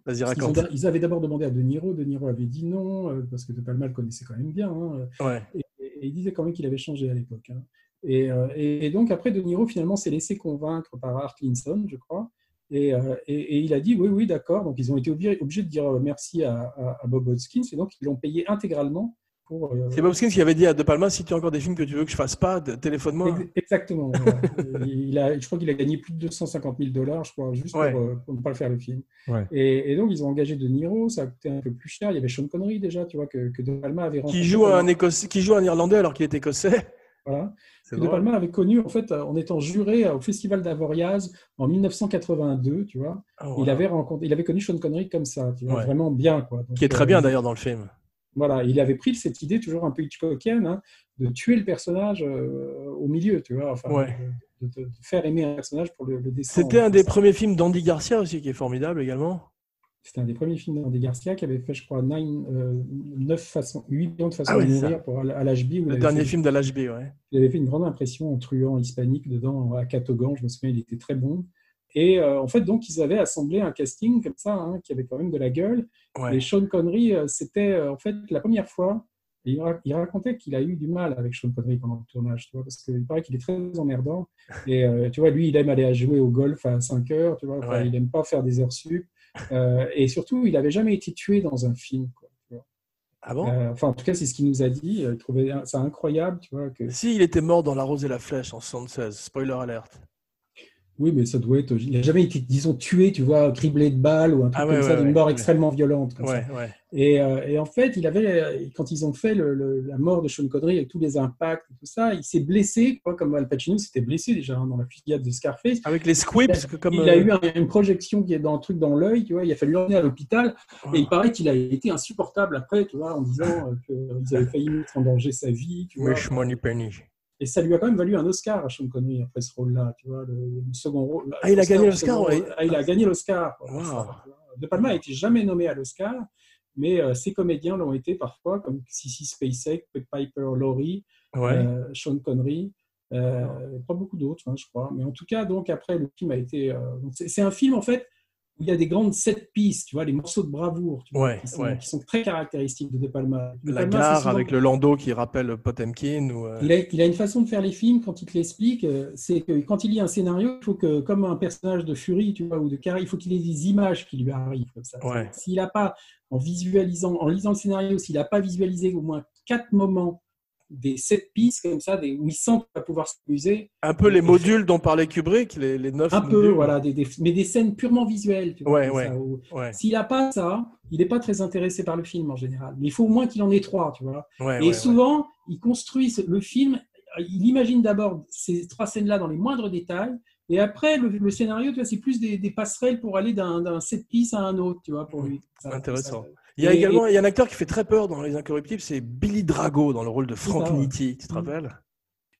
Vas-y, Ils, ont- raconte. ils avaient d'abord demandé à De Niro. De Niro avait dit non, euh, parce que De Palma le connaissait quand même bien. hein. Ouais. Et, et il disait quand même qu'il avait changé à l'époque. hein. Et, euh, et- donc après, De Niro finalement s'est laissé convaincre par Art Linson, je crois. Et, euh, et- il a dit oui, oui, d'accord. Donc ils ont été obligés, obligés de dire merci à, à- à Bob Hoskins. Et donc ils l'ont payé intégralement pour. euh, C'est Bob Hoskins qui avait dit à De Palma si tu as encore des films que tu veux que je fasse pas, de- téléphone-moi. Ex- Exactement. voilà. [LAUGHS] il a, je crois qu'il a gagné plus de 250 000 dollars, je crois, juste Ouais. pour, euh, pour ne pas le faire le film. Ouais. Et, et donc, ils ont engagé De Niro, ça a coûté un peu plus cher. Il y avait Sean Connery déjà, tu vois, que, que De Palma avait rencontré. Qui joue un Écossais, qui joue un Irlandais alors qu'il est Écossais. Voilà. Que De. Palma avait connu, en fait, en étant juré au Festival d'Avoriaz en 1982, tu vois. Ah, Il, avait rencontré, il avait connu Sean Connery comme ça, tu vois, Ouais. vraiment bien, quoi. Donc, Qui est très euh, bien d'ailleurs dans le film. Voilà, il avait pris cette idée, toujours un peu Hitchcockienne, hein, de tuer le personnage euh, au milieu, tu vois, enfin, Ouais. de, de- de faire aimer un personnage pour le, le. C'était un des premiers films d'Andy Garcia aussi qui est formidable également. C'était un des premiers films d'Andy Garcia qui avait fait, je crois, 9, euh, 9 façons, 8 millions de façons Ah de mourir pour Al- Al-Ashby. où il Le dernier fait- film d'Al-HB, ouais. Il avait fait une grande impression en truand hispanique dedans, à Catogan, je me souviens, il était très bon. Et euh, en fait, donc, ils avaient assemblé un casting comme ça, hein, qui avait quand même de la gueule. ouais. Et Sean Connery, euh, c'était euh, en fait la première fois. il, ra- il racontait qu'il a eu du mal avec Sean Connery pendant le tournage, tu vois, parce qu'il paraît qu'il est très emmerdant. Et tu vois, lui, il aime aller à jouer au golf à 5 heures, tu vois, Ouais. il aime pas faire des heures sup. Et surtout, il n'avait jamais été tué dans un film. Quoi, tu vois. Ah bon? Enfin, en tout cas, c'est ce qu'il nous a dit. Il trouvait ça incroyable, tu vois. Que... Si, il était mort dans La Rose et la Flèche en 76. Spoiler alert. Oui, mais ça doit être. Il n'a jamais été, disons, tué, tu vois, criblé de balles ou un truc Ah ouais, comme ça, ouais, d'une mort ouais. extrêmement violente. Comme ça. Ouais, ouais. Et, euh, et en fait, il avait, quand ils ont fait le- le- la mort de Sean Connery avec tous les impacts et tout ça, il s'est blessé, quoi, comme Al Pacino s'était blessé déjà hein, dans la fusillade de Scarface. Avec les squips, que comme. il a euh, eu un- une projection qui est dans un truc dans l'œil, tu vois. Il a fallu l'emmener à l'hôpital et il paraît qu'il a été insupportable après, tu vois, en disant euh, qu'ils avaient failli mettre en danger sa vie, tu vois. Wish Money Penny. Et ça lui a quand même valu un Oscar à Sean Connery après ce rôle-là, tu vois, le, le second rôle. Ah, il a gagné l'Oscar, rôle. Ah, il a gagné l'Oscar. Wow. De Palma n'a été jamais nommé à l'Oscar, mais euh, ses comédiens l'ont été parfois, comme Sissy Spacek, Piper Laurie, Ouais. euh, Sean Connery. euh, pas beaucoup d'autres, hein, je crois. Mais en tout cas, donc après, le film a été. euh, c'est un film en fait où il y a des grandes set pistes, tu vois, les morceaux de bravoure, tu vois, Ouais, qui, sont, ouais. qui sont très caractéristiques de De Palma. De La Palma, gare souvent- avec le landau qui rappelle Potemkin. Ou, euh, il a, il a une façon de faire les films quand il te l'explique, euh, c'est que quand il lit un scénario, il faut que, comme un personnage de Fury, tu vois, ou de Carré, il faut qu'il ait des images qui lui arrivent comme ça. Ouais. S'il n'a pas, en visualisant, en lisant le scénario, s'il n'a pas visualisé au moins quatre moments des sept pistes comme ça, des, où il sent qu'il va pouvoir s'amuser, Un peu les modules dont parlait Kubrick, les, les neuf un peu, voilà, des, des- mais des scènes purement visuelles. tu vois, Ouais, ouais. où- Ouais, S'il n'a pas ça, il n'est pas très intéressé par le film en général. Mais il faut au moins qu'il en ait trois, tu vois. Et souvent, il construit le film, il imagine d'abord ces trois scènes-là dans les moindres détails, et après, le, le scénario, tu vois, c'est plus des, des passerelles pour aller d'un d'un set piece à un autre, tu vois, pour lui. Ça- Intéressant. ça- Il y a Et- également il y a un acteur qui fait très peur dans Les Incorruptibles, c'est Billy Drago dans le rôle de Frank ça, ouais. Nitti. Tu te Mm. rappelles?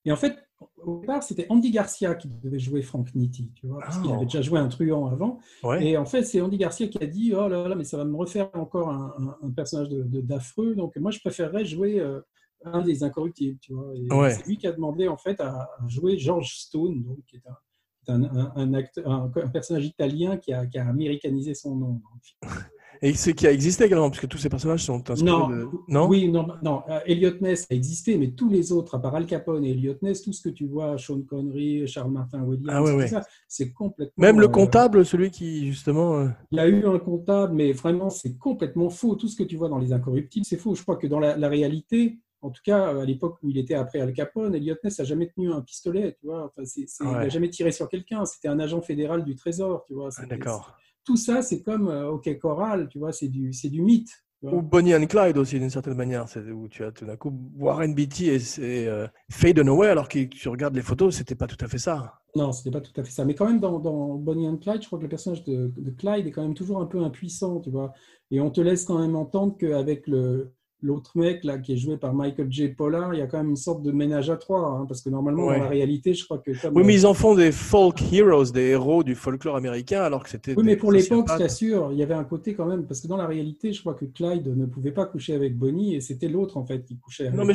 Et en fait, au départ, c'était Andy Garcia qui devait jouer Frank Nitti, tu vois, parce qu'il Oh. avait déjà joué un truand avant. Ouais. Et en fait, c'est Andy Garcia qui a dit Oh là là, mais ça va me refaire encore un, un- un personnage de- de- d'affreux. Donc, moi, je préférerais jouer euh, un des incorruptibles. Tu vois. Ouais. C'est lui qui a demandé en fait à, jouer George Stone, donc, qui est un, un, acteur- un- un personnage italien qui a, qui a américanisé son nom. [LAUGHS] Et ce qui a existé également, puisque tous ces personnages sont inspirés Non, de. Non oui, non, non. euh, Elliot Ness a existé, mais tous les autres, à part Al Capone et Elliot Ness, tout ce que tu vois, Sean Connery, Charles Martin Williams, Ah ouais, tout ouais. ça, c'est complètement. Même le euh, comptable, celui qui justement. euh, Il y a eu un comptable, mais vraiment, c'est complètement faux. Tout ce que tu vois dans Les Incorruptibles, c'est faux. Je crois que dans la, la réalité, en tout cas, à l'époque où il était après Al Capone, Elliot Ness n'a jamais tenu un pistolet, tu vois. Enfin, c'est- c'est- Il n'a jamais tiré sur quelqu'un. C'était un agent fédéral du Trésor, tu vois. ah, D'accord. Tout ça, c'est comme euh, OK Coral, tu vois, c'est du, c'est du mythe. Ou Bonnie and Clyde aussi, d'une certaine manière. Où tu as tout d'un coup Warren Beatty et c'est euh, Faye Dunaway, alors que tu regardes les photos, c'était pas tout à fait ça. Non, ce n'est pas tout à fait ça. Mais quand même, dans, dans Bonnie and Clyde, je crois que le personnage de, de Clyde est quand même toujours un peu impuissant, tu vois. Et on te laisse quand même entendre qu'avec le, l'autre mec là qui est joué par Michael J. Pollard, il y a quand même une sorte de ménage à trois, hein, parce que normalement Ouais. dans la réalité, je crois que Oui, mais euh, ils en font des folk heroes, des héros du folklore américain, alors que c'était. Oui, mais pour l'époque, je t'assure, il y avait un côté quand même, parce que dans la réalité, je crois que Clyde ne pouvait pas coucher avec Bonnie et c'était l'autre en fait qui couchait avec Non, mais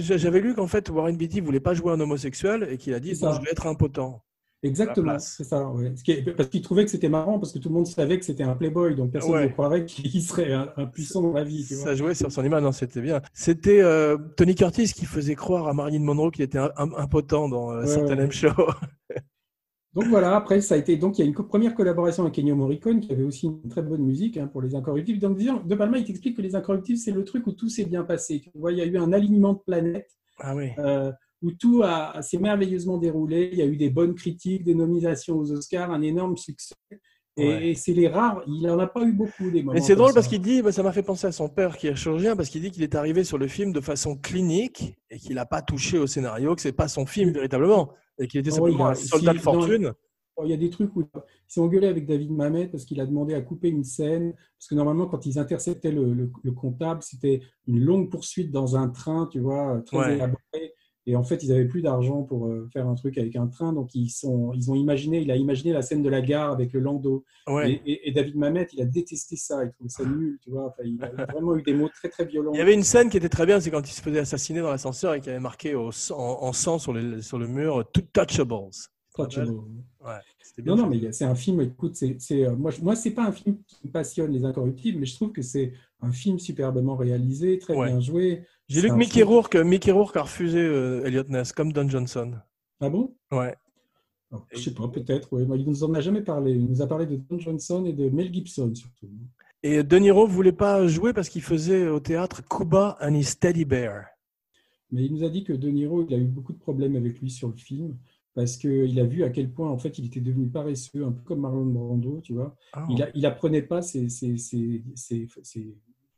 j'avais lu qu'en fait, Warren Beatty voulait pas jouer un homosexuel et qu'il a dit ça. je vais être impotent. Exactement, c'est ça. ouais. Parce qu'il trouvait que c'était marrant, parce que tout le monde savait que c'était un playboy, donc personne Ouais. ne croirait qu'il serait un, un puissant dans la vie. Tu vois. Ça jouait sur son image, non, c'était bien. C'était euh, Tony Curtis qui faisait croire à Marilyn Monroe qu'il était impotent dans euh. Helena Show. [LAUGHS] Donc voilà, après, ça a été. Donc il y a une première collaboration avec Ennio Morricone qui avait aussi une très bonne musique hein, pour Les Incorruptibles. Donc De Palma, il t'explique que Les Incorruptibles, c'est le truc où tout s'est bien passé. Tu vois, il y a eu un alignement de planètes. Ah oui. euh, où tout a, s'est merveilleusement déroulé. Il y a eu des bonnes critiques, des nominations aux Oscars, un énorme succès. Et, Ouais. c'est les rares, il n'en a pas eu beaucoup des moments. Mais c'est drôle ça. parce qu'il dit, bah, ça m'a fait penser à son père qui est chirurgien, parce qu'il dit qu'il est arrivé sur le film de façon clinique et qu'il n'a pas touché au scénario, que c'est pas son film véritablement, et qu'il était Oh, simplement a- un soldat si, de fortune. Oh, Il y a des trucs où il s'est engueulé avec David Mamet parce qu'il a demandé à couper une scène. Parce que normalement, quand ils interceptaient le, le- le comptable, c'était une longue poursuite dans un train, tu vois, très Ouais. élaboré. Et en fait, ils n'avaient plus d'argent pour euh, faire un truc avec un train. Donc, ils, sont, ils ont imaginé, il a imaginé la scène de la gare avec le landau. Ouais. Et, et- et David Mamet, il a détesté ça. Il trouvait ça nul, tu vois. Enfin, il a [LAUGHS] vraiment eu des mots très, très violents. Il y avait une scène qui était très bien, c'est quand il se faisait assassiner dans l'ascenseur et qui avait marqué au en, en sang sur le, sur le mur "To- Touchables. Touchable. Ouais, bien Non, non, mais c'est un film, écoute, c'est, euh, moi, moi, c'est pas un film qui me passionne, Les Incorruptibles, mais je trouve que c'est un film superbement réalisé, très Ouais. bien joué. J'ai lu que Mickey Rourke, Mickey Rourke a refusé euh, Elliot Ness, comme Don Johnson. Ah bon? Ouais. Alors, Je sais pas, peut-être, oui. Il nous en a jamais parlé. Il nous a parlé de Don Johnson et de Mel Gibson, surtout. Et De Niro voulait pas jouer parce qu'il faisait au théâtre Cuba and his Teddy Bear. Mais il nous a dit que De Niro, il a eu beaucoup de problèmes avec lui sur le film, parce qu'il a vu à quel point, en fait, il était devenu paresseux, un peu comme Marlon Brando, tu vois. Ah. Il, a- il apprenait pas ses, ses- ses- ses-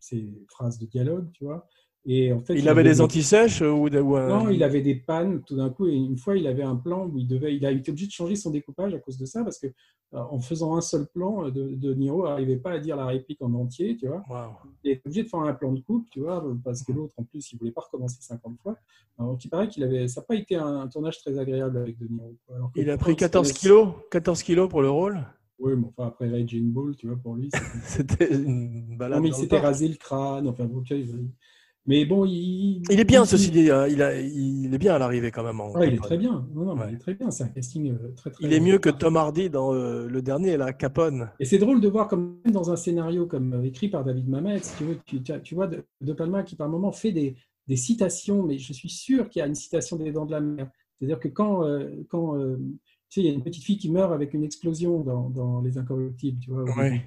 ses- ses phrases de dialogue, tu vois. Et en fait, Il avait des des- antisèches euh, ou, des- Non, il avait des pannes tout d'un coup. Et une fois, il avait un plan où il devait, il a été obligé de changer son découpage à cause de ça, parce que euh, en faisant un seul plan, euh, de, de Niro n'arrivait pas à dire la réplique en entier, tu vois. Waouh. Il était obligé de faire un plan de coupe, tu vois, parce que l'autre, en plus, il voulait pas recommencer 50 fois. Alors, il paraît qu'il avait, ça n'a pas été un, tournage très agréable avec De Niro. Alors Il a pris 14 c'était- kilos, 14 kilos pour le rôle. Oui, mais enfin, après Raging Bull, tu vois, pour lui. [LAUGHS] c'était- une balade. non, mais il s'était rasé le crâne. Enfin, bon, ok, il- mais bon, il. Il est bien, ceci dit. hein, Il, a, il est bien à l'arrivée quand même. en Ouais, il est très bien. Non, non, Ouais. il est très bien. C'est un casting euh, très, très Il est mieux que Tom Hardy dans euh, le dernier, là, Capone. Et c'est drôle de voir comme même dans un scénario comme euh, écrit par David Mamet, si tu veux, tu, vois de, De Palma qui par moment fait des, des citations, mais je suis sûr qu'il y a une citation des Dents de la Mer. C'est-à-dire que quand, euh, quand tu sais, il y a une petite fille qui meurt avec une explosion dans, dans Les Incorruptibles, tu vois. Ouais.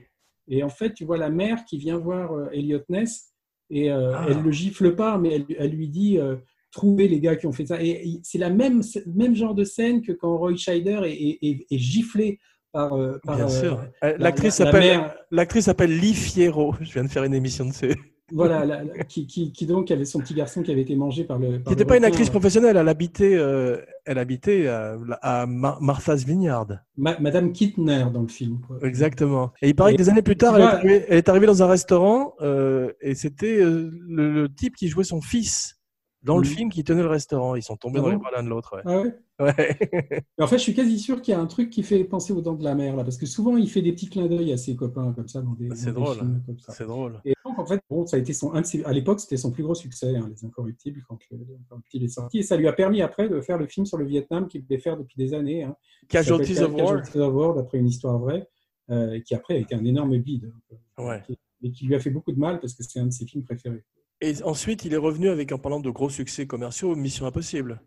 Et en fait, tu vois la mère qui vient voir euh, Elliot Ness et euh, Ah. elle le gifle pas, mais elle, elle lui dit euh, trouvez les gars qui ont fait ça. Et, et c'est la même, c'est le même genre de scène que quand Roy Scheider est, est- est- est giflé par, euh, par, L'actrice la- la s'appelle mère. l'actrice s'appelle Lee Fierro. [LAUGHS] Je viens de faire une émission dessus. Voilà, la- la- qui, qui, qui donc avait son petit garçon qui avait été mangé par le. Qui n'était pas une actrice professionnelle. Elle habitait, euh, elle habitait à, à Mar- Martha's Vineyard. Ma- Madame Kittner dans le film. quoi. Exactement. Et il paraît Et que des années plus tard, elle est, arrivée, elle est arrivée dans un restaurant euh, et c'était euh, le, le type qui jouait son fils dans le Mhm. film qui tenait le restaurant. Ils sont tombés Ah dans les bon bras l'un de l'autre. Ouais. Ah ouais? Ouais. [LAUGHS] En fait, je suis quasi sûr qu'il y a un truc qui fait penser aux dents de la mer, là, parce que souvent, il fait des petits clins d'œil à ses copains comme ça dans des, C'est dans des drôle. films comme ça. C'est drôle. Et donc, en fait, bon, ça a été son, un de ses- à l'époque, c'était son plus gros succès, hein, Les Incorruptibles, quand le, Les Incorruptibles est sorti. Et ça lui a permis après de faire le film sur le Vietnam qu'il voulait faire depuis des années. Hein, Casualties of War. Casualties of War, d'après une histoire vraie, euh, qui après a été un énorme bide. hein, Ouais. Et qui lui a fait beaucoup de mal parce que c'est un de ses films préférés. Et ensuite, il est revenu avec, en parlant de gros succès commerciaux, Mission Impossible.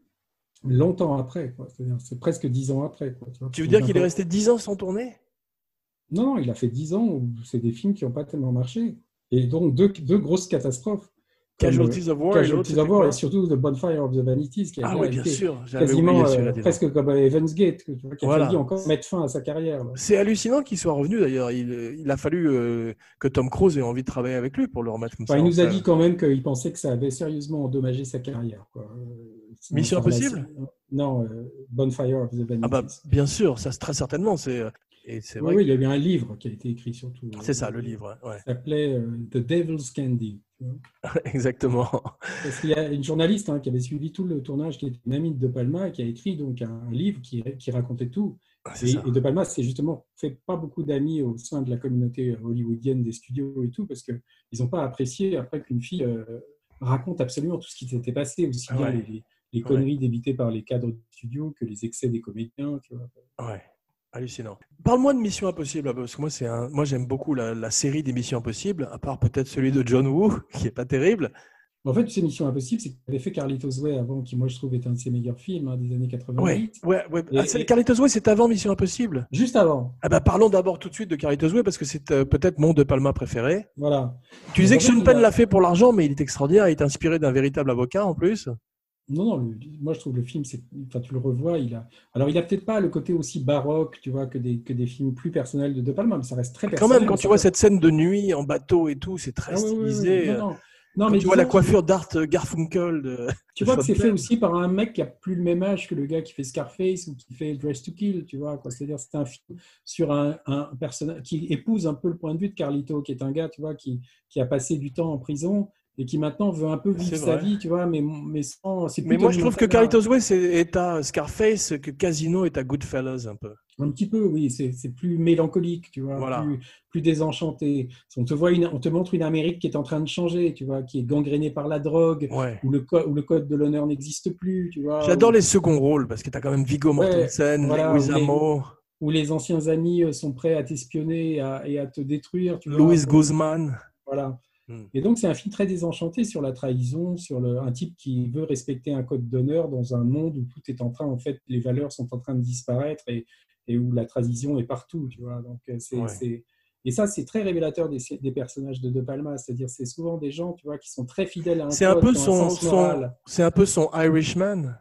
Longtemps après, c'est presque dix ans après. Quoi, vois. Tu veux dire qu'il est resté 10 ans sans tourner? Non, non, il a fait dix ans où c'est des films qui n'ont pas tellement marché. Et donc deux, deux grosses catastrophes. Casualties of euh, War Casualties of War et surtout The Bonfire of the Vanities, qui a Ah oui, bien sûr. Quasiment euh, presque comme Evans Gate, tu vois, qui a Voilà. failli encore mettre fin à sa carrière. C'est hallucinant qu'il soit revenu d'ailleurs. Il, il a fallu euh, que Tom Cruise ait envie de travailler avec lui pour le remettre comme Enfin, ça. il nous a dit quand même qu'il pensait que ça avait sérieusement endommagé sa carrière. Quoi. Euh, Mission Impossible Non, euh, Bonfire of the Vanities. Ah bah, bien sûr, ça c'est très certainement. C'est et c'est oui, vrai. oui, que- il y a eu un livre qui a été écrit surtout. C'est ça, le livre. Ouais. Ça s'appelait euh, The Devil's Candy. [LAUGHS] Exactement. Parce qu'il y a une journaliste hein, qui avait suivi tout le tournage, qui était une amie de De Palma, et qui a écrit donc un livre qui, qui racontait tout. C'est Et, ça. et De Palma, c'est justement fait pas beaucoup d'amis au sein de la communauté hollywoodienne des studios et tout, parce qu'ils n'ont pas apprécié après qu'une fille euh, raconte absolument tout ce qui s'était passé, aussi Ah bien ouais. les, les conneries débitées par les cadres du studio que les excès des comédiens. Tu vois. Ouais, hallucinant. Parle-moi de Mission Impossible, là, parce que moi, c'est un... moi j'aime beaucoup la, la série des Missions Impossibles, à part peut-être celui de John Woo, [LAUGHS] qui est pas terrible. En fait, ces Mission Impossible, c'est qu'il avait fait Carlitos Way avant, qui moi je trouve est un de ses meilleurs films hein, des années 88. Ouais, ouais, ouais. Et- Ah, et- Carlitos Way, c'est avant Mission Impossible? Juste avant, Ah bah, parlons d'abord tout de suite de Carlitos Way, parce que c'est euh, peut-être mon De Palma préféré. voilà. Tu disais que Sean Penn l'a fait pour l'argent, mais il est extraordinaire. Il est inspiré d'un véritable avocat en plus. Non, non, le- moi je trouve le film, c'est, enfin tu le revois, il a, alors il a peut-être pas le côté aussi baroque, tu vois, que des, que des films plus personnels de De Palma, mais ça reste très Quand personnel. même, quand tu vois cette scène de nuit en bateau et tout, c'est très Ah oui, oui, oui, stylisé. Non, non. Non, Quand mais tu vois la coiffure d'Art Garfunkel. De... [LAUGHS] Tu vois que c'est fait aussi par un mec qui a plus le même âge que le gars qui fait Scarface ou qui fait Dress to Kill, tu vois. quoi. C'est-à-dire c'est un film sur un, un personnage qui épouse un peu le point de vue de Carlito, qui est un gars, tu vois, qui, qui a passé du temps en prison et qui maintenant veut un peu vivre sa vie, tu vois, mais, mais sans. Mais moi, je trouve que. Carlitos Way c'est, est à Scarface, que Casino est à Goodfellas un peu. Un petit peu, oui, c'est plus mélancolique, tu vois, Voilà. plus, plus désenchanté. On te, voit une, on te montre une Amérique qui est en train de changer, tu vois, qui est gangrénée par la drogue, Ouais. où le, co- où le code de l'honneur n'existe plus, tu vois. J'adore où- les seconds rôles parce que tu as quand même Viggo Ouais, Mortensen, voilà, Louis Amo, où les anciens amis euh, sont prêts à t'espionner et à, et à te détruire. Tu vois. Louis Guzman. Voilà. Hmm. Et donc, c'est un film très désenchanté sur la trahison, sur le, un type qui veut respecter un code d'honneur dans un monde où tout est en train, en fait, les valeurs sont en train de disparaître et, et où la trahison est partout, tu vois. Donc, euh, c'est, Ouais. et ça, c'est très révélateur des, des personnages de De Palma. C'est-à-dire, c'est souvent des gens, tu vois, qui sont très fidèles à un C'est un peu son, c'est un peu son Irishman.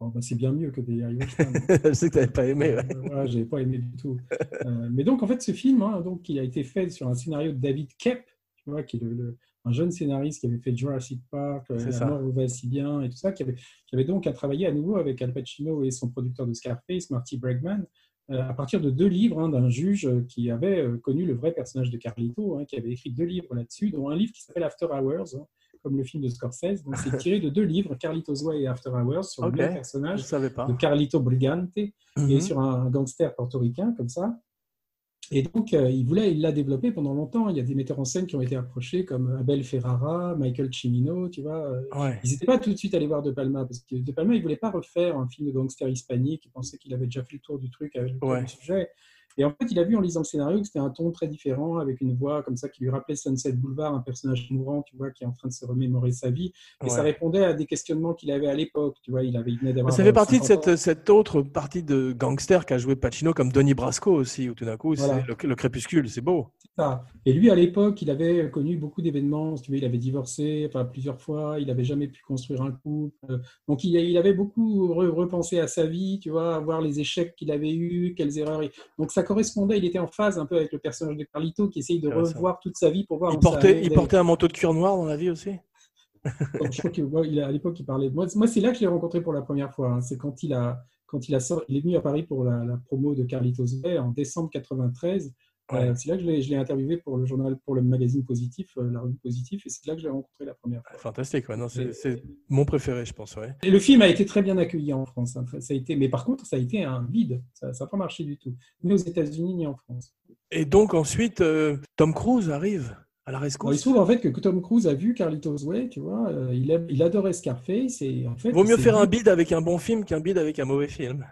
Bon, bah, c'est bien mieux que des Irishman. [LAUGHS] Je sais que tu n'avais pas aimé. ouais. Euh, voilà, j'ai pas aimé du tout. Euh, mais donc, en fait, ce film, hein, donc, il a été fait sur un scénario de David Kep, vois, qui est le, le- un jeune scénariste qui avait fait Jurassic Park, euh, La ça. mort vous va si bien, et tout ça, qui avait, qui avait donc à travailler à nouveau avec Al Pacino et son producteur de Scarface, Marty Bregman, euh, à partir de deux livres hein, d'un juge euh, qui avait connu le vrai personnage de Carlito, hein, qui avait écrit deux livres là-dessus, dont un livre qui s'appelle After Hours, hein, comme le film de Scorsese. Donc, c'est tiré de deux livres, Carlito's Way et After Hours, sur le même personnage de Carlito Brigante et Mhm. sur un gangster portoricain comme ça. Et donc, euh, il voulait, il l'a développé pendant longtemps. Il y a des metteurs en scène qui ont été approchés comme Abel Ferrara, Michael Cimino, tu vois. euh, Ouais. Ils n'étaient pas tout de suite allés voir De Palma parce que De Palma, il voulait pas refaire un film de gangster hispanique. Il pensait qu'il avait déjà fait le tour du truc avec le Ouais. sujet. Et en fait, il a vu en lisant le scénario que c'était un ton très différent, avec une voix comme ça qui lui rappelait Sunset Boulevard, un personnage mourant, tu vois, qui est en train de se remémorer sa vie. Et ça répondait à des questionnements qu'il avait à l'époque. Tu vois, il avait il d'avoir. Ça fait partie de 50 ans. cette, cette autre partie de gangster qu'a joué Pacino, comme Donnie Brasco aussi, où tout d'un coup, Voilà. c'est le, le crépuscule, c'est beau. ça. Et lui, à l'époque, il avait connu beaucoup d'événements. Tu veux, il avait divorcé enfin, plusieurs fois. Il n'avait jamais pu construire un couple. Donc, il, il avait beaucoup re- repensé à sa vie, tu vois, à voir les échecs qu'il avait eus, quelles erreurs. Donc, ça correspondait. Il était en phase un peu avec le personnage de Carlito qui essaye de revoir toute sa vie pour voir. Il portait, il portait un manteau de cuir noir dans la vie aussi? Donc, je crois l'époque, il parlait. Moi, moi c'est là que je l'ai rencontré pour la première fois. hein. C'est quand il a, quand il a sort- il est venu à Paris pour la, la promo de Carlitos Way en décembre 93. Euh, Ouais. c'est là que je l'ai, interviewé pour le journal, pour le magazine Positif, euh, la revue Positif, et c'est là que je l'ai rencontré la première fois. Fantastique, ouais, non, c'est mon préféré, je pense. Ouais. Et le film a été très bien accueilli en France. hein. Ça a été, mais par contre, ça a été un vide. Ça n'a pas marché du tout, ni aux États-Unis ni en France. Et donc ensuite, euh, Tom Cruise arrive à la Alors, il rescousse. se trouve en fait que Tom Cruise a vu Carlitos Way, tu vois, euh, il, il adorait Scarface et en fait. Vaut mieux faire dit- un bid avec un bon film qu'un bid avec un mauvais film.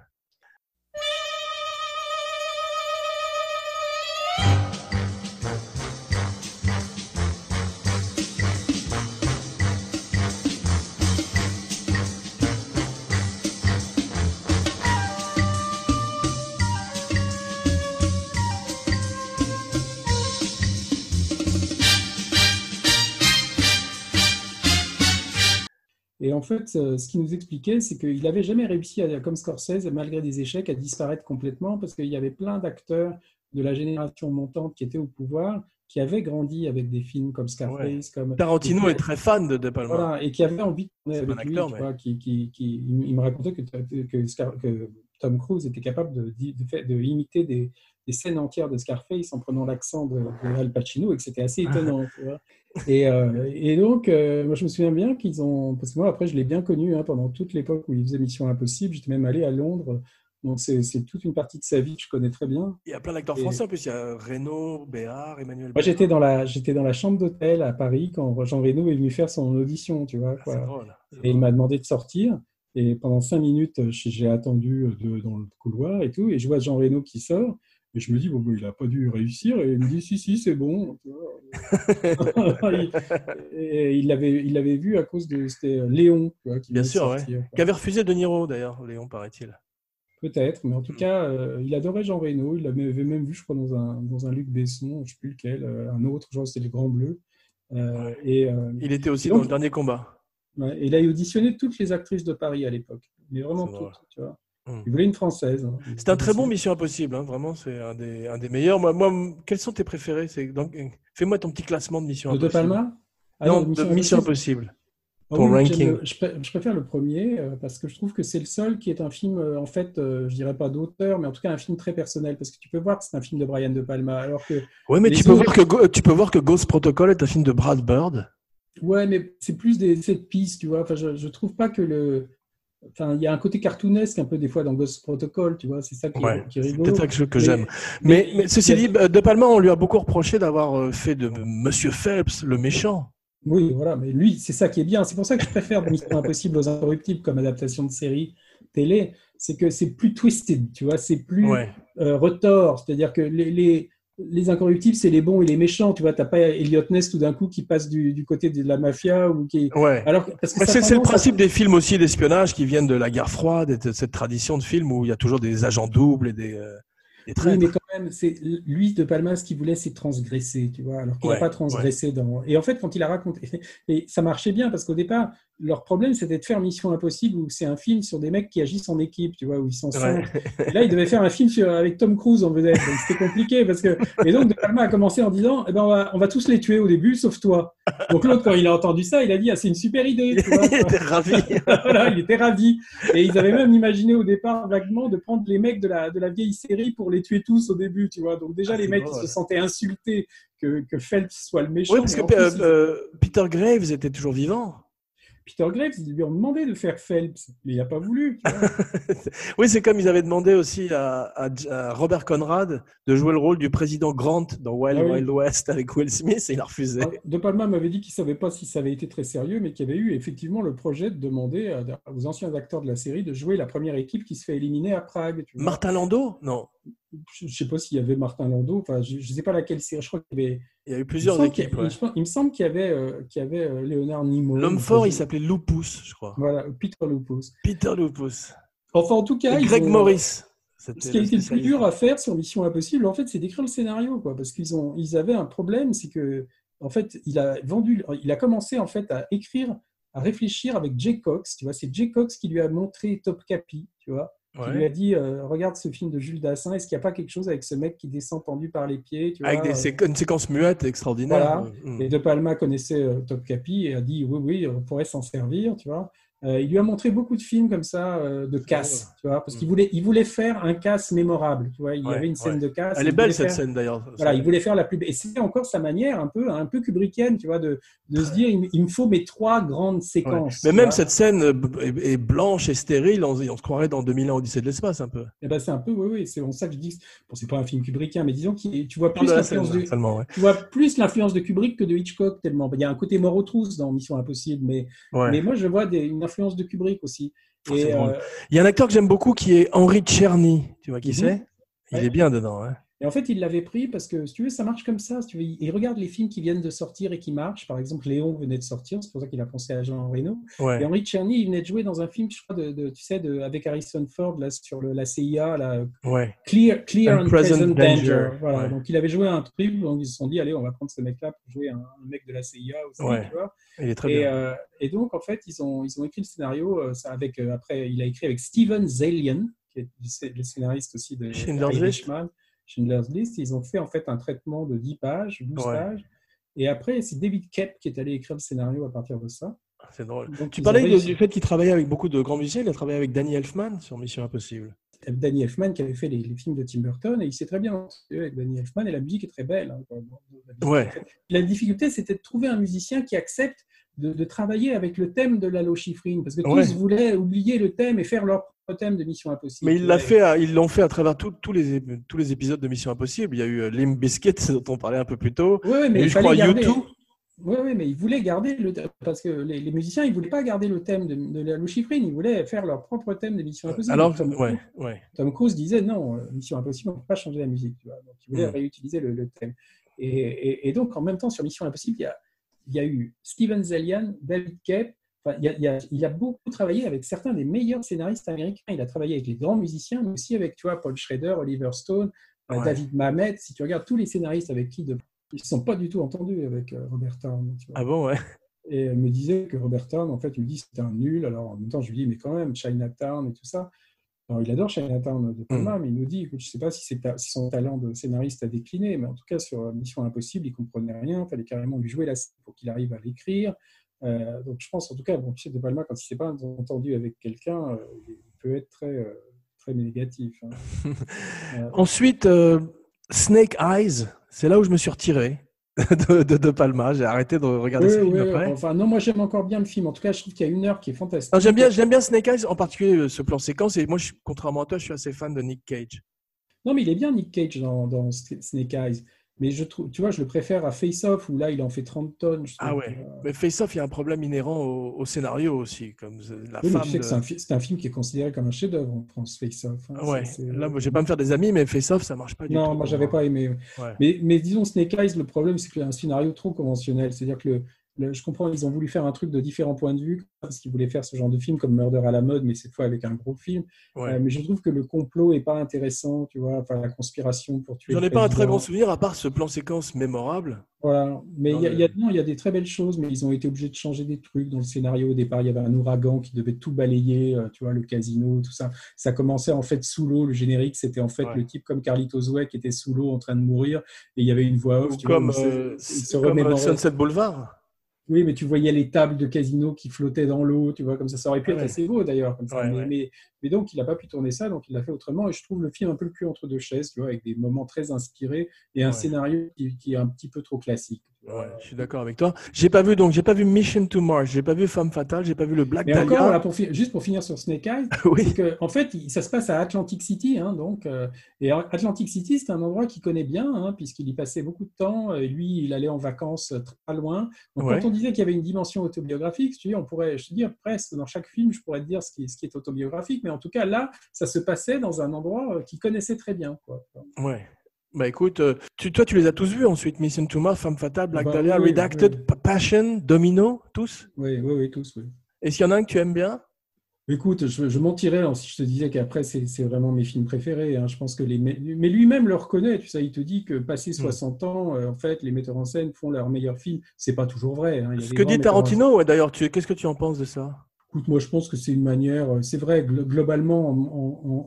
En fait, euh, ce qu'il nous expliquait, c'est qu'il n'avait jamais réussi, à, comme Scorsese, malgré des échecs, à disparaître complètement, parce qu'il y avait plein d'acteurs de la génération montante qui étaient au pouvoir, qui avaient grandi avec des films comme Scarface, comme Tarantino est très fan de De Palma. voilà, et qui avaient envie de tourner avec un lui. acteur, mais- vois, qui, qui, qui- il me racontait que, que, Scar- que Tom Cruise était capable de, de, fait- de imiter des, des scènes entières de Scarface en prenant l'accent de, de Al Pacino et que c'était assez étonnant. tu vois. Et, euh, et donc, euh, moi, je me souviens bien qu'ils ont. Parce que moi, après, je l'ai bien connu hein, pendant toute l'époque où il faisait Mission Impossible. J'étais même allé à Londres. Donc, c'est toute une partie de sa vie que je connais très bien. Il y a plein d'acteurs Et- français en plus. Il y a Renaud, Béard, Emmanuel. Moi, j'étais dans la, j'étais dans la chambre d'hôtel à Paris quand Jean Reno est venu faire son audition, tu vois. Ah, quoi. Drôle. Et il m'a demandé de sortir. Et pendant cinq minutes, j'ai attendu euh, de- dans le couloir et tout. Et je vois Jean Reno qui sort. Et je me dis, bon, il n'a pas dû réussir. Et il me dit, si, si, c'est bon. [LAUGHS] Il- et il l'avait il l'avait vu à cause de. C'était Léon, tu vois, qui Bien sûr, ouais. quoi. Qu'avait refusé De Niro d'ailleurs, Léon, paraît-il. Peut-être. Mais en tout cas, euh, il adorait Jean Reno. Il l'avait avait même vu, je crois, dans un, dans un Luc Besson, je ne sais plus lequel, euh, un autre, genre c'était le Grand Bleu. Euh, Ouais. et, euh, Il était aussi donc- dans le dernier combat. Ouais, et il a auditionné toutes les actrices de Paris à l'époque. Mais vraiment toutes, tu vois. Hmm. Il voulait une française. hein. C'est un très bon Mission Impossible, hein, vraiment, c'est un des, un des meilleurs. Moi, moi, quels sont tes préférés? Fais-moi ton petit classement de Mission De De Impossible. Palma? Ah non, de Mission Impossible. Ah ton j'aime ranking. le- Je, pré- je préfère le premier euh, parce que je trouve que c'est le seul qui est un film, euh, en fait, euh, je dirais pas d'auteur, mais en tout cas un film très personnel parce que tu peux voir que c'est un film de Brian De Palma. Alors que, Oui, mais tu peux, autres- voir que, tu peux voir que Ghost Protocol est un film de Brad Bird. ouais, mais c'est plus des cette pistes, tu vois. Enfin, je, je trouve pas que le. Enfin, il y a un côté cartoonesque un peu des fois dans Ghost Protocol, tu vois. C'est ça qui, Ouais, qui est c'est peut-être ça que, j'aime. Mais, mais- mais ceci dit, De Palma, on lui a beaucoup reproché d'avoir euh, fait de Monsieur Phelps le méchant. Oui, voilà, mais lui, c'est ça qui est bien. C'est pour ça que je préfère Mission Impossible aux Incorruptibles comme adaptation de série télé. C'est que c'est plus twisted, tu vois, c'est plus Ouais. euh, retors. C'est-à-dire que les, les, les Incorruptibles, c'est les bons et les méchants. Tu vois, t'as pas Elliot Ness tout d'un coup qui passe du, du côté de la mafia ou qui. Ouais. Alors, c'est le principe des films aussi d'espionnage qui viennent de la guerre froide et de cette tradition de film où il y a toujours des agents doubles et des, euh, des Oui, mais quand même, c'est lui de Palma, ce qu'il voulait, c'est transgresser, tu vois, alors qu'il n'a Ouais, pas transgressé dans. Et en fait, quand il a raconté, [LAUGHS] et ça marchait bien parce qu'au départ, leur problème, c'était de faire Mission Impossible où c'est un film sur des mecs qui agissent en équipe, tu vois, où ils sont Ouais. Et là, il devait faire un film sur- avec Tom Cruise en vedette, donc c'était compliqué parce que. Et donc, De Palma a commencé en disant, eh ben, on va, on va tous les tuer au début, sauf toi. Donc l'autre, quand il a entendu ça, il a dit, ah, c'est une super idée. Tu vois, [LAUGHS] il était ravi. [LAUGHS] voilà, il était ravi. Et ils avaient même imaginé au départ vaguement de prendre les mecs de la, de la vieille série pour les tuer tous au début, tu vois. Donc déjà, Ah, les mecs, ils se sentaient insultés que, que Phelps soit le méchant. Oui, parce que euh, euh, Peter Graves était toujours vivant. Peter Graves, ils lui ont demandé de faire Phelps, mais il n'a pas voulu. [LAUGHS] Oui, c'est comme ils avaient demandé aussi à, à- à Robert Conrad de jouer le rôle du président Grant dans Wild Ah oui. Wild West avec Will Smith et il a refusé. Alors, De Palma m'avait dit qu'il ne savait pas si ça avait été très sérieux, mais qu'il y avait eu effectivement le projet de demander aux anciens acteurs de la série de jouer la première équipe qui se fait éliminer à Prague. tu vois. Martin Landau? Non. Je ne sais pas s'il y avait Martin Landau, enfin, je ne sais pas laquelle série, je crois qu'il y avait Il y a eu plusieurs équipes. ouais. je Il me semble qu'il y avait, euh, qu'il y avait euh, Léonard Nimoy. L'homme fort, il s'appelait Lupus, je crois. Voilà, Peter Lupus. Peter Lupus. Enfin, en tout cas, Et Greg ont- Morris. Ce qui a été le plus dur à faire sur Mission Impossible, en fait, c'est d'écrire le scénario, quoi, parce qu'ils ont, ils avaient un problème, c'est que, en fait, il a vendu, il a commencé en fait à écrire, à réfléchir avec Jay Cox. Tu vois, c'est Jay Cox qui lui a montré Top Capi, tu vois, qui Ouais. lui a dit, euh, regarde ce film de Jules Dassin, est-ce qu'il n'y a pas quelque chose avec ce mec qui descend tendu par les pieds, tu Avec vois, des euh, séqu- une séquence muette extraordinaire. Mm. Et De Palma connaissait euh, Top Capi et a dit oui, oui, on pourrait s'en servir, tu vois. Euh, il lui a montré beaucoup de films comme ça, euh, de casse, tu vois, parce qu'il Mm. voulait, il voulait faire un casse mémorable, tu vois. Il y Ouais, avait une scène ouais. de casse. Elle est belle cette faire- scène d'ailleurs. Voilà, il voulait faire la plus belle. Et c'était encore sa manière un peu, un peu kubrickienne, tu vois, de, de se dire il, il me faut mes trois grandes Ouais. séquences. Mais même vois. cette scène euh, est, est blanche et stérile, on, on se croirait dans 2001 Odyssée de l'espace un peu. Eh ben, c'est un peu, oui, oui, c'est pour ça que je dis, bon, c'est pas un film kubrickien, mais disons que tu vois plus l'influence de, tu vois plus l'influence de Kubrick que de Hitchcock tellement. Il y a un côté mort aux trousses dans Mission Impossible, mais. Mais moi, je vois des- une influence de Kubrick aussi. Et, euh, Il y a un acteur que j'aime beaucoup qui est Henri Czerny. Tu vois qui Mhm. c'est? Il Ouais. est bien dedans. hein. Et en fait, il l'avait pris parce que, si tu veux, ça marche comme ça. Si tu veux, il regarde les films qui viennent de sortir et qui marchent. Par exemple, Léon venait de sortir, c'est pour ça qu'il a pensé à Jean Reno. Ouais. Et Henri Czerny, il venait de jouer dans un film, je crois, de, de- tu sais, de, avec Harrison Ford là, sur le, la CIA, là, ouais. Clear, Clear And and, Present Present Danger. Danger. Voilà. Ouais. Donc, il avait joué un truc, donc ils se sont dit, allez, on va prendre ce mec-là pour jouer un, un mec de la CIA aussi. Ouais. Tu vois Il est très et, bien. euh, et donc, en fait, ils ont, ils ont écrit le scénario. euh, ça avec, euh, après, il a écrit avec Steven Zalian, qui est le sc- le scénariste aussi de Schindler's Schindler's List. Ils ont fait en fait un traitement de 10 pages, 12 Ouais. pages. Et après, c'est David Kep qui est allé écrire le scénario à partir de ça. C'est drôle. Donc, Tu parlais de- du fait qu'il travaillait avec beaucoup de grands musiciens. Il a travaillé avec Danny Elfman sur Mission Impossible. Danny Elfman qui avait fait les, les films de Tim Burton et il s'est très bien entendu avec Danny Elfman et la musique est très belle. hein. Ouais. La difficulté, c'était de trouver un musicien qui accepte de, de travailler avec le thème de Lalo Schifrin parce que tous Ouais. voulaient oublier le thème et faire leur propre thème de Mission Impossible. Mais il l'a Ouais. fait, à- ils l'ont fait à travers tout- tous les, ép- tous les épisodes de Mission Impossible. Il y a eu euh, Limp Bizkit, [LAUGHS] dont on parlait un peu plus tôt. Y mais il je crois, garder. U2. Oui, oui, mais ils voulaient garder le parce que les, les musiciens, ils voulaient pas garder le thème de, de Lalo Schifrin, ils voulaient faire leur propre thème de Mission Impossible. Alors, Tom, ouais, ouais. Tom Cruise disait non, euh, Mission Impossible, on ne peut pas changer la musique. Tu vois. Donc, il voulait Mm. réutiliser le, le thème. Et, et- et donc, en même temps, sur Mission Impossible, il y a, il y a eu Steven Zalian, David Kep. Enfin, il, a, il, y a, il a beaucoup travaillé avec certains des meilleurs scénaristes américains. Il a travaillé avec les grands musiciens, mais aussi avec tu vois, Paul Schrader, Oliver Stone, euh, Ouais. David Mamet. Si tu regardes tous les scénaristes avec qui de- ils ne sont pas du tout entendus avec euh, Robert Town. Ah bon, ouais. Et elle me disait que Robert Town, en fait, il me dit c'était un nul. Alors en même temps, je lui dis, mais quand même, Chinatown et tout ça. Alors il adore Chinatown de Palma, mais il nous dit, écoute, je ne sais pas si, ta- si son talent de scénariste a décliné, mais en tout cas, sur Mission Impossible, il ne comprenait rien. Il fallait carrément lui jouer la scène pour qu'il arrive à l'écrire. Euh, donc je pense, en tout cas, bon, tu sais, De Palma, quand il ne s'est pas entendu avec quelqu'un, euh, il peut être très, euh, très négatif. hein. [LAUGHS] Ensuite, Snake Eyes, c'est là où je me suis retiré [LAUGHS] de, de, de Palma. J'ai arrêté de regarder oui, ce film oui, après. enfin, non, moi j'aime encore bien le film. En tout cas, je trouve qu'il y a une heure qui est fantastique. J'aime bien, j'aime bien Snake Eyes, en particulier ce plan séquence. Et moi, je, contrairement à toi, je suis assez fan de Nick Cage. Non, mais il est bien Nick Cage dans, dans Snake Eyes. Mais je trouve, tu vois, je le préfère à Face Off où là, il en fait 30 tonnes. Ah ouais. Mais Face Off, il y a un problème inhérent au, au scénario aussi, comme euh, la Oui, femme. de- c'est un, fi- c'est un film qui est considéré comme un chef-d'œuvre en France, Face Off. hein. Ouais. Là, moi, je vais pas me faire des amis, mais Face Off, ça marche pas du tout. Non, moi, j'avais pas aimé. Ouais. Mais, mais disons, Snake Eyes, le problème, c'est qu'il y a un scénario trop conventionnel. C'est-à-dire que le, le- je comprends, ils ont voulu faire un truc de différents points de vue, parce qu'ils voulaient faire ce genre de film comme Murder à la mode, mais cette fois avec un gros film. Ouais. Euh, mais je trouve que le complot est pas intéressant, tu vois, enfin, la conspiration pour tuer. J'en ai pas un très grand souvenir, à part ce plan séquence mémorable. Voilà, mais il y, a, le- y a- non, il y a des très belles choses, mais ils ont été obligés de changer des trucs dans le scénario. Au départ, il y avait un ouragan qui devait tout balayer, euh, tu vois, le casino, tout ça. Ça commençait en fait sous l'eau. Le générique, c'était en fait Ouais. le type comme Carlitos Way qui était sous l'eau en train de mourir, et il y avait une voix off. Ou tu vois, comme, c'est- euh, se comme, euh. Sunset Boulevard. Oui, mais tu voyais les tables de casino qui flottaient dans l'eau, tu vois, comme ça. Ça aurait pu être Ouais. assez beau d'ailleurs. comme ça. Ouais, mais, ouais. mais- mais donc, il n'a pas pu tourner ça, donc il l'a fait autrement. Et je trouve le film un peu le cul entre deux chaises, tu vois, avec des moments très inspirés et un Ouais. scénario qui, qui est un petit peu trop classique. Ouais, je suis d'accord avec toi. J'ai pas vu donc j'ai pas vu Mission to Mars, j'ai pas vu Femme fatale, j'ai pas vu le Black Mais encore, Dahlia. voilà, pour fi- juste pour finir sur Snake Eyes, [LAUGHS] oui. que, en fait, ça se passe à Atlantic City, hein, donc, euh, et Atlantic City, c'est un endroit qu'il connaît bien, hein, puisqu'il y passait beaucoup de temps. Et lui, il allait en vacances euh, très loin. Donc, Ouais. quand on disait qu'il y avait une dimension autobiographique, tu dis, on pourrait, je te dis, presque dans chaque film, je pourrais te dire ce qui, ce qui est autobiographique, mais en tout cas, là, ça se passait dans un endroit euh, qu'il connaissait très bien. Quoi. Ouais. Bah écoute, euh, tu, toi tu les as tous vus ensuite, Mission to Mars, Femme fatale, Black Bah, Dahlia, oui, Redacted, oui. Passion, Domino, tous? Oui, oui, oui, tous. Oui. Est-ce qu'il y en a un que tu aimes bien? Écoute, je, je mentirais hein, si je te disais qu'après, c'est vraiment mes films préférés. hein. Je pense que les. Mais lui-même le reconnaît, tu sais, il te dit que passé 60 ans, euh, en fait, les metteurs en scène font leurs meilleurs films. C'est pas toujours vrai. hein. Il y a Ce que dit en Tarantino, ouais, d'ailleurs, tu- qu'est-ce que tu en penses de ça? Écoute, moi, je pense que c'est une manière. euh, C'est vrai, glo- globalement, en,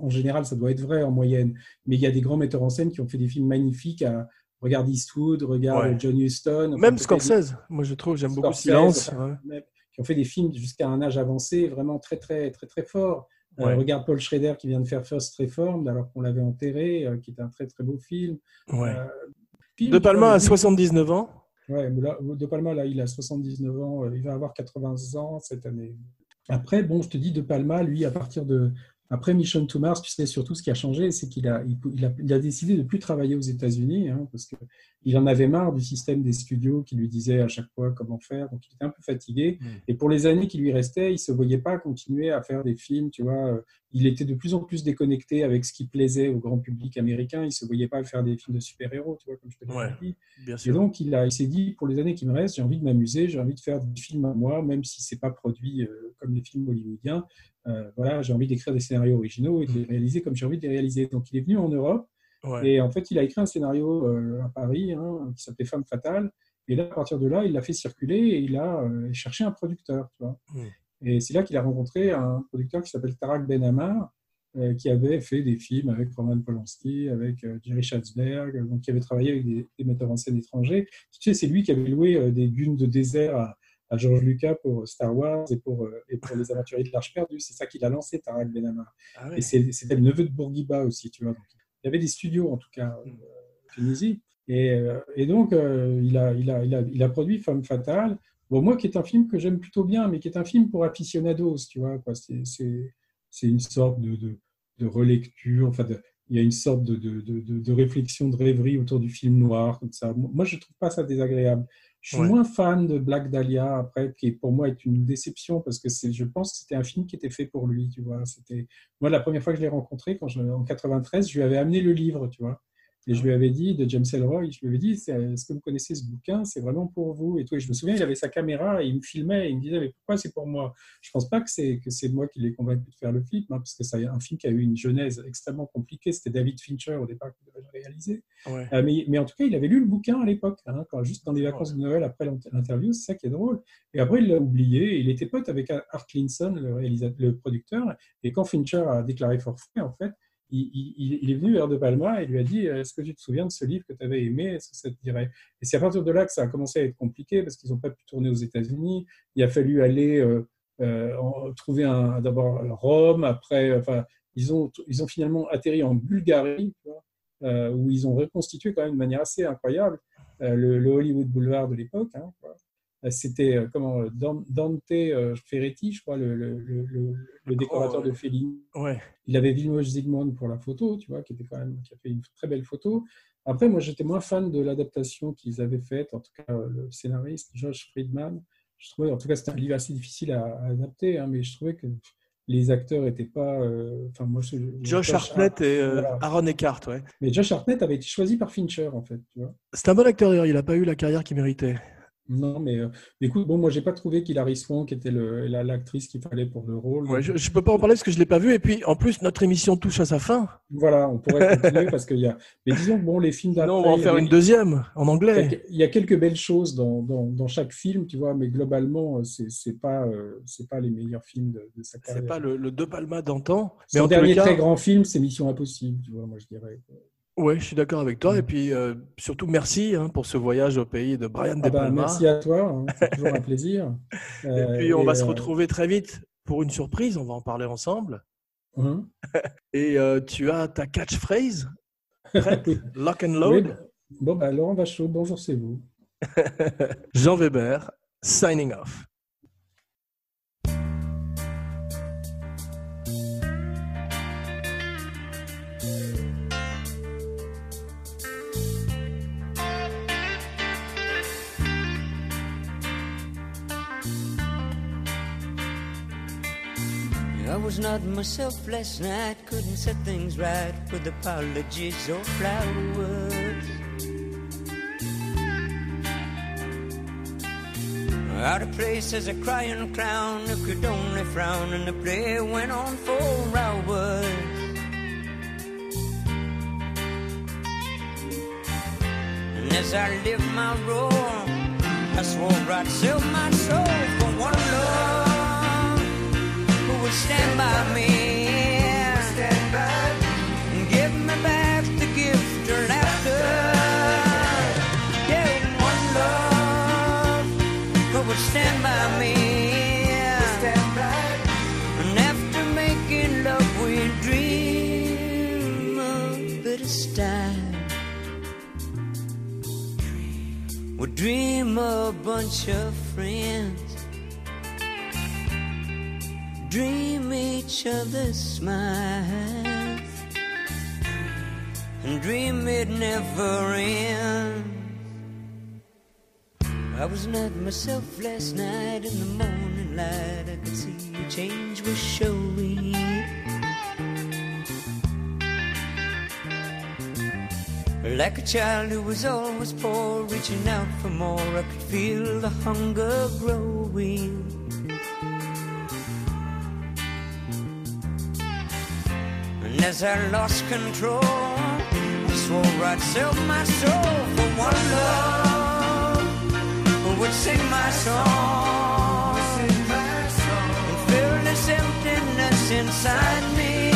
en- en général, ça doit être vrai en moyenne. Mais il y a des grands metteurs en scène qui ont fait des films magnifiques. À, regarde Eastwood, regarde Ouais. John Huston. Même Scorsese, moi je trouve, j'aime beaucoup Silence. enfin, ouais. même- qui ont fait des films jusqu'à un âge avancé, vraiment très, très, très, très fort. Euh, regarde Paul Schrader qui vient de faire First Reformed alors qu'on l'avait enterré, euh, qui est un très, très beau film. Euh, De Palma à 79 ans. Ouais, De Palma, là, il a 79 ans, il va avoir 80 ans cette année. Après, bon, je te dis, De Palma, lui, à partir de. Après Mission to Mars, tu sais, surtout ce qui a changé, c'est qu'il a, il, a, il a décidé de plus travailler aux États-Unis, hein, parce qu'il en avait marre du système des studios qui lui disaient à chaque fois comment faire, donc il était un peu fatigué. Mm. Et pour les années qui lui restaient, il se voyait pas continuer à faire des films, tu vois. euh, Il était de plus en plus déconnecté avec ce qui plaisait au grand public américain. Il se voyait pas faire des films de super-héros, tu vois, comme je te l'ai Ouais. dit. Bien Et donc, il, a, il s'est dit, pour les années qui me restent, j'ai envie de m'amuser, j'ai envie de faire des films à moi, même si c'est pas produit euh, comme les films hollywoodiens. Euh, voilà, j'ai envie d'écrire des scénarios originaux et de les réaliser comme j'ai envie de les réaliser. Donc, il est venu en Europe Ouais. et en fait, il a écrit un scénario euh, à Paris hein, qui s'appelait Femme fatale. Et là, à partir de là, il l'a fait circuler et il a euh, cherché un producteur. Tu vois. Mm. Et c'est là qu'il a rencontré un producteur qui s'appelle Tarak Ben Ammar, euh, qui avait fait des films avec Roman Polanski, avec Jerry Schatzberg, donc qui avait travaillé avec des, des metteurs en scène étrangers. Tu sais, c'est lui qui avait loué des dunes de désert à, à George Lucas pour Star Wars et pour, euh, et pour les aventuriers de l'Arche perdue. C'est ça qu'il a lancé, Tarak Ben Ammar. Ah ouais. Et c'était le neveu de Bourguiba aussi, tu vois. Donc, il y avait des studios, en tout cas, euh, en Tunisie. Et, euh, et donc, il, a, il, a, il, a, il a produit Femme Fatale. Bon, moi, qui est un film que j'aime plutôt bien, mais qui est un film pour aficionados, tu vois. C'est- une sorte de, de, de relecture, enfin, de- il y a une sorte de, de, de, de- de réflexion, de rêverie autour du film noir, comme ça. Moi, je trouve pas ça désagréable. Je suis Ouais. moins fan de Black Dahlia, après, qui pour moi est une déception, parce que c'est- je pense que c'était un film qui était fait pour lui, tu vois. C'était moi, la première fois que je l'ai rencontré, quand je, en 93, je lui avais amené le livre, tu vois. Et je lui avais dit, de James Ellroy, je lui avais dit, est-ce que vous connaissez ce bouquin? C'est vraiment pour vous. Et tout. Et je me souviens, il avait sa caméra et il me filmait et il me disait, mais pourquoi c'est pour moi? Je pense pas que c'est moi qui l'ai convaincu de faire le film, hein, parce que c'est un film qui a eu une genèse extrêmement compliquée. C'était David Fincher au départ qui devait le réaliser. Ouais. Euh, mais, mais en tout cas, il avait lu le bouquin à l'époque, hein, juste dans les vacances de Noël après l'int- l'interview, c'est ça qui est drôle. Et après, il l'a oublié. Il était pote avec Art Linson, le, le producteur. Et quand Fincher a déclaré forfait, en fait, il, est venu vers De Palma et lui a dit Est-ce que tu te souviens de ce livre que tu avais aimé Est-ce que ça te dirait Et c'est à partir de là que ça a commencé à être compliqué parce qu'ils n'ont pas pu tourner aux États-Unis. Il a fallu aller euh, euh, trouver d'abord Rome, après, enfin, ils ont, ils ont finalement atterri en Bulgarie, euh, où ils ont reconstitué quand même de manière assez incroyable euh, le, Hollywood Boulevard de l'époque. hein. Euh, C'était euh, comment euh, Dan- Dante euh, Ferretti, je crois, le, le- le- le- le décorateur ouais. de Fellini. Ouais. Il avait Vilmos Zsigmond pour la photo, tu vois, qui était quand même qui a fait une très belle photo. Après, moi, j'étais moins fan de l'adaptation qu'ils avaient faite, en tout cas euh, le scénariste Josh Friedman. Je trouvais, en tout cas, c'était un livre assez difficile à, à adapter, hein, mais je trouvais que les acteurs n'étaient pas. euh, Enfin, moi, je- Josh Hartnett et euh, voilà. Aaron Eckhart, ouais. Mais Josh Hartnett avait été choisi par Fincher, en fait. C'est un bon acteur il n'a pas eu la carrière qu'il méritait. Non, mais euh, écoute, bon, moi, j'ai pas trouvé qu'Hilary Swank était l'actrice qu'il fallait pour le rôle. Ouais, je ne peux pas en parler parce que je ne l'ai pas vu. Et puis, en plus, notre émission touche à sa fin. Voilà, on pourrait continuer parce qu'il y a. Mais disons que bon, les films d'après. Non, on va en faire une deuxième en anglais. Il y a quelques belles choses dans, dans, dans chaque film, tu vois, mais globalement, euh, c'est pas euh, c'est pas les meilleurs films de, de sa carrière. C'est pas le, le De Palma d'antan. Mais Son en dernier cas, très grand film, c'est Mission Impossible, tu vois, moi je dirais. Ouais, je suis d'accord avec toi. Et puis, euh, surtout, merci hein, pour ce voyage au pays de Brian De Ah bah, Palma. merci à toi, hein, c'est [LAUGHS] toujours un plaisir. Et Euh, puis, on va se euh, retrouver très vite pour une surprise. On va en parler ensemble. hein. [LAUGHS] Et tu as ta catchphrase prête [LAUGHS] Lock and Oui, load. bon, bah, Laurent Vachaud, bonjour, c'est vous. Jean Weber, signing off. Was not myself last night, couldn't set things right with apologies or flowers. Out of place as a crying clown who could only frown, and the play went on for hours. And as I lived my role, I swore I'd sell my soul for one love stand by me. Give me back the gift of. Yeah, one love who would stand by me. After making love, we dream of time. We dream a bunch of friends dream each other's smiles and dream it never ends. I was not myself last night in the morning light. I could see a change was showing. Like a child who was always poor, reaching out for more, I could feel the hunger growing. As I lost control, I swore I'd sell my soul for one love who would sing my song. And fill this emptiness inside me.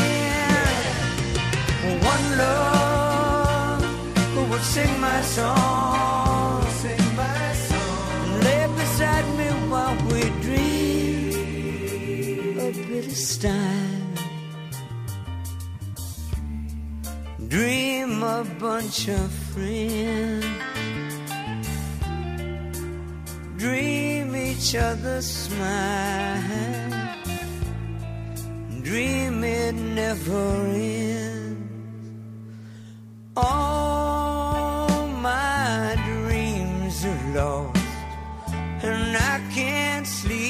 One love who would sing my song. Lay beside me while we dream a bit of style. Dream a bunch of friends. Dream each other's smile. Dream it never ends. All my dreams are lost, and I can't sleep.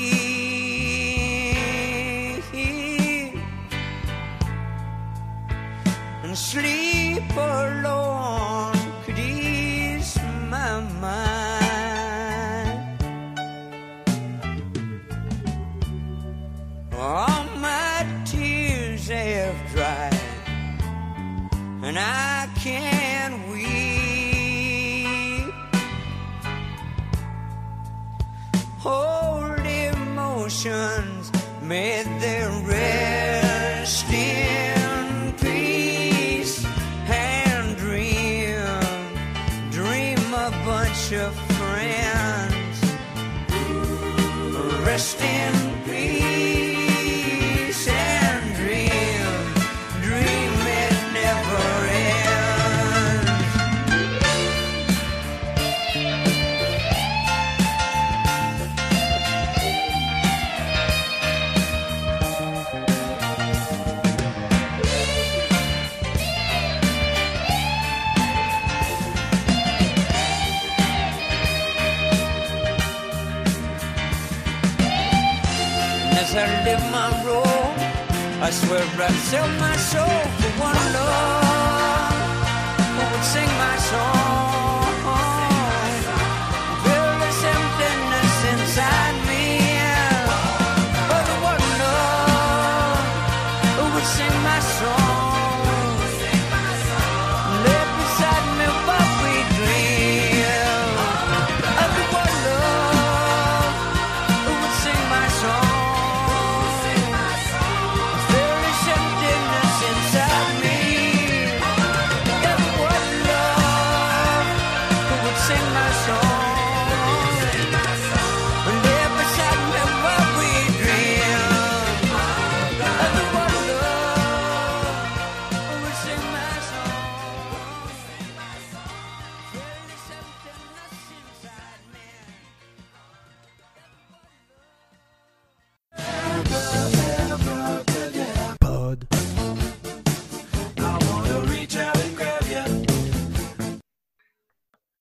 Sleep alone could ease my mind. All my tears have dried, and I can't weep. Old emotions made their rest bunch of friends. Rest swear I'd sell my soul for one love who would sing my song.